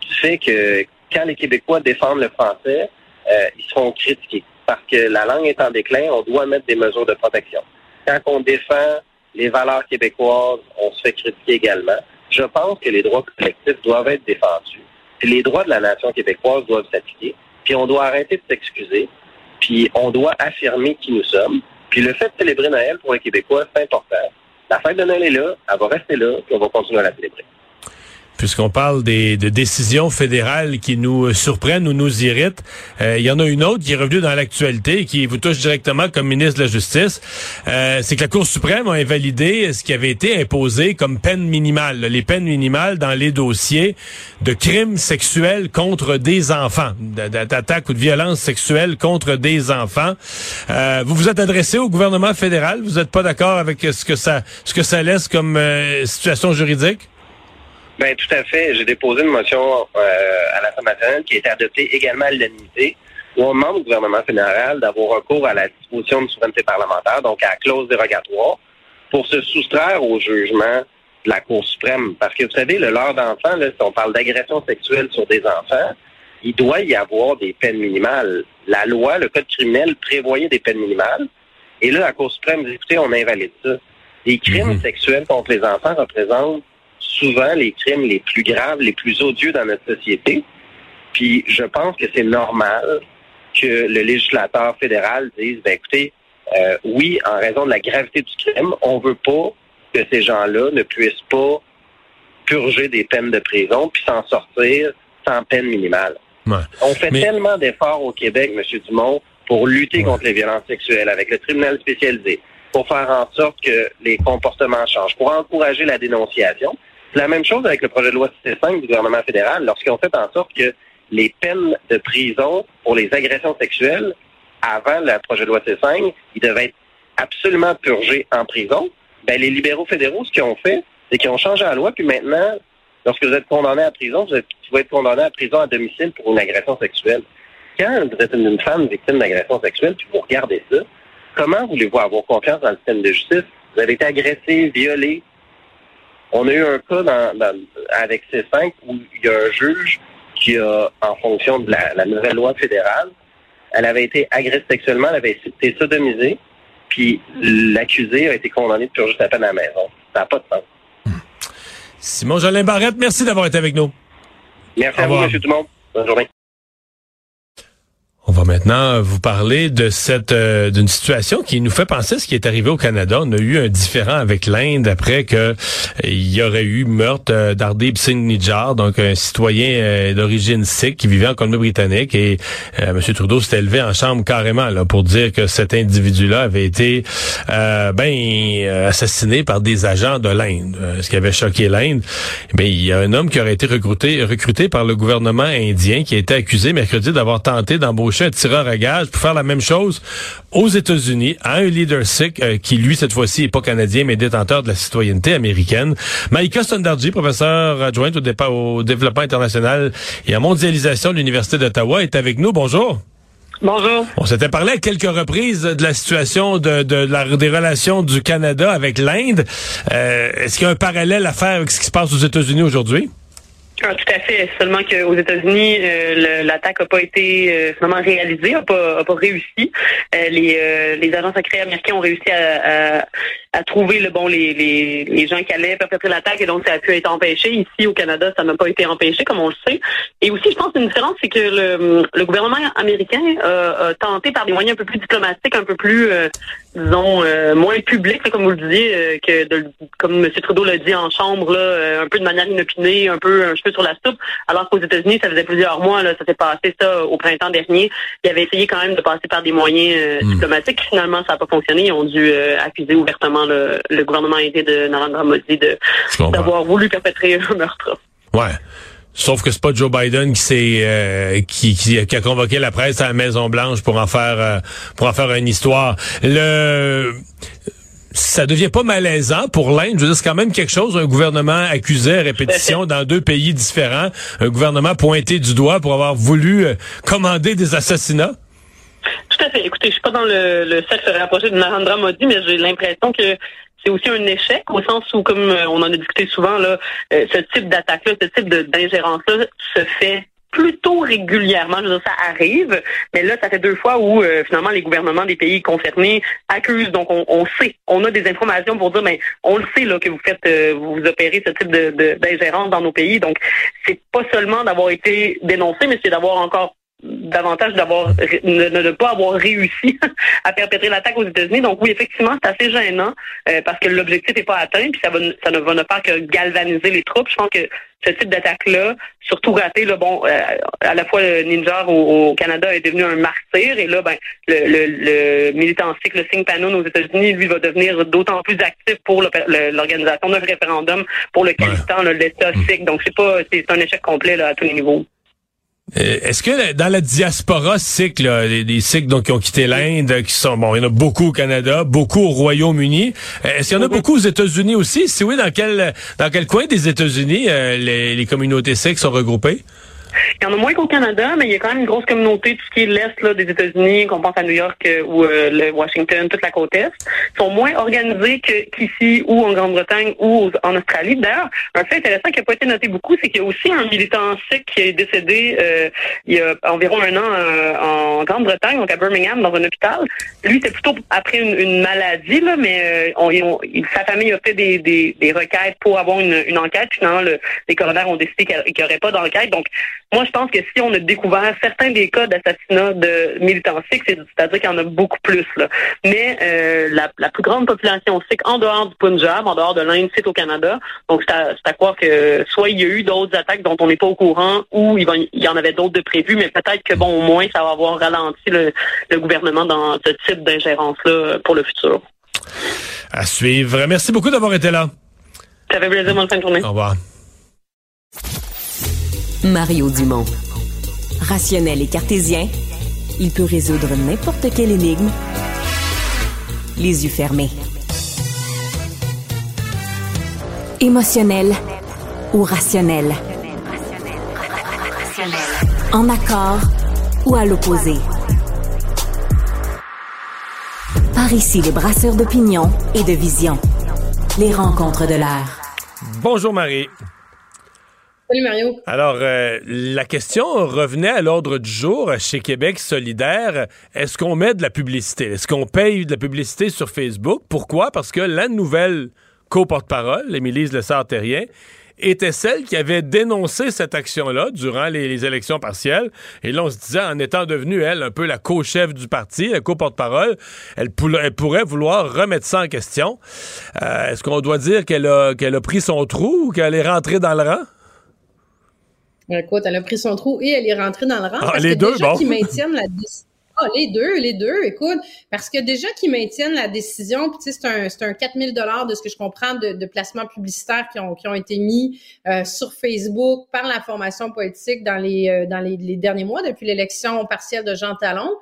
du fait que quand les Québécois défendent le français, euh, ils seront critiqués. Parce que la langue est en déclin, on doit mettre des mesures de protection. Quand on défend les valeurs québécoises, on se fait critiquer également. Je pense que les droits collectifs doivent être défendus. Puis les droits de la nation québécoise doivent s'appliquer. Puis on doit arrêter de s'excuser. Puis on doit affirmer qui nous sommes. Puis le fait de célébrer Noël pour les Québécois, c'est important. La fête de Noël est là, elle va rester là, puis on va continuer à la célébrer. Puisqu'on parle des, de décisions fédérales qui nous euh, surprennent ou nous irritent, euh, il y en a une autre qui est revenue dans l'actualité et qui vous touche directement comme ministre de la Justice. Euh, c'est que la Cour suprême a invalidé ce qui avait été imposé comme peine minimale, les peines minimales dans les dossiers de crimes sexuels contre des enfants, d'attaques ou de violences sexuelles contre des enfants. Vous vous êtes adressé au gouvernement fédéral. Vous n'êtes pas d'accord avec ce que ça, ce que ça laisse comme situation juridique? Ben tout à fait. J'ai déposé une motion euh, à l'Assemblée nationale qui a été adoptée également à l'unanimité, où on demande au gouvernement fédéral d'avoir recours à la disposition de souveraineté parlementaire, donc à la clause dérogatoire, pour se soustraire au jugement de la Cour suprême. Parce que vous savez, le leurre d'enfant, là, si on parle d'agression sexuelle sur des enfants, il doit y avoir des peines minimales. La loi, le code criminel prévoyait des peines minimales. Et là, la Cour suprême dit, écoutez, on invalide ça. Les crimes sexuels contre les enfants représentent souvent les crimes les plus graves, les plus odieux dans notre société. Puis je pense que c'est normal que le législateur fédéral dise, ben écoutez, euh, oui, en raison de la gravité du crime, on veut pas que ces gens-là ne puissent pas purger des peines de prison puis s'en sortir sans peine minimale. On fait tellement d'efforts au Québec, M. Dumont, pour lutter contre les violences sexuelles avec le tribunal spécialisé, pour faire en sorte que les comportements changent, pour encourager la dénonciation. C'est la même chose avec le projet de loi C5 du gouvernement fédéral, lorsqu'on fait en sorte que les peines de prison pour les agressions sexuelles, avant le projet de loi C5, ils devaient être absolument purgés en prison. Ben, les libéraux fédéraux, ce qu'ils ont fait, c'est qu'ils ont changé la loi, puis maintenant, lorsque vous êtes condamné à prison, vous, êtes, vous condamné à prison à domicile pour une agression sexuelle. Quand vous êtes une femme victime d'agression sexuelle, puis vous regardez ça, comment voulez-vous avoir confiance dans le système de justice? Vous avez été agressé, violé. On a eu un cas dans, dans- avec C5 où il y a un juge qui a, en fonction de la, la nouvelle loi fédérale, elle avait été agressée sexuellement, elle avait été sodomisée, puis l'accusé a été condamné de purger sa peine à la maison. Ça n'a pas de sens. Simon Jolin Barrette, merci d'avoir été avec nous. Merci à vous. M. Dumont. Bonne journée. On va maintenant vous parler de cette euh, d'une situation qui nous fait penser à ce qui est arrivé au Canada. On a eu un différend avec l'Inde après que euh, y aurait eu meurtre euh, Singh Nijjar, donc un citoyen euh, d'origine sikh qui vivait en Colombie-Britannique et euh, M. Trudeau s'est élevé en chambre carrément là pour dire que cet individu-là avait été ben assassiné par des agents de l'Inde, ce qui avait choqué l'Inde. Ben il y a un homme qui aurait été recruté recruté par le gouvernement indien qui a été accusé mercredi d'avoir tenté d'embaucher un tireur à gage pour faire la même chose aux États-Unis à un leader sikh euh, qui lui cette fois-ci est pas canadien mais détenteur de la citoyenneté américaine. Maïka Sundarji, professeur adjointe au, dépa- au développement international et en mondialisation de l'université d'Ottawa est avec nous. Bonjour. Bonjour. On s'était parlé à quelques reprises de la situation de, de la- des relations du Canada avec l'Inde. Euh, Est-ce qu'il y a un parallèle à faire avec ce qui se passe aux États-Unis aujourd'hui? Ah, tout à fait. Seulement qu'aux États-Unis, euh, l'attaque n'a pas été euh, finalement réalisée, n'a pas, a pas réussi. Euh, les, les agents secrets américains ont réussi à, à, à trouver le bon les, les, les, gens qui allaient perpétrer l'attaque et donc ça a pu être empêché. Ici au Canada, ça n'a pas été empêché, comme on le sait. Et aussi, je pense une différence, c'est que le, le, gouvernement américain a tenté par des moyens un peu plus diplomatiques, un peu plus, disons, moins publics, comme vous le disiez, que de, comme M. Trudeau l'a dit en chambre, là, un peu de manière inopinée, un peu un cheveu sur la soupe, alors qu'aux États-Unis, ça faisait plusieurs mois, là, ça s'est passé ça au printemps dernier. Ils avaient essayé quand même de passer par des moyens euh, hmm. diplomatiques. Finalement, ça n'a pas fonctionné. Ils ont dû euh, accuser ouvertement le, le, gouvernement aidé de Narendra Modi d'avoir voulu perpétrer un meurtre. Ouais. Sauf que c'est pas Joe Biden qui s'est euh, qui, qui, qui, a convoqué la presse à la Maison Blanche pour en faire pour en faire une histoire. Le ça devient pas malaisant pour l'Inde. Je veux dire, c'est quand même quelque chose, un gouvernement accusé à répétition [laughs] dans deux pays différents, un gouvernement pointé du doigt pour avoir voulu euh, commander des assassinats. Tout à fait. Écoutez, je suis pas dans le, le cercle rapproché de Narendra Modi, mais j'ai l'impression que c'est aussi un échec au sens où, comme euh, on en a discuté souvent, là, euh, ce type d'attaque-là, ce type d'ingérence-là se fait plutôt régulièrement. Ça arrive, mais là, ça fait deux fois où euh, finalement les gouvernements des pays concernés accusent. Donc, on, sait, on a des informations pour dire, mais on le sait là que vous faites, euh, vous opérez ce type d'ingérence dans nos pays. Donc, c'est pas seulement d'avoir été dénoncé, mais c'est d'avoir encore davantage d'avoir ne, ne, pas avoir réussi [laughs] à perpétrer l'attaque aux États-Unis. Donc oui, effectivement, c'est assez gênant euh, parce que l'objectif n'est pas atteint, puis ça, va, ça ne va ne faire que galvaniser les troupes. Je pense que ce type d'attaque-là, surtout raté, là, bon, euh, à la fois le Ninja au, Canada est devenu un martyr, et là, ben, le, le, le militant sikh, le Singh aux États-Unis, lui, va devenir d'autant plus actif pour l'organisation d'un référendum pour le Kalistan, l'État sikh. Donc c'est pas, c'est un échec complet là, à tous les niveaux. Euh, est-ce que dans la diaspora sikh, les, les Sikhs donc, qui ont quitté l'Inde, qui sont bon, il y en a beaucoup au Canada, beaucoup au Royaume-Uni. Euh, est-ce qu'il y en a beaucoup aux États-Unis aussi? Si oui, dans quel dans quel coin des États-Unis euh, les, les communautés sikh sont regroupées? Il y en a moins qu'au Canada, mais il y a quand même une grosse communauté, tout ce qui est l'Est des États-Unis, qu'on pense à New York euh, ou euh, le Washington, toute la côte Est, sont moins organisés qu'ici ou en Grande-Bretagne ou en Australie. D'ailleurs, un fait intéressant qui n'a pas été noté beaucoup, c'est qu'il y a aussi un militant sikh qui est décédé euh, il y a environ un an en Grande-Bretagne, donc à Birmingham, dans un hôpital. Lui, c'était plutôt après une, maladie, là, mais sa famille a fait des, des, requêtes pour avoir une, une enquête. Finalement, le, les coronaires ont décidé qu'il n'y aurait pas d'enquête. Donc, moi, je pense que si on a découvert certains des cas d'assassinat de militants sikhs, c'est-à-dire qu'il y en a beaucoup plus. Là. Mais euh, la, la, plus grande population sikh en dehors du Punjab, en dehors de l'Inde, c'est au Canada. Donc, c'est à, à, croire que soit il y a eu d'autres attaques dont on n'est pas au courant, ou il, va, il y en avait d'autres de prévues, mais peut-être que, bon, au moins, ça va avoir ralenti le, le gouvernement dans ce type d'ingérence-là pour le futur. À suivre. Merci beaucoup d'avoir été là. Ça fait plaisir, bonne fin de journée. Au revoir. Mario Dumont. Rationnel et cartésien, il peut résoudre n'importe quelle énigme les yeux fermés. Émotionnel ou rationnel? En accord ou à l'opposé? Par ici, les brasseurs d'opinion et de vision. Les rencontres de l'air. Bonjour Marie. Salut Mario. Alors, euh, la question revenait à l'ordre du jour chez Québec solidaire. Est-ce qu'on met de la publicité? Est-ce qu'on paye de la publicité sur Facebook? Pourquoi? Parce que la nouvelle co-porte-parole, Émilise Lessard-Terrien, était celle qui avait dénoncé cette action-là durant les, élections partielles. Et là, on se disait, en étant devenue, elle, un peu la co-chef du parti, la co-porte-parole, elle, pourrait vouloir remettre ça en question. Euh, est-ce qu'on doit dire qu'elle a pris son trou ou qu'elle est rentrée dans le rang? Écoute, elle a pris son trou et elle est rentrée dans le rang. Ah, parce les que deux, déjà bon. qu'ils [laughs] maintiennent la décision. Ah, les deux, les deux, écoute, parce que déjà qu'ils maintiennent la décision, puis tu sais, c'est un, c'est un 4000 dollars de ce que je comprends de, de placements publicitaires qui ont, qui ont été mis euh, sur Facebook par la formation politique dans les euh, dans les, les, derniers mois depuis l'élection partielle de Jean Talon.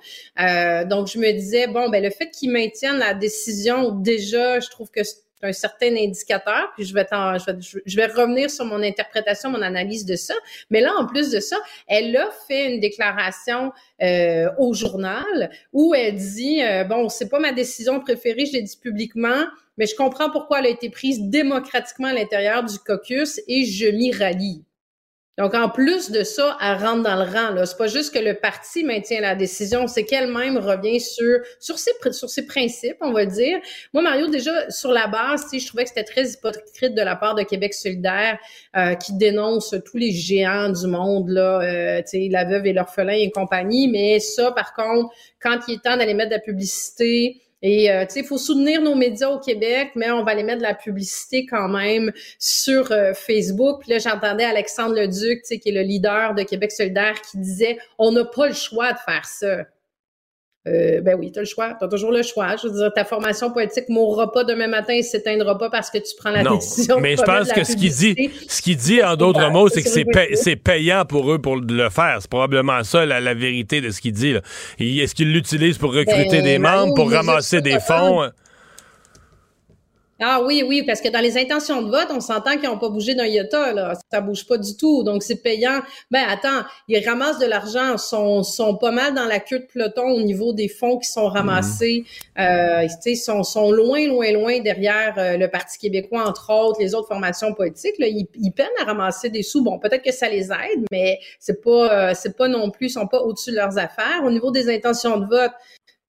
Euh, donc je me disais bon, ben le fait qu'ils maintiennent la décision, déjà, je trouve que un certain indicateur, puis je vais, je vais, je vais revenir sur mon interprétation, mon analyse de ça. Mais là, en plus de ça, elle a fait une déclaration euh, au journal où elle dit euh, bon, c'est pas ma décision préférée, je l'ai dit publiquement, mais je comprends pourquoi elle a été prise démocratiquement à l'intérieur du caucus et je m'y rallie. Donc, en plus de ça, elle rentre dans le rang. Là, c'est pas juste que le parti maintient la décision, c'est qu'elle-même revient sur sur ses sur ses principes, on va dire. Moi, Mario, déjà sur la base, je trouvais que c'était très hypocrite de la part de Québec solidaire, euh, qui dénonce tous les géants du monde, là, euh, la veuve et l'orphelin et compagnie. Mais ça, par contre, quand il est temps d'aller mettre de la publicité et euh, tu sais, il faut soutenir nos médias au Québec, mais on va aller mettre de la publicité quand même sur euh, Facebook. Puis là, j'entendais Alexandre Leduc, tu sais, qui est le leader de Québec solidaire, qui disait on n'a pas le choix de faire ça. Euh, ben oui, tu as le choix. Tu as toujours le choix. Je veux dire, ta formation poétique mourra pas demain matin et s'éteindra pas parce que tu prends la décision. Mais je pense que ce qu'il dit, ce qu'il dit en d'autres mots, c'est que c'est, payant pour eux pour le faire. C'est probablement ça la, vérité de ce qu'il dit. Est-ce qu'ils l'utilisent pour recruter ben, des membres, pour ramasser des fonds? Ah oui, oui, parce que dans les intentions de vote, on s'entend qu'ils n'ont pas bougé d'un iota, là. Ça bouge pas du tout. Donc, c'est payant. Ben, attends, ils ramassent de l'argent, sont, sont pas mal dans la queue de peloton au niveau des fonds qui sont ramassés. Mhm. Euh, ils sont, sont loin, loin, loin derrière euh, le Parti québécois, entre autres, les autres formations politiques. Là. Ils, ils peinent à ramasser des sous. Bon, peut-être que ça les aide, mais c'est pas, euh, c'est pas non plus, ils sont pas au-dessus de leurs affaires. Au niveau des intentions de vote,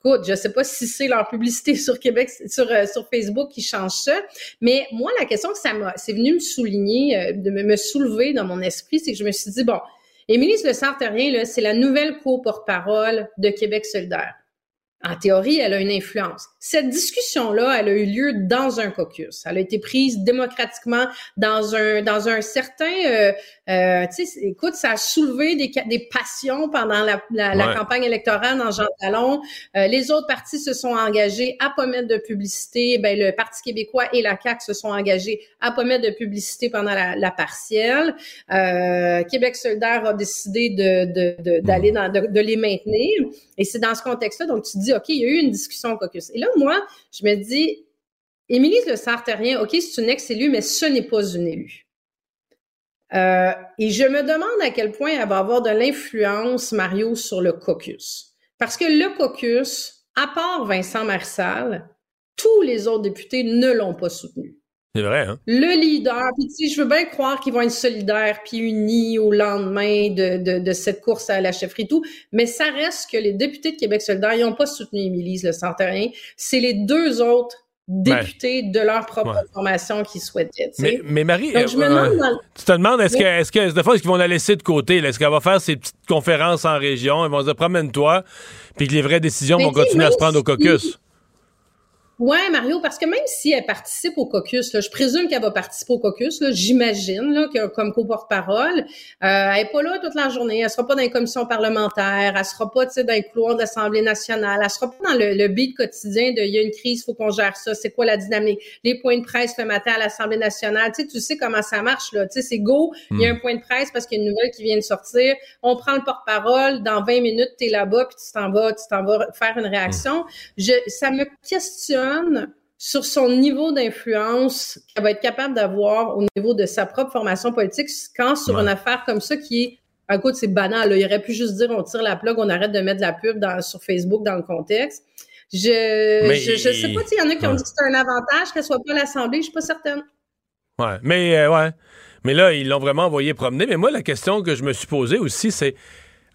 écoute, je sais pas si c'est leur publicité [laughs] sur Québec, sur, euh, sur Facebook qui change ça, mais moi, la question que ça m'a, c'est venu me souligner, euh, de me, soulever dans mon esprit, c'est que je me suis dit, bon, Émilie Le Sartérien, là, c'est la nouvelle co-porte-parole de Québec solidaire. En théorie, elle a une influence. Cette discussion-là, elle a eu lieu dans un caucus. Elle a été prise démocratiquement dans un dans un certain. Euh, euh, tu sais, écoute, ça a soulevé des, des passions pendant la, la, campagne électorale dans Jean Talon. Euh, les autres partis se sont engagés à pas mettre de publicité. Ben le Parti québécois et la CAQ se sont engagés à pas mettre de publicité pendant la, la partielle. Euh, Québec solidaire a décidé de d'aller de, de, de, de les maintenir. Et c'est dans ce contexte-là, donc tu dis, OK, il y a eu une discussion au caucus. Et là, moi, je me dis, Émilie Le Sartérien, OK, c'est une ex-élue, mais ce n'est pas une élue. Euh, et je me demande à quel point elle va avoir de l'influence, Mario, sur le caucus. Parce que le caucus, à part Vincent Marsal, tous les autres députés ne l'ont pas soutenu. C'est vrai, hein? Le leader, puis je veux bien croire qu'ils vont être solidaires puis unis au lendemain de, de, de, cette course à la chefferie tout, mais ça reste que les députés de Québec solidaire, ils n'ont pas soutenu Émilie Le Santarien. C'est les deux autres députés de leur propre formation qui souhaitaient. Mais, mais, Marie, euh, tu te demandes, est-ce que, est-ce que, de fois, est-ce qu'ils vont la laisser de côté? Est-ce qu'elle va faire ses petites conférences en région? Ils vont se dire, promène-toi, puis que les vraies décisions vont continuer à se prendre au caucus? Ouais, Mario, parce que même si elle participe au caucus, là, je présume qu'elle va participer au caucus, j'imagine, comme co-porte-parole, euh, elle est pas là toute la journée, elle sera pas dans les commissions parlementaires, elle sera pas, tu dans les couloirs de l'Assemblée nationale, elle sera pas dans le, le beat quotidien de il y a une crise, faut qu'on gère ça, c'est quoi la dynamique, les points de presse le matin à l'Assemblée nationale, tu sais, tu sais comment ça marche, là, tu sais, c'est go, il y a hmm. un point de presse parce qu'il y a une nouvelle qui vient de sortir, on prend le porte-parole, dans 20 minutes, t'es là-bas, puis tu t'en vas, tu t'en vas faire une réaction. Je, ça me questionne sur son niveau d'influence qu'elle va être capable d'avoir au niveau de sa propre formation politique quand sur une affaire comme ça qui est un coup c'est banal il aurait pu juste dire on tire la plug on arrête de mettre de la pub sur Facebook dans le contexte. Je je, sais pas s'il y en a qui ont dit que c'était un avantage qu'elle soit pas à l'Assemblée je suis pas certaine. Ouais. Mais euh, ouais. Mais là ils l'ont vraiment envoyé promener. Mais moi la question que je me suis posée aussi c'est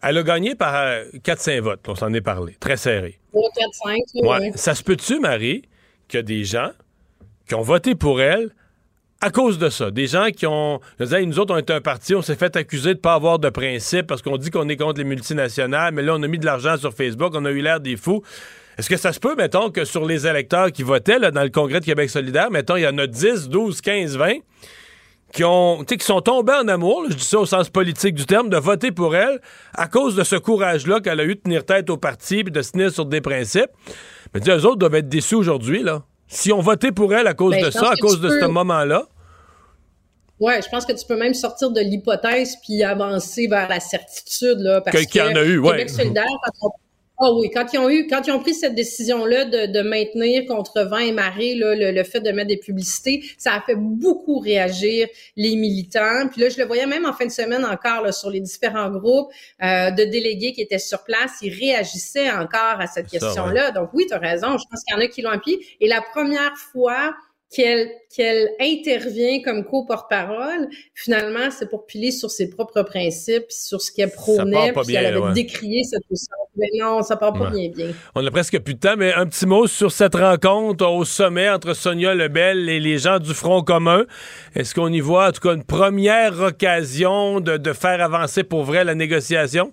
elle a gagné par 4-5 euh, votes, on s'en est parlé, très serré. 4-5, ouais. Ça se peut-tu, Marie, qu'il y a des gens qui ont voté pour elle à cause de ça? Des gens qui ont. nous autres, on est un parti, on s'est fait accuser de ne pas avoir de principe parce qu'on dit qu'on est contre les multinationales, mais là, on a mis de l'argent sur Facebook, on a eu l'air des fous. Est-ce que ça se peut, mettons, que sur les électeurs qui votaient dans le Congrès de Québec solidaire, mettons, il y en a 10, 12, 15, 20 qui ont qui sont tombés en amour, je dis ça au sens politique du terme, de voter pour elle à cause de ce courage-là qu'elle a eu de tenir tête au parti et de se tenir sur des principes. Mais eux autres doivent être déçus aujourd'hui, là. Si on votait pour elle à cause ben, de ça, à cause de ce moment-là. Ouais, je pense que tu peux même sortir de l'hypothèse puis avancer vers la certitude, là. Parce qu'il y en a eu, ouais. Québec solidaire, [laughs] ah oui, quand ils ont eu, quand ils ont pris cette décision-là de, de, maintenir contre vent et marée là, le, fait de mettre des publicités, ça a fait beaucoup réagir les militants. Puis là, je le voyais même en fin de semaine encore là, sur les différents groupes euh, de délégués qui étaient sur place, ils réagissaient encore à cette question-là. Donc oui, tu as raison. Je pense qu'il y en a qui l'ont appuyé. Et la première fois qu'elle qu'elle intervient comme co-porte-parole, finalement, c'est pour piler sur ses propres principes, sur ce qu'elle prônait, puis bien, elle avait ouais. décrié cette. Mais non, ça part pas Ouais. bien bien. On a presque plus de temps, mais un petit mot sur cette rencontre au sommet entre Sonia Lebel et les gens du Front commun. Est-ce qu'on y voit, en tout cas, une première occasion de, de faire avancer pour vrai la négociation?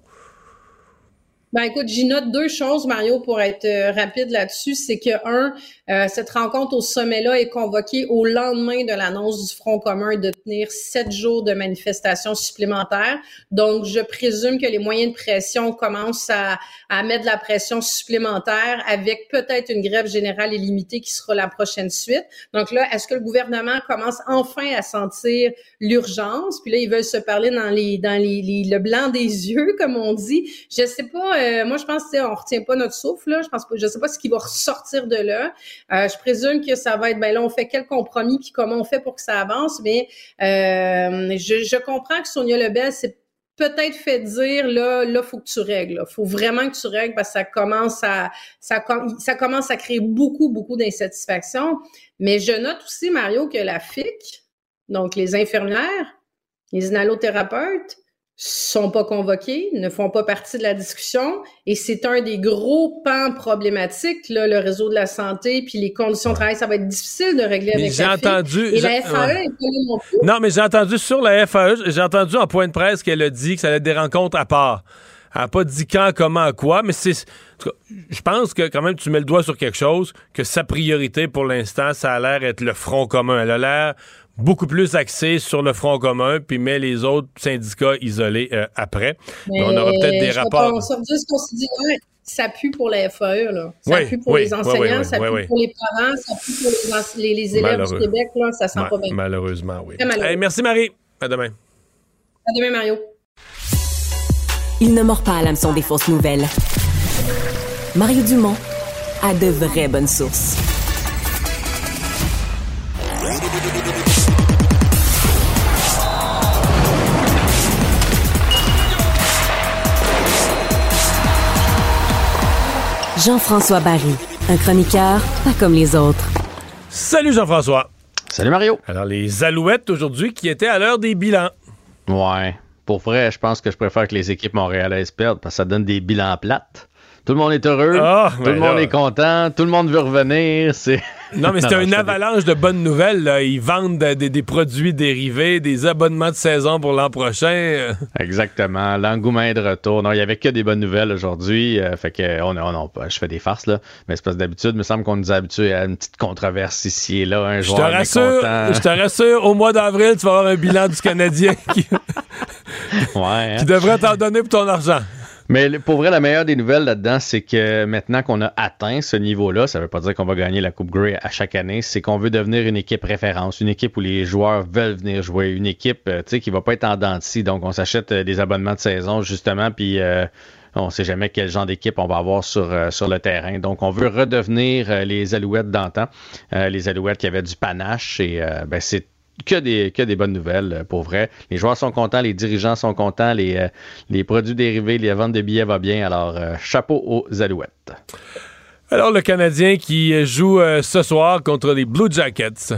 Ben écoute, j'y note deux choses, Mario, pour être euh, rapide là-dessus. C'est que, un, euh, cette rencontre au sommet-là est convoquée au lendemain de l'annonce du Front commun de tenir sept jours de manifestations supplémentaires. Donc, je présume que les moyens de pression commencent à, à mettre de la pression supplémentaire avec peut-être une grève générale illimitée qui sera la prochaine suite. Donc là, est-ce que le gouvernement commence enfin à sentir l'urgence? Puis là, ils veulent se parler dans les dans les, les- le blanc des [laughs] yeux, comme on dit. Je sais pas. Euh, moi, je pense que tu sais, on retient pas notre souffle. Là. Je pense. Je sais pas ce qui va ressortir de là. Euh, je présume que ça va être. Ben là, on fait quel compromis puis comment on fait pour que ça avance. Mais euh, je, je comprends que Sonia Lebel, c'est peut-être fait dire là là faut que tu règles là. faut vraiment que tu règles parce que ça commence à ça commence à créer beaucoup beaucoup d'insatisfaction mais je note aussi Mario que la FIC donc les infirmières les inhalothérapeutes sont pas convoqués, ne font pas partie de la discussion et c'est un des gros pans problématiques là, le réseau de la santé puis les conditions de travail, ça va être difficile de régler Mais avec j'ai entendu- et la FAE ouais. est pas non plus. Non, mais j'ai entendu sur la FAE, j'ai entendu en point de presse qu'elle a dit que ça allait être des rencontres à part. Elle n'a pas dit quand, comment, quoi, mais c'est. Je pense que quand même tu mets le doigt sur quelque chose, que sa priorité pour l'instant, ça a l'air être le Front commun. Elle a l'air beaucoup plus axée sur le Front commun, puis met les autres syndicats isolés euh, après. Mais on aura peut-être des rapports. pas- On ce qu'on se dit, ouais, ça pue pour la FAE, là. Ça Oui, pue pour oui, les enseignants, oui, oui, ça pue oui. pour les parents, ça pue pour les, ense- les, les élèves Malheureux. du Québec, là. Ça sent Ouais, pas bien. malheureusement, oui. Très malheureux. Hey, merci Marie. À demain. À demain, Mario. Il ne mord pas à l'hameçon des fausses nouvelles. Mario Dumont a de vraies bonnes sources. Jean-François Barry, un chroniqueur pas comme les autres. Salut Jean-François. Salut Mario. Alors, les Alouettes aujourd'hui qui étaient à l'heure des bilans. Ouais. Pour vrai, je pense que je préfère que les équipes montréalaises perdent parce que ça donne des bilans plates. Tout le monde est heureux, Ah, tout ben le monde là. est content, tout le monde veut revenir. C'est [laughs] Non, mais c'était non, une avalanche de bonnes nouvelles. là. Ils vendent des, des produits dérivés, des abonnements de saison pour l'an prochain. [laughs] Exactement. L'engouement est de retour. Non, il y avait que des bonnes nouvelles aujourd'hui. euh, fait que on, on, on- je fais des farces là, mais c'est parce que d'habitude, il me semble qu'on nous a habitués à une petite controverse ici et là, un Je te rassure, je te rassure, au mois d'avril, tu vas avoir un bilan du Canadien qui, [laughs] Ouais, hein. qui devrait t'en donner pour ton argent. Mais pour vrai, la meilleure des nouvelles là-dedans, c'est que maintenant qu'on a atteint ce niveau-là, ça veut pas dire qu'on va gagner la Coupe Grey à chaque année, c'est qu'on veut devenir une équipe référence, une équipe où les joueurs veulent venir jouer, une équipe euh, qui va pas être en dents. Donc, on s'achète euh, des abonnements de saison, justement, puis euh, on sait jamais quel genre d'équipe on va avoir sur, le terrain. Donc, on veut redevenir les Alouettes d'antan, les Alouettes qui avaient du panache, et ben, c'est que des, que des bonnes nouvelles, euh, pour vrai. Les joueurs sont contents, les dirigeants sont contents, les, euh, les produits dérivés, les ventes de billets va bien. Alors, euh, chapeau aux Alouettes. Alors, le Canadien qui joue euh, ce soir contre les Blue Jackets.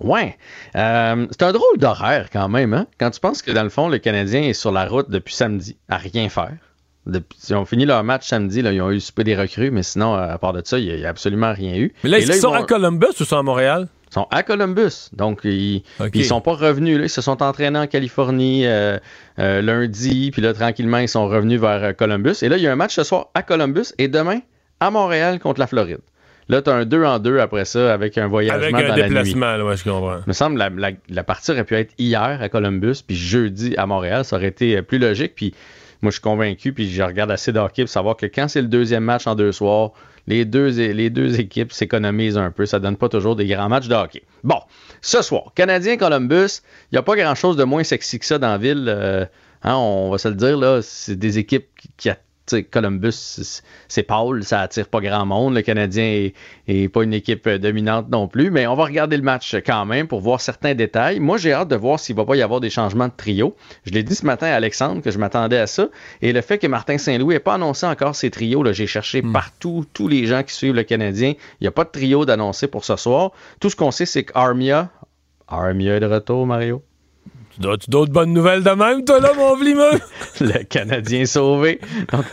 Ouais. Euh, c'est un drôle d'horaire quand même, hein? Quand tu penses que dans le fond, le Canadien est sur la route depuis samedi à rien faire. Depuis, ils ont fini leur match samedi, là, ils ont eu le souper des recrues, mais sinon, à part de ça, il n'y a, absolument rien eu. Mais là, est-ce qu'ils sont vont- à Columbus ou sont à Montréal? Ils sont à Columbus. Donc, ils, ils sont pas revenus. Là. Ils se sont entraînés en Californie euh, euh, lundi. Puis là, tranquillement, ils sont revenus vers euh, Columbus. Et là, il y a un match ce soir à Columbus et demain à Montréal contre la Floride. Là, tu as un 2 en 2 après ça avec un voyagement Avec un dans la nuit. déplacement, là, ouais, je comprends. Il me semble la, la, la partie aurait pu être hier à Columbus, puis jeudi à Montréal. Ça aurait été plus logique. Puis moi, je suis convaincu, puis je regarde assez d'hockey pour savoir que quand c'est le deuxième match en deux soirs, les deux, les deux équipes s'économisent un peu. Ça donne pas toujours des grands matchs de hockey. Bon, ce soir, Canadien-Columbus, il n'y a pas grand-chose de moins sexy que ça dans la ville. euh, hein, on va se le dire, là. C'est des équipes qui, qui Columbus, c'est- pâle, ça attire pas grand monde. Le Canadien est, est pas une équipe euh, dominante non plus, mais on va regarder le match quand même pour voir certains détails. Moi, j'ai hâte de voir s'il va pas y avoir des changements de trio. Je l'ai dit ce matin à Alexandre que je m'attendais à ça. Et le fait que Martin Saint-Louis n'ait pas annoncé encore ses trios, j'ai cherché partout, tous les gens qui suivent le Canadien. Il n'y a pas de trio d'annoncé pour ce soir. Tout ce qu'on sait, c'est qu'Armia, Armia est de retour, Mario. Tu dois d'autres bonnes nouvelles de même, toi, là, mon vlimeux? [laughs] le Canadien sauvé. Donc,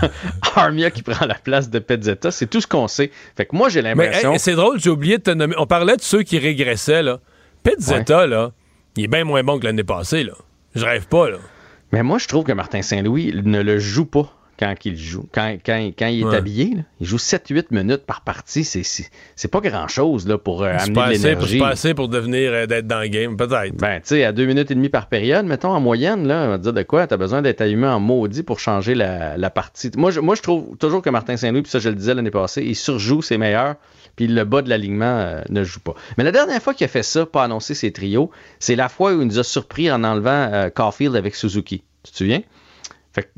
[laughs] Armia qui prend la place de Pezzetta, c'est tout ce qu'on sait. Fait que moi, j'ai l'impression. hey, c'est drôle, j'ai oublié de te nommer. On parlait de ceux qui régressaient, là. Pizzetta, là, il est bien moins bon que l'année passée, là. Je rêve pas, là. Mais moi, je trouve que Martin Saint-Louis ne le joue pas quand il joue. Quand, quand, quand il est Ouais. habillé, là, il joue 7-8 minutes par partie. C'est, pas grand-chose là, pour euh, amener de assez, c'est l'énergie. pas assez pour devenir euh, d'être dans le game, peut-être. Ben, tu sais, à deux minutes et demie par période, mettons, en moyenne, là, on va te dire de quoi, t'as besoin d'être allumé en maudit pour changer la, la partie. Moi je, moi, je trouve toujours que Martin Saint-Louis, puis ça, je le disais l'année passée, il surjoue ses meilleurs, puis le bas de l'alignement euh, ne joue pas. Mais la dernière fois qu'il a fait ça, pas annoncé ses trios, c'est la fois où il nous a surpris en enlevant euh, Caulfield avec Suzuki. Tu te souviens?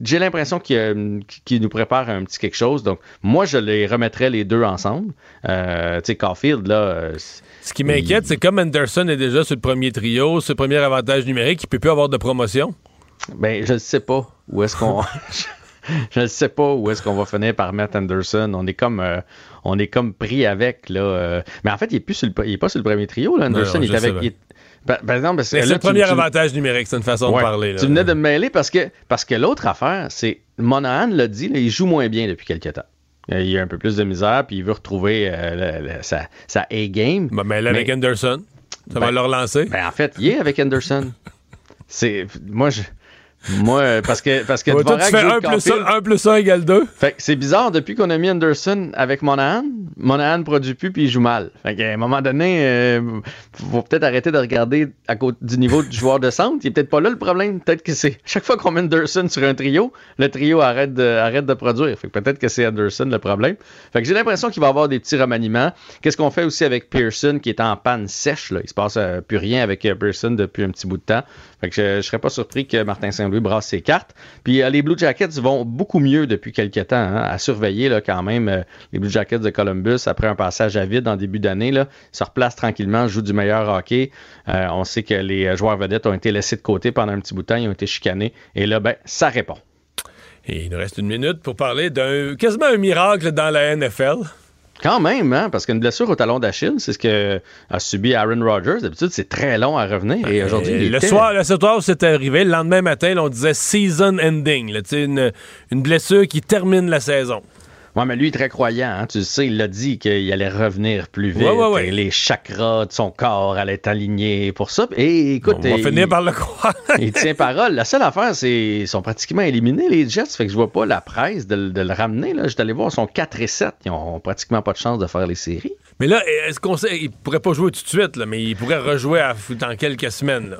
J'ai l'impression qu'il euh, qu'il nous prépare un petit quelque chose. Donc, moi, je les remettrais les deux ensemble. Euh, tu sais, Caulfield, là. euh, Ce qui m'inquiète, c'est comme Anderson est déjà sur le premier trio, ce premier avantage numérique, il peut plus avoir de promotion. Ben, je ne sais pas où est-ce qu'on. [laughs] je ne sais pas où est-ce qu'on va finir par mettre Anderson. On est comme, euh, on est comme pris avec là. euh. Mais en fait, il est plus sur le, il est pas sur le premier trio. Là, Anderson, Non, non, il est avec. bien. il est- Mais là, C'est le premier tu- avantage numérique, c'est une façon Ouais. de parler. Là. Tu venais de me mêler parce que, parce que l'autre affaire, c'est Monahan l'a dit, là, il joue moins bien depuis quelques temps. Euh, Il a un peu plus de misère, puis il veut retrouver euh, le- le- sa, sa A-game. mais là, avec Anderson, ça va Ben- le relancer. Ben, en fait, il est avec Anderson. [laughs] C'est. Moi, je. Moi, parce que, parce que Ouais, toi, Dvorak tu fais joue 1 le plus, Caulfield. 1, 1 plus 1 égale 2. Fait que c'est bizarre, depuis qu'on a mis Anderson avec Monahan, Monahan produit plus puis il joue mal. Fait qu'à un moment donné, euh, faut peut-être arrêter de regarder à côté du niveau du joueur de centre. Il est peut-être pas là le problème. Peut-être que c'est chaque fois qu'on met Anderson sur un trio, le trio arrête de, arrête de produire. Fait que peut-être que c'est Anderson le problème. Fait que j'ai l'impression qu'il va y avoir des petits remaniements. Qu'est-ce qu'on fait aussi avec Pearson qui est en panne sèche? Là? Il se passe euh, plus rien avec euh, Pearson depuis un petit bout de temps. Je, je serais pas surpris que Martin Saint-Louis brasse ses cartes. Puis euh, les Blue Jackets vont beaucoup mieux depuis quelques temps hein, à surveiller là, quand même euh, les Blue Jackets de Columbus après un passage à vide en début d'année. Se replacent tranquillement, jouent du meilleur hockey. Euh, on sait que les joueurs vedettes ont été laissés de côté pendant un petit bout de temps, ils ont été chicanés. Et là, ben, ça répond. Il nous reste une minute pour parler d'un quasiment un miracle dans la NFL. Quand même, hein, parce qu'une blessure au talon d'Achille, c'est ce que a subi Aaron Rodgers. D'habitude, c'est très long à revenir. Et aujourd'hui, le était- soir, le soir où c'est arrivé, le lendemain matin, là, on disait season ending. là, une blessure qui termine la saison. Ouais, mais lui, il est très croyant. hein. Tu le sais, il l'a dit qu'il allait revenir plus vite. Ouais, ouais, ouais. et les chakras de son corps allaient être alignés pour ça. Et écoute, On va il- finir par le croire. [laughs] il tient parole. La seule affaire, c'est qu'ils sont pratiquement éliminés, les Jets. Fait que je vois pas la presse de, le- de le ramener. Là. J'étais allé voir, ils sont 4 et 7. Ils ont pratiquement pas de chance de faire les séries. Mais là, est-ce qu'on sait, il pourrait pas jouer tout de suite, là, mais il pourrait rejouer à- dans quelques semaines. Là.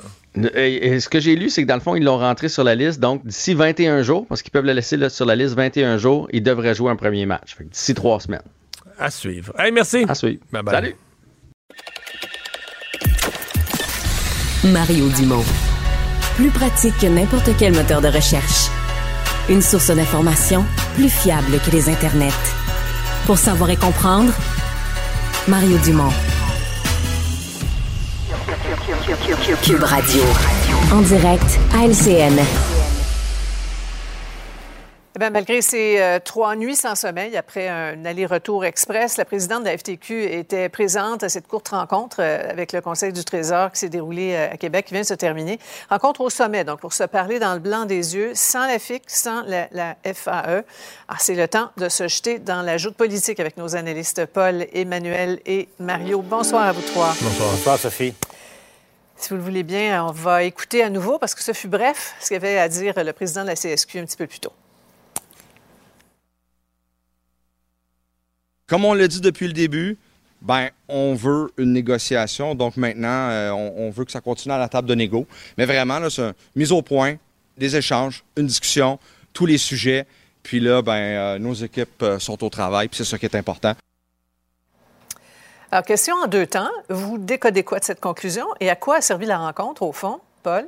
Et- et ce que j'ai lu, c'est que dans le fond, ils l'ont rentré sur la liste. Donc, d'ici 21 jours, parce qu'ils peuvent le laisser là, sur la liste 21 jours, il devrait jouer un premier match. D'ici trois semaines. À suivre. Hey, merci. À suivre. Bye bye. Salut. Mario Dumont. Plus pratique que n'importe quel moteur de recherche. Une source d'information plus fiable que les internets. Pour savoir et comprendre, Mario Dumont. Cube Radio. En direct à LCN. Eh bien, malgré ces euh, trois nuits sans sommeil après un aller-retour express, la présidente de la FTQ était présente à cette courte rencontre euh, avec le Conseil du Trésor qui s'est déroulée euh, à Québec, qui vient de se terminer. Rencontre au sommet, donc pour se parler dans le blanc des yeux, sans la FIC, sans la, la FAE. Ah, c'est le temps de se jeter dans la joute politique avec nos analystes Paul, Emmanuel et Mario. Bonsoir à vous trois. Bonsoir. Bonsoir, Sophie. Si vous le voulez bien, on va écouter à nouveau parce que ce fut bref ce qu'avait à dire le président de la CSQ un petit peu plus tôt. Comme on l'a dit depuis le début, ben, on veut une négociation. Donc maintenant, euh, on, veut que ça continue à la table de négo. Mais vraiment, là, c'est une mise au point, des échanges, une discussion, tous les sujets. Puis là, ben, euh, nos équipes euh, sont au travail, puis c'est ça qui est important. Alors, question en deux temps. Vous décodez quoi de cette conclusion et à quoi a servi la rencontre, au fond, Paul?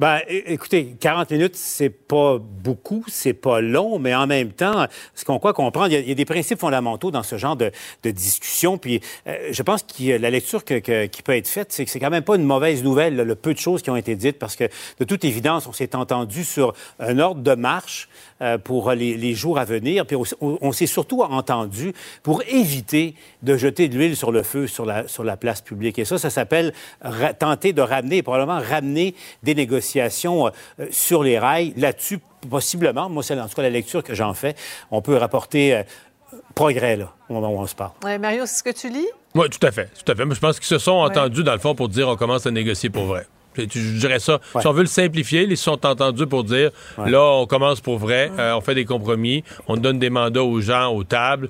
Ben, écoutez, 40 minutes, c'est pas beaucoup, c'est pas long, mais en même temps, ce qu'on croit comprendre, il y, a, des principes fondamentaux dans ce genre de, discussion. Puis, euh, je pense que la lecture qui peut être faite, c'est que c'est quand même pas une mauvaise nouvelle, le peu de choses qui ont été dites, parce que de toute évidence, on s'est entendu sur un ordre de marche euh, pour les, jours à venir. Puis on, s'est surtout entendu pour éviter de jeter de l'huile sur le feu sur la, place publique. Et ça, ça s'appelle tenter de ramener, probablement ramener des négociations euh, euh, sur les rails. Là-dessus, possiblement, moi, c'est en tout cas la lecture que j'en fais, on peut rapporter euh, progrès, là, au moment où on se parle. Ouais, Mario, c'est ce que tu lis? Oui, tout à fait. Tout à fait. Mais je pense qu'ils se sont entendus, dans le fond, pour dire on commence à négocier pour vrai. Je dirais ça. Si on veut le simplifier, ils se sont entendus pour dire là, on commence pour vrai, euh, on fait des compromis, on donne des mandats aux gens, aux tables.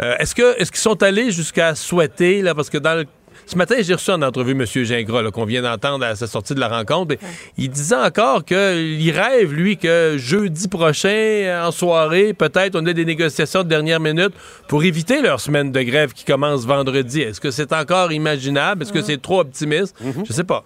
Euh, est-ce que est-ce qu'ils sont allés jusqu'à souhaiter, là, parce que dans le ce matin, j'ai reçu en entrevue M. Gingras, qu'on vient d'entendre à sa sortie de la rencontre. et Il disait encore qu'il rêve, lui, que jeudi prochain, en soirée, peut-être, on ait des négociations de dernière minute pour éviter leur semaine de grève qui commence vendredi. Est-ce que c'est encore imaginable? Est-ce que c'est trop optimiste? Je sais pas.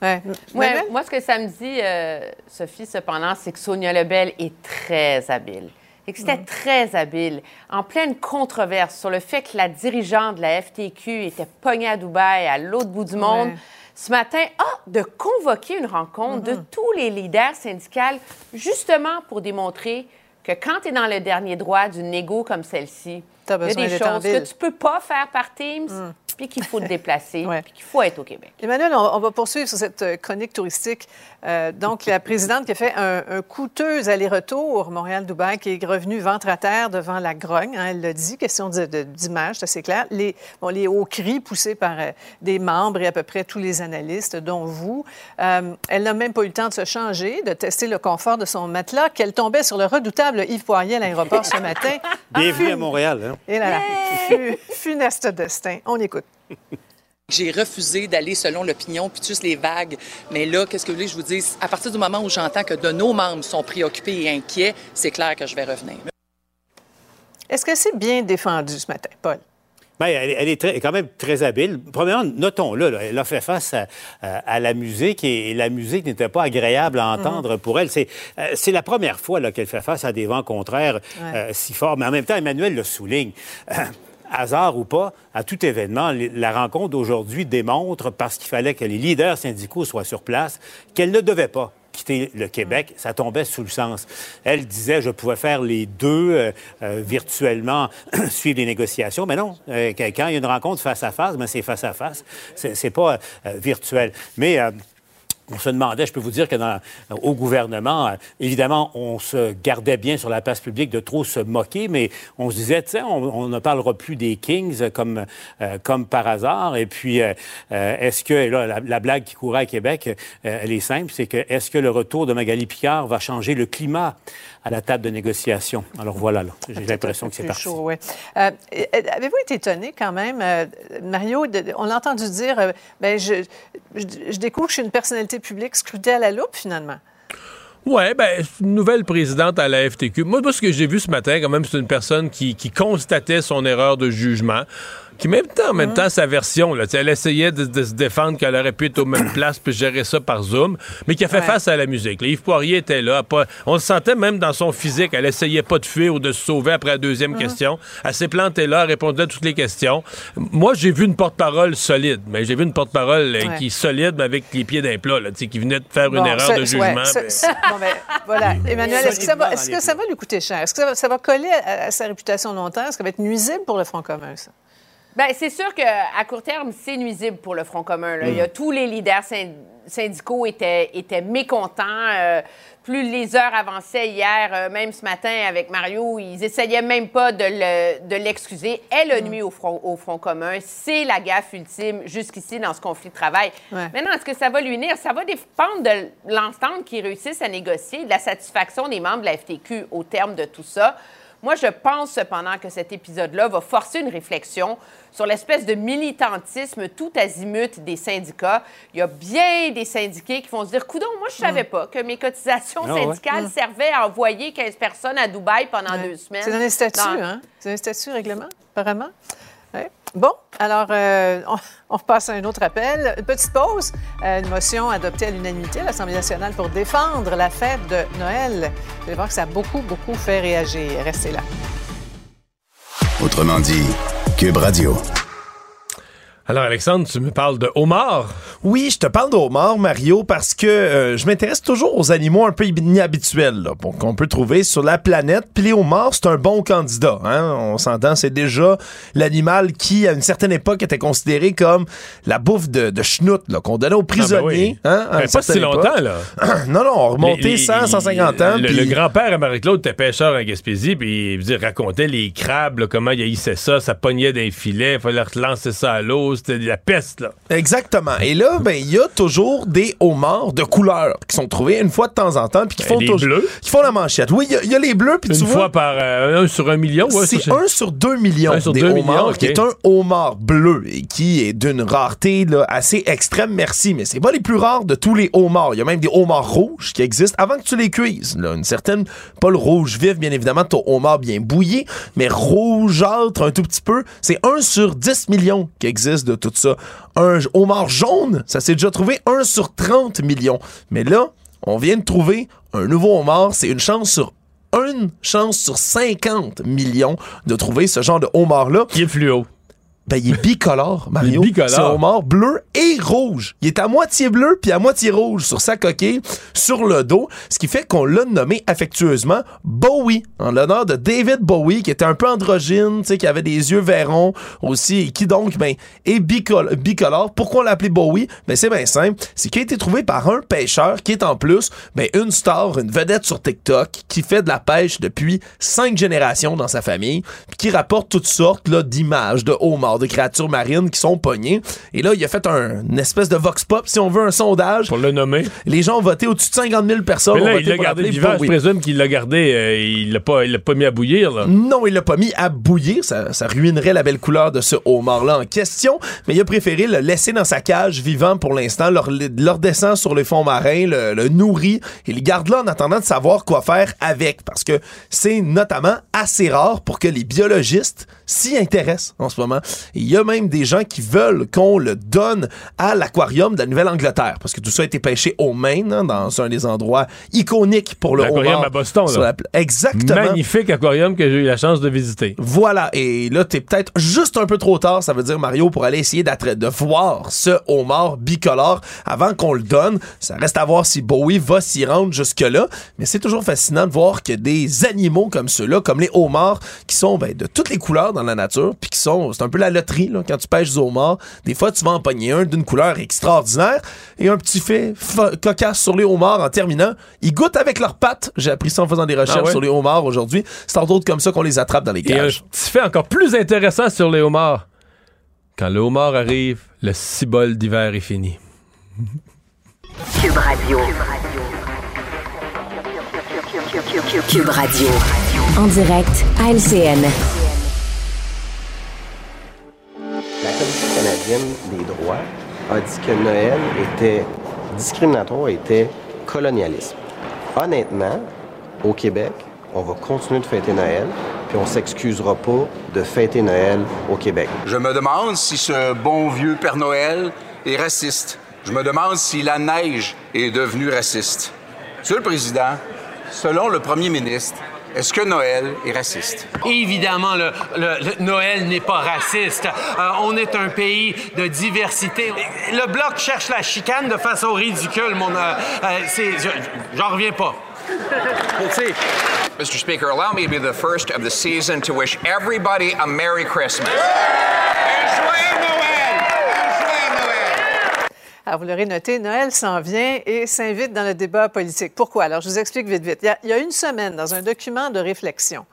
Ouais. Ouais, moi, ce que ça me dit, euh, Sophie, cependant, c'est que Sonia Lebel est très habile. Et que c'était très habile, en pleine controverse sur le fait que la dirigeante de la FTQ était pognée à Dubaï, à l'autre bout du monde. Ouais. Ce matin, ah, de convoquer une rencontre de tous les leaders syndicaux, justement pour démontrer que quand tu es dans le dernier droit d'une négo comme celle-ci, il y a des choses que tu peux pas faire par Teams, puis qu'il faut te déplacer, [laughs] puis qu'il faut être au Québec. Emmanuel, on, on va poursuivre sur cette euh, chronique touristique. Euh, donc, la présidente qui a fait un, un coûteux aller-retour Montréal-Dubaï, qui est revenue ventre à terre devant la grogne, hein, elle l'a dit, question d'image, c'est assez clair. Les, bon, les hauts cris poussés par euh, des membres et à peu près tous les analystes, dont vous. Euh, elle n'a même pas eu le temps de se changer, de tester le confort de son matelas, qu'elle tombait sur le redoutable Yves Poirier à l'aéroport ce matin. Bienvenue à Montréal. hein. Et là, là, fu- funeste destin. On écoute. J'ai refusé d'aller selon l'opinion puis juste les vagues. Mais là, qu'est-ce que vous voulez que je vous dise? À partir du moment où j'entends que de nos membres sont préoccupés et inquiets, c'est clair que je vais revenir. Est-ce que c'est bien défendu ce matin, Paul? Ben, elle, elle est très- quand même très habile. Premièrement, notons-le, là, elle a fait face à, à- à la musique et, et la musique n'était pas agréable à entendre pour elle. C'est euh, c'est la première fois là, qu'elle fait face à des vents contraires euh, si forts. Mais en même temps, Emmanuel le souligne. [clears throat] Hasard ou pas, à tout événement, la rencontre d'aujourd'hui démontre, parce qu'il fallait que les leaders syndicaux soient sur place, qu'elle ne devait pas quitter le Québec, ça tombait sous le sens. Elle disait, je pouvais faire les deux euh, euh, virtuellement, [clears throat] suivre les négociations, mais non. Euh, quand il y a une rencontre face à face, ben c'est face à face. C'est pas virtuel. Mais euh, on se demandait, je peux vous dire que dans, gouvernement, euh, évidemment, on se gardait bien sur la place publique de trop se moquer, mais on se disait, tiens, on, ne parlera plus des Kings comme, euh, comme par hasard. Et puis, euh, euh, est-ce que, là, la, la blague qui courait à Québec, elle est simple, c'est que est-ce que le retour de Magali Picard va changer le climat? À la table de négociation? Alors voilà, là, j'ai l'impression que c'est Plus parti. chaud, oui. Euh, Avez-vous été étonné quand même, euh, Mario, de- on l'a entendu dire, euh, ben, je, je, je découvre que je suis une personnalité publique scrutée à la loupe, finalement? Ouais, ben, une nouvelle présidente à la FTQ. Moi, moi, ce que j'ai vu ce matin, quand même, c'est une personne qui, qui constatait son erreur de jugement, qui, même temps, en même temps, sa version, là, elle essayait de, de se défendre qu'elle aurait pu être aux mêmes [clears throat] places puis gérer ça par Zoom, mais qui a fait Ouais. face à la musique. là. Yves Poirier était là. pas- on le sentait même dans son physique. Elle essayait pas de fuir ou de se sauver après la deuxième question. Elle s'est plantée là, elle répondait à toutes les questions. Moi, j'ai vu une porte-parole solide, mais j'ai vu une porte-parole euh, Ouais. qui est solide, mais avec les pieds d'un plat, là, qui venait de faire une erreur ça- de ouais, jugement. ça- ça- bon, ben, voilà. [laughs] Emmanuel, est-ce que, ça va, dans que ça va lui coûter cher? Est-ce que ça va, ça va coller à, à sa réputation longtemps? Est-ce que ça va être nuisible pour le Front commun, ça? Bien, c'est sûr qu'à court terme, c'est nuisible pour le Front commun. là. Il y a tous les leaders syn- syndicaux étaient, étaient mécontents. euh, plus les heures avançaient hier, euh, même ce matin avec Mario, ils essayaient même pas de le- de l'excuser. Elle a nuit au Front, au front commun. C'est la gaffe ultime jusqu'ici dans ce conflit de travail. Ouais. Maintenant, est-ce que ça va lui nuire? Ça va dépendre de l'entente qu'ils réussissent à négocier, de la satisfaction des membres de la FTQ au terme de tout ça. Moi, je pense cependant que cet épisode-là va forcer une réflexion sur l'espèce de militantisme tout azimut des syndicats. Il y a bien des syndiqués qui vont se dire Coudon, moi, je savais pas que mes cotisations Ah syndicales servaient à envoyer 15 personnes à Dubaï pendant deux semaines. C'est dans les statuts, hein? C'est dans les statuts, règlement, apparemment. Bon, alors, euh, on, repasse à un autre appel. Une petite pause. Euh, une motion adoptée à l'unanimité à l'Assemblée nationale pour défendre la fête de Noël. Vous allez voir que ça a beaucoup, beaucoup fait réagir. Restez là. Autrement dit, Cube Radio. Alors, Alexandre, tu me parles de homard. Oui, je te parle de homard, Mario, parce que euh, je m'intéresse toujours aux animaux un peu inhabituels qu'on peut trouver sur la planète. Puis les homards, c'est un bon candidat. Hein? On s'entend, c'est déjà l'animal qui, à une certaine époque, était considéré comme la bouffe de, de schnout qu'on donnait aux prisonniers. Ah ben oui. hein, à Ben, pas si longtemps, là. [clears throat] non, non, on remontait Les- les- 100, 150 ans. Le, le grand-père à Marie-Claude était pêcheur en Gaspésie, puis il racontait les crabes, là, comment il haïssait ça, ça pognait d'un filet, il fallait relancer ça à l'eau, c'était de la peste, là. Exactement. Et là, ben, il y a toujours des homards de couleur qui sont trouvés une fois de temps en temps, puis qui Ben, font les bleus. qui font la manchette. Oui, il y a- il y, a les bleus, puis Une tu vois. fois par euh, un sur un million, ouais, c'est un sur deux millions Un sur des deux homards, millions, qui est un homard bleu et qui est d'une rareté là, assez extrême, merci, mais c'est pas les plus rares de tous les homards. Il y a même des homards rouges qui existent avant que tu les cuises. Là. Une certaine, pas le rouge vif, bien évidemment, ton homard bien bouilli, mais rougeâtre un tout petit peu. C'est un sur 10 millions qui existe de tout ça. Un homard jaune, ça s'est déjà trouvé un sur 30 millions. Mais là, on vient de trouver un nouveau homard, c'est une chance sur une chance sur 50 millions de trouver ce genre de homard-là. Qui est fluo. Ben, il est bicolore, Mario. Il est bicolore. C'est un homard bleu et rouge. Il est à moitié bleu puis à moitié rouge sur sa coquille, sur le dos, ce qui fait qu'on l'a nommé affectueusement Bowie, en l'honneur de David Bowie, qui était un peu androgyne, tu sais, qui avait des yeux verrons aussi, et qui donc, ben, est bicol- bicolore. Pourquoi on l'a appelé Bowie? Ben, c'est bien simple. C'est qu'il a été trouvé par un pêcheur qui est en plus, ben, une star, une vedette sur TikTok, qui fait de la pêche depuis cinq générations dans sa famille, puis qui rapporte toutes sortes, là, d'images, de homards, de créatures marines qui sont pognées. Et là, il a fait un, une espèce de vox pop, si on veut, un sondage. Pour le nommer. Les gens ont voté au-dessus de 50 000 personnes. Mais ont là, voté il l'a pour gardé vivant, je Bowie. présume qu'il l'a gardé, euh, il l'a pas, il l'a pas mis à bouillir, là. Non, il l'a pas mis à bouillir. Ça, ça ruinerait la belle couleur de ce homard-là en question. Mais il a préféré le laisser dans sa cage vivant pour l'instant, leur, leur descend sur les fonds marins, le, le nourrit et le garde là en attendant de savoir quoi faire avec. Parce que c'est notamment assez rare pour que les biologistes s'y intéressent en ce moment. Il y a même des gens qui veulent qu'on le donne à l'aquarium de la Nouvelle-Angleterre. Parce que tout ça a été pêché au Maine, hein, dans un des endroits iconiques pour le L'aquarium à Boston, là. la Exactement. Magnifique aquarium que j'ai eu la chance de visiter. Voilà, et là, t'es peut-être juste un peu trop tard, ça veut dire, Mario, pour aller essayer de voir ce homard bicolore avant qu'on le donne. Ça reste à voir si Bowie va s'y rendre jusque-là, mais c'est toujours fascinant de voir que des animaux comme ceux-là, comme les homards, qui sont ben, de toutes les couleurs dans la nature, puis qui sont, c'est un peu la loterie, là, quand tu pêches des homards, des fois, tu vas en pogner un d'une couleur extraordinaire, et un petit fait fa- cocasse sur les homards en terminant, ils goûtent avec leurs pattes. J'ai appris ça en faisant des recherches Ah ouais? sur les homards aujourd'hui. C'est entre autres comme ça qu'on les attrape dans les Et un cages. petit fait encore plus intéressant sur les homards. Quand le homard arrive, le cibole d'hiver est fini. Cube Radio. Cube Radio. En direct à LCN. Canadienne des droits a dit que Noël était discriminatoire, était colonialisme. Honnêtement, au Québec, on va continuer de fêter Noël, puis on s'excusera pas de fêter Noël au Québec. Je me demande si ce bon vieux Père Noël est raciste. Je me demande si la neige est devenue raciste. Monsieur le Président, selon le premier ministre, est-ce que Noël est raciste? Évidemment, le, le- le Noël n'est pas raciste. Euh, on est un pays de diversité. Le Bloc cherche la chicane de façon ridicule, mon... euh, euh, J'en reviens pas. Mr. Speaker, allow me to be the first of the season to wish everybody a Merry Christmas. Alors, vous l'aurez noté, Noël s'en vient et s'invite dans le débat politique. Pourquoi? Alors, je vous explique vite, vite. Il y, a, il y a une semaine, dans un document de réflexion,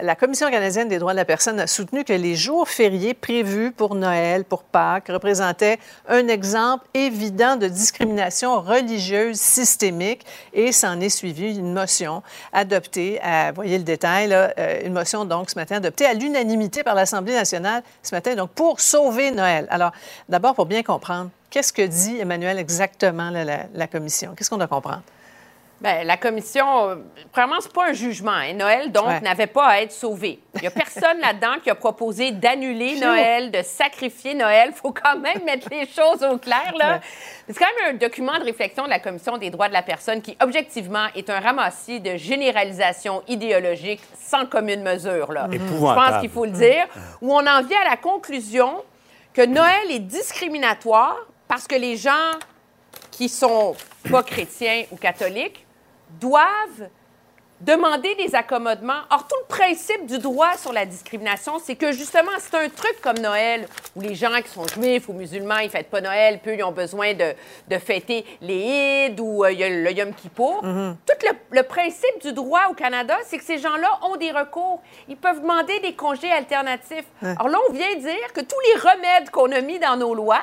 la Commission canadienne des droits de la personne a soutenu que les jours fériés prévus pour Noël, pour Pâques, représentaient un exemple évident de discrimination religieuse systémique et s'en est suivi une motion adoptée, à, voyez le détail, euh, une motion donc ce matin adoptée à l'unanimité par l'Assemblée nationale ce matin, donc pour sauver Noël. Alors, d'abord, pour bien comprendre, qu'est-ce que dit Emmanuel exactement la Commission? Qu'est-ce qu'on doit comprendre? Bien, la commission, euh, premièrement, c'est pas un jugement. hein. Noël, donc, Ouais. n'avait pas à être sauvé. Il n'y a personne [laughs] là-dedans qui a proposé d'annuler Noël, de sacrifier Noël. Il faut quand même mettre les choses au clair, là. Ouais. C'est quand même un document de réflexion de la Commission des droits de la personne qui, objectivement, est un ramassis de généralisation idéologique sans commune mesure, là. Je Épouvantable. pense qu'il faut le dire. Où on en vient à la conclusion que Noël est discriminatoire parce que les gens qui sont pas chrétiens ou catholiques doivent demander des accommodements. Or, tout le principe du droit sur la discrimination, c'est que justement, c'est un truc comme Noël, où les gens qui sont juifs ou musulmans, ils ne fêtent pas Noël, puis ils ont besoin de, de fêter les Ides ou euh, le Yom Kippour. Tout le, le principe du droit au Canada, c'est que ces gens-là ont des recours. Ils peuvent demander des congés alternatifs. Alors là, on vient dire que tous les remèdes qu'on a mis dans nos lois,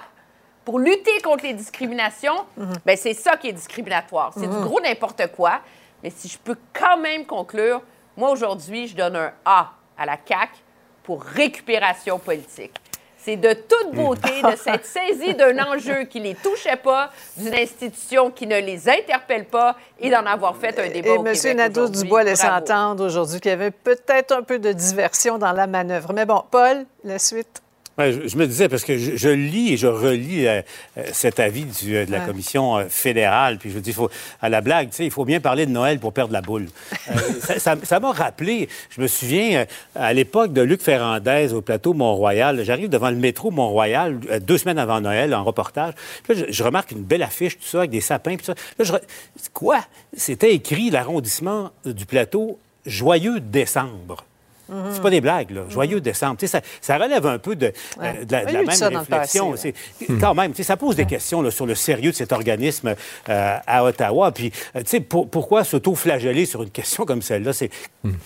pour lutter contre les discriminations, ben c'est ça qui est discriminatoire. C'est du Mhm. gros n'importe quoi. Mais si je peux quand même conclure, moi aujourd'hui, je donne un A à la CAQ pour récupération politique. C'est de toute beauté de s'être saisi d'un enjeu qui les touchait pas, d'une institution qui ne les interpelle pas et d'en avoir fait un débat Et au M. Québec Nadeau aujourd'hui. Dubois laisse entendre aujourd'hui qu'il y avait peut-être un peu de diversion dans la manœuvre. Mais bon, Paul, la suite. Ouais, je, je me disais, parce que je, je lis et je relis euh, euh, cet avis du, euh, de la Ouais. commission euh, fédérale, puis je dis, faut, à la blague, tu sais, il faut bien parler de Noël pour perdre la boule. [laughs] Ça- m'a rappelé, je me souviens, à l'époque de Luc Ferrandez au plateau Mont-Royal, j'arrive devant le métro Mont-Royal deux semaines avant Noël en reportage, puis là, je, je remarque une belle affiche, tout ça, avec des sapins, puis ça. Là, je Quoi? C'était écrit l'arrondissement du plateau Joyeux décembre. C'est pas des blagues, là. Joyeux décembre. Tu sais, ça, ça relève un peu de, euh, de la, de même réflexion. passé, C'est- Quand même, tu sais, ça pose des questions là, sur le sérieux de cet organisme euh, à Ottawa. Puis, euh, tu sais, pour- pourquoi s'auto-flageller sur une question comme celle-là? C'est,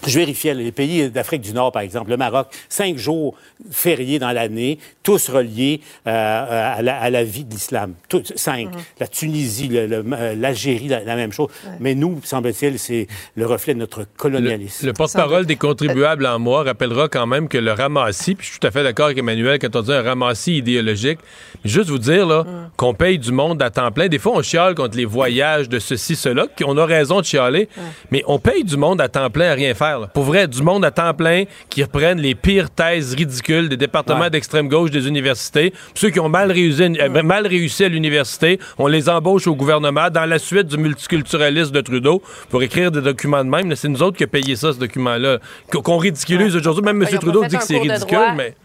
Je vérifiais, les pays d'Afrique du Nord, par exemple, le Maroc, cinq jours fériés dans l'année, tous reliés euh, à, la, à la vie de l'islam. Cinq. La Tunisie, le- le- l'Algérie, la, la même chose. Mais nous, semble-t-il, c'est le reflet de notre colonialisme. Le porte-parole des contribuables en moi rappellera quand même que le ramassis, puis je suis tout à fait d'accord avec Emmanuel quand on dit un ramassis idéologique, mais juste vous dire là, qu'on paye du monde à temps plein. Des fois, on chiale contre les voyages de ceci, cela, on a raison de chialer, mais on paye du monde à temps plein à rien faire. là. Pour vrai, du monde à temps plein qui reprennent les pires thèses ridicules des départements Ouais. d'extrême gauche des universités. Ceux qui ont mal réussi, euh, mal réussi à l'université, on les embauche au gouvernement dans la suite du multiculturalisme de Trudeau pour écrire des documents de même. C'est nous autres qui avons payé ça, ce document-là, qu'on qu'on aujourd'hui. Même M. Trudeau dit que c'est ridicule, droit. mais...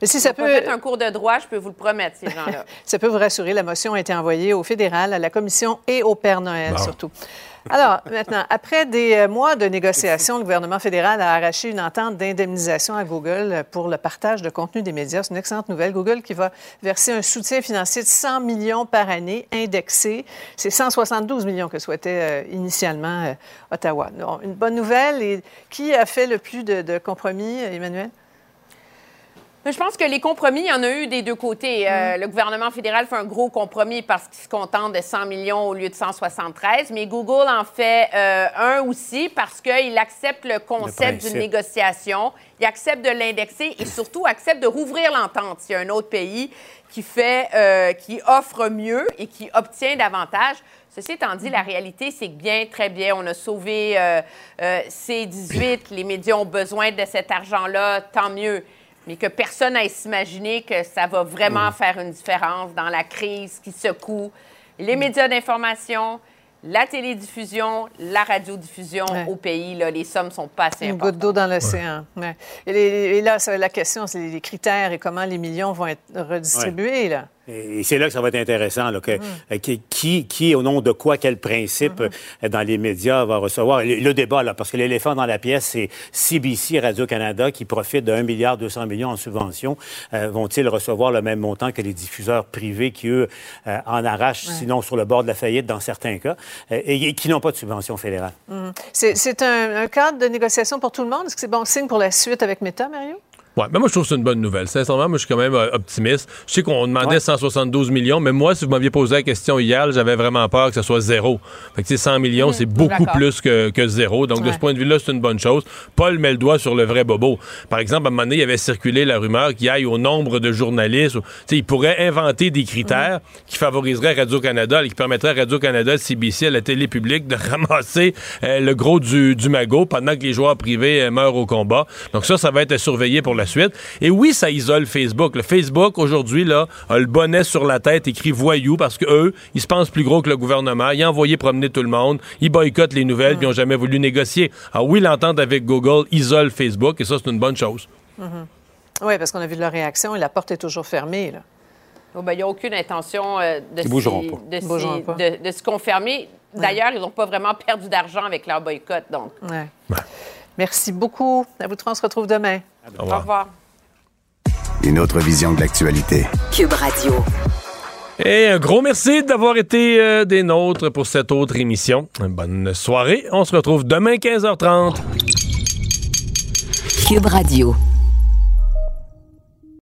Mais si ça peut, fait un cours de droit, je peux vous le promettre, ces gens-là. [laughs] ça peut vous rassurer, la motion a été envoyée au fédéral, à la commission et au Père Noël Bon. surtout. Alors, maintenant, après des euh, mois de négociations, le gouvernement fédéral a arraché une entente d'indemnisation à Google pour le partage de contenu des médias. C'est une excellente nouvelle. Google qui va verser un soutien financier de 100 millions par année indexé. C'est 172 millions que souhaitait euh, initialement euh, Ottawa. Une bonne nouvelle. Et qui a fait le plus de, compromis, Emmanuel? Je pense que les compromis, il y en a eu des deux côtés. Euh, Le gouvernement fédéral fait un gros compromis parce qu'il se contente de 100 millions au lieu de 173, mais Google en fait euh, un aussi parce qu'il accepte le concept d'une négociation, il accepte de l'indexer et surtout accepte de rouvrir l'entente. S'il y a un autre pays qui fait, euh, qui offre mieux et qui obtient davantage. Ceci étant dit, la réalité, c'est que bien, très bien, on a sauvé euh, C-18, les médias ont besoin de cet argent-là, tant mieux. Mais que personne n'aille s'imaginer que ça va vraiment faire une différence dans la crise qui secoue les médias d'information, la télédiffusion, la radiodiffusion Ouais. au pays. Là, les sommes sont pas assez Une importantes. goutte d'eau dans l'océan. Ouais. Et, et là, ça, la question, c'est les critères et comment les millions vont être redistribués. Là. Et c'est là que ça va être intéressant, là, que, euh, qui, qui, qui, au nom de quoi, quel principe euh, dans les médias va recevoir le, le débat, là, parce que l'éléphant dans la pièce, c'est CBC, Radio-Canada, qui profite de 1 milliard 200 millions en subventions. Euh, Vont-ils recevoir le même montant que les diffuseurs privés qui, eux, euh, en arrachent, sinon sur le bord de la faillite dans certains cas, euh, et, et qui n'ont pas de subvention fédérale? C'est c'est un, un cadre de négociation pour tout le monde? Est-ce que c'est bon signe pour la suite avec Meta, Mario? Ouais, mais moi, je trouve que c'est une bonne nouvelle. Sincèrement, moi, je suis quand même euh, optimiste. Je sais qu'on demandait 172 millions, mais moi, si vous m'aviez posé la question hier, j'avais vraiment peur que ce soit zéro. Fait que, tu sais, 100 millions, c'est beaucoup plus que, que zéro. Donc, de ce point de vue-là, c'est une bonne chose. Paul met le doigt sur le vrai bobo. Par exemple, à un moment donné, il y avait circulé la rumeur qu'il aille au nombre de journalistes. ou- Tu sais, il pourrait inventer des critères qui favoriseraient Radio-Canada et qui permettraient à Radio-Canada, CBC, à la télé publique de [laughs] ramasser euh, le gros du, du magot pendant que les joueurs privés euh, meurent au combat. Donc ça, ça va être surveillé pour la suite. Et oui, ça isole Facebook. Le Facebook, aujourd'hui, là, a le bonnet sur la tête écrit voyou parce que eux, ils se pensent plus gros que le gouvernement. Ils ont envoyé promener tout le monde. Ils boycottent les nouvelles puis ils n'ont jamais voulu négocier. Alors oui, l'entente avec Google isole Facebook et ça, c'est une bonne chose. Oui, parce qu'on a vu leur réaction et la porte est toujours fermée. Là. Oh, ben, Il n'y a aucune intention euh, de, Ils bougeront s'y- pas. de Ils s'y- bougeront pas. de- de se confirmer. D'ailleurs, ils n'ont pas vraiment perdu d'argent avec leur boycott. Donc, Ouais. Merci beaucoup. À vous trois, on se retrouve demain. au revoir. Une autre vision de l'actualité. Cube Radio. Et un gros merci d'avoir été euh, des nôtres pour cette autre émission. Bonne soirée. On se retrouve demain 15h30. Cube Radio.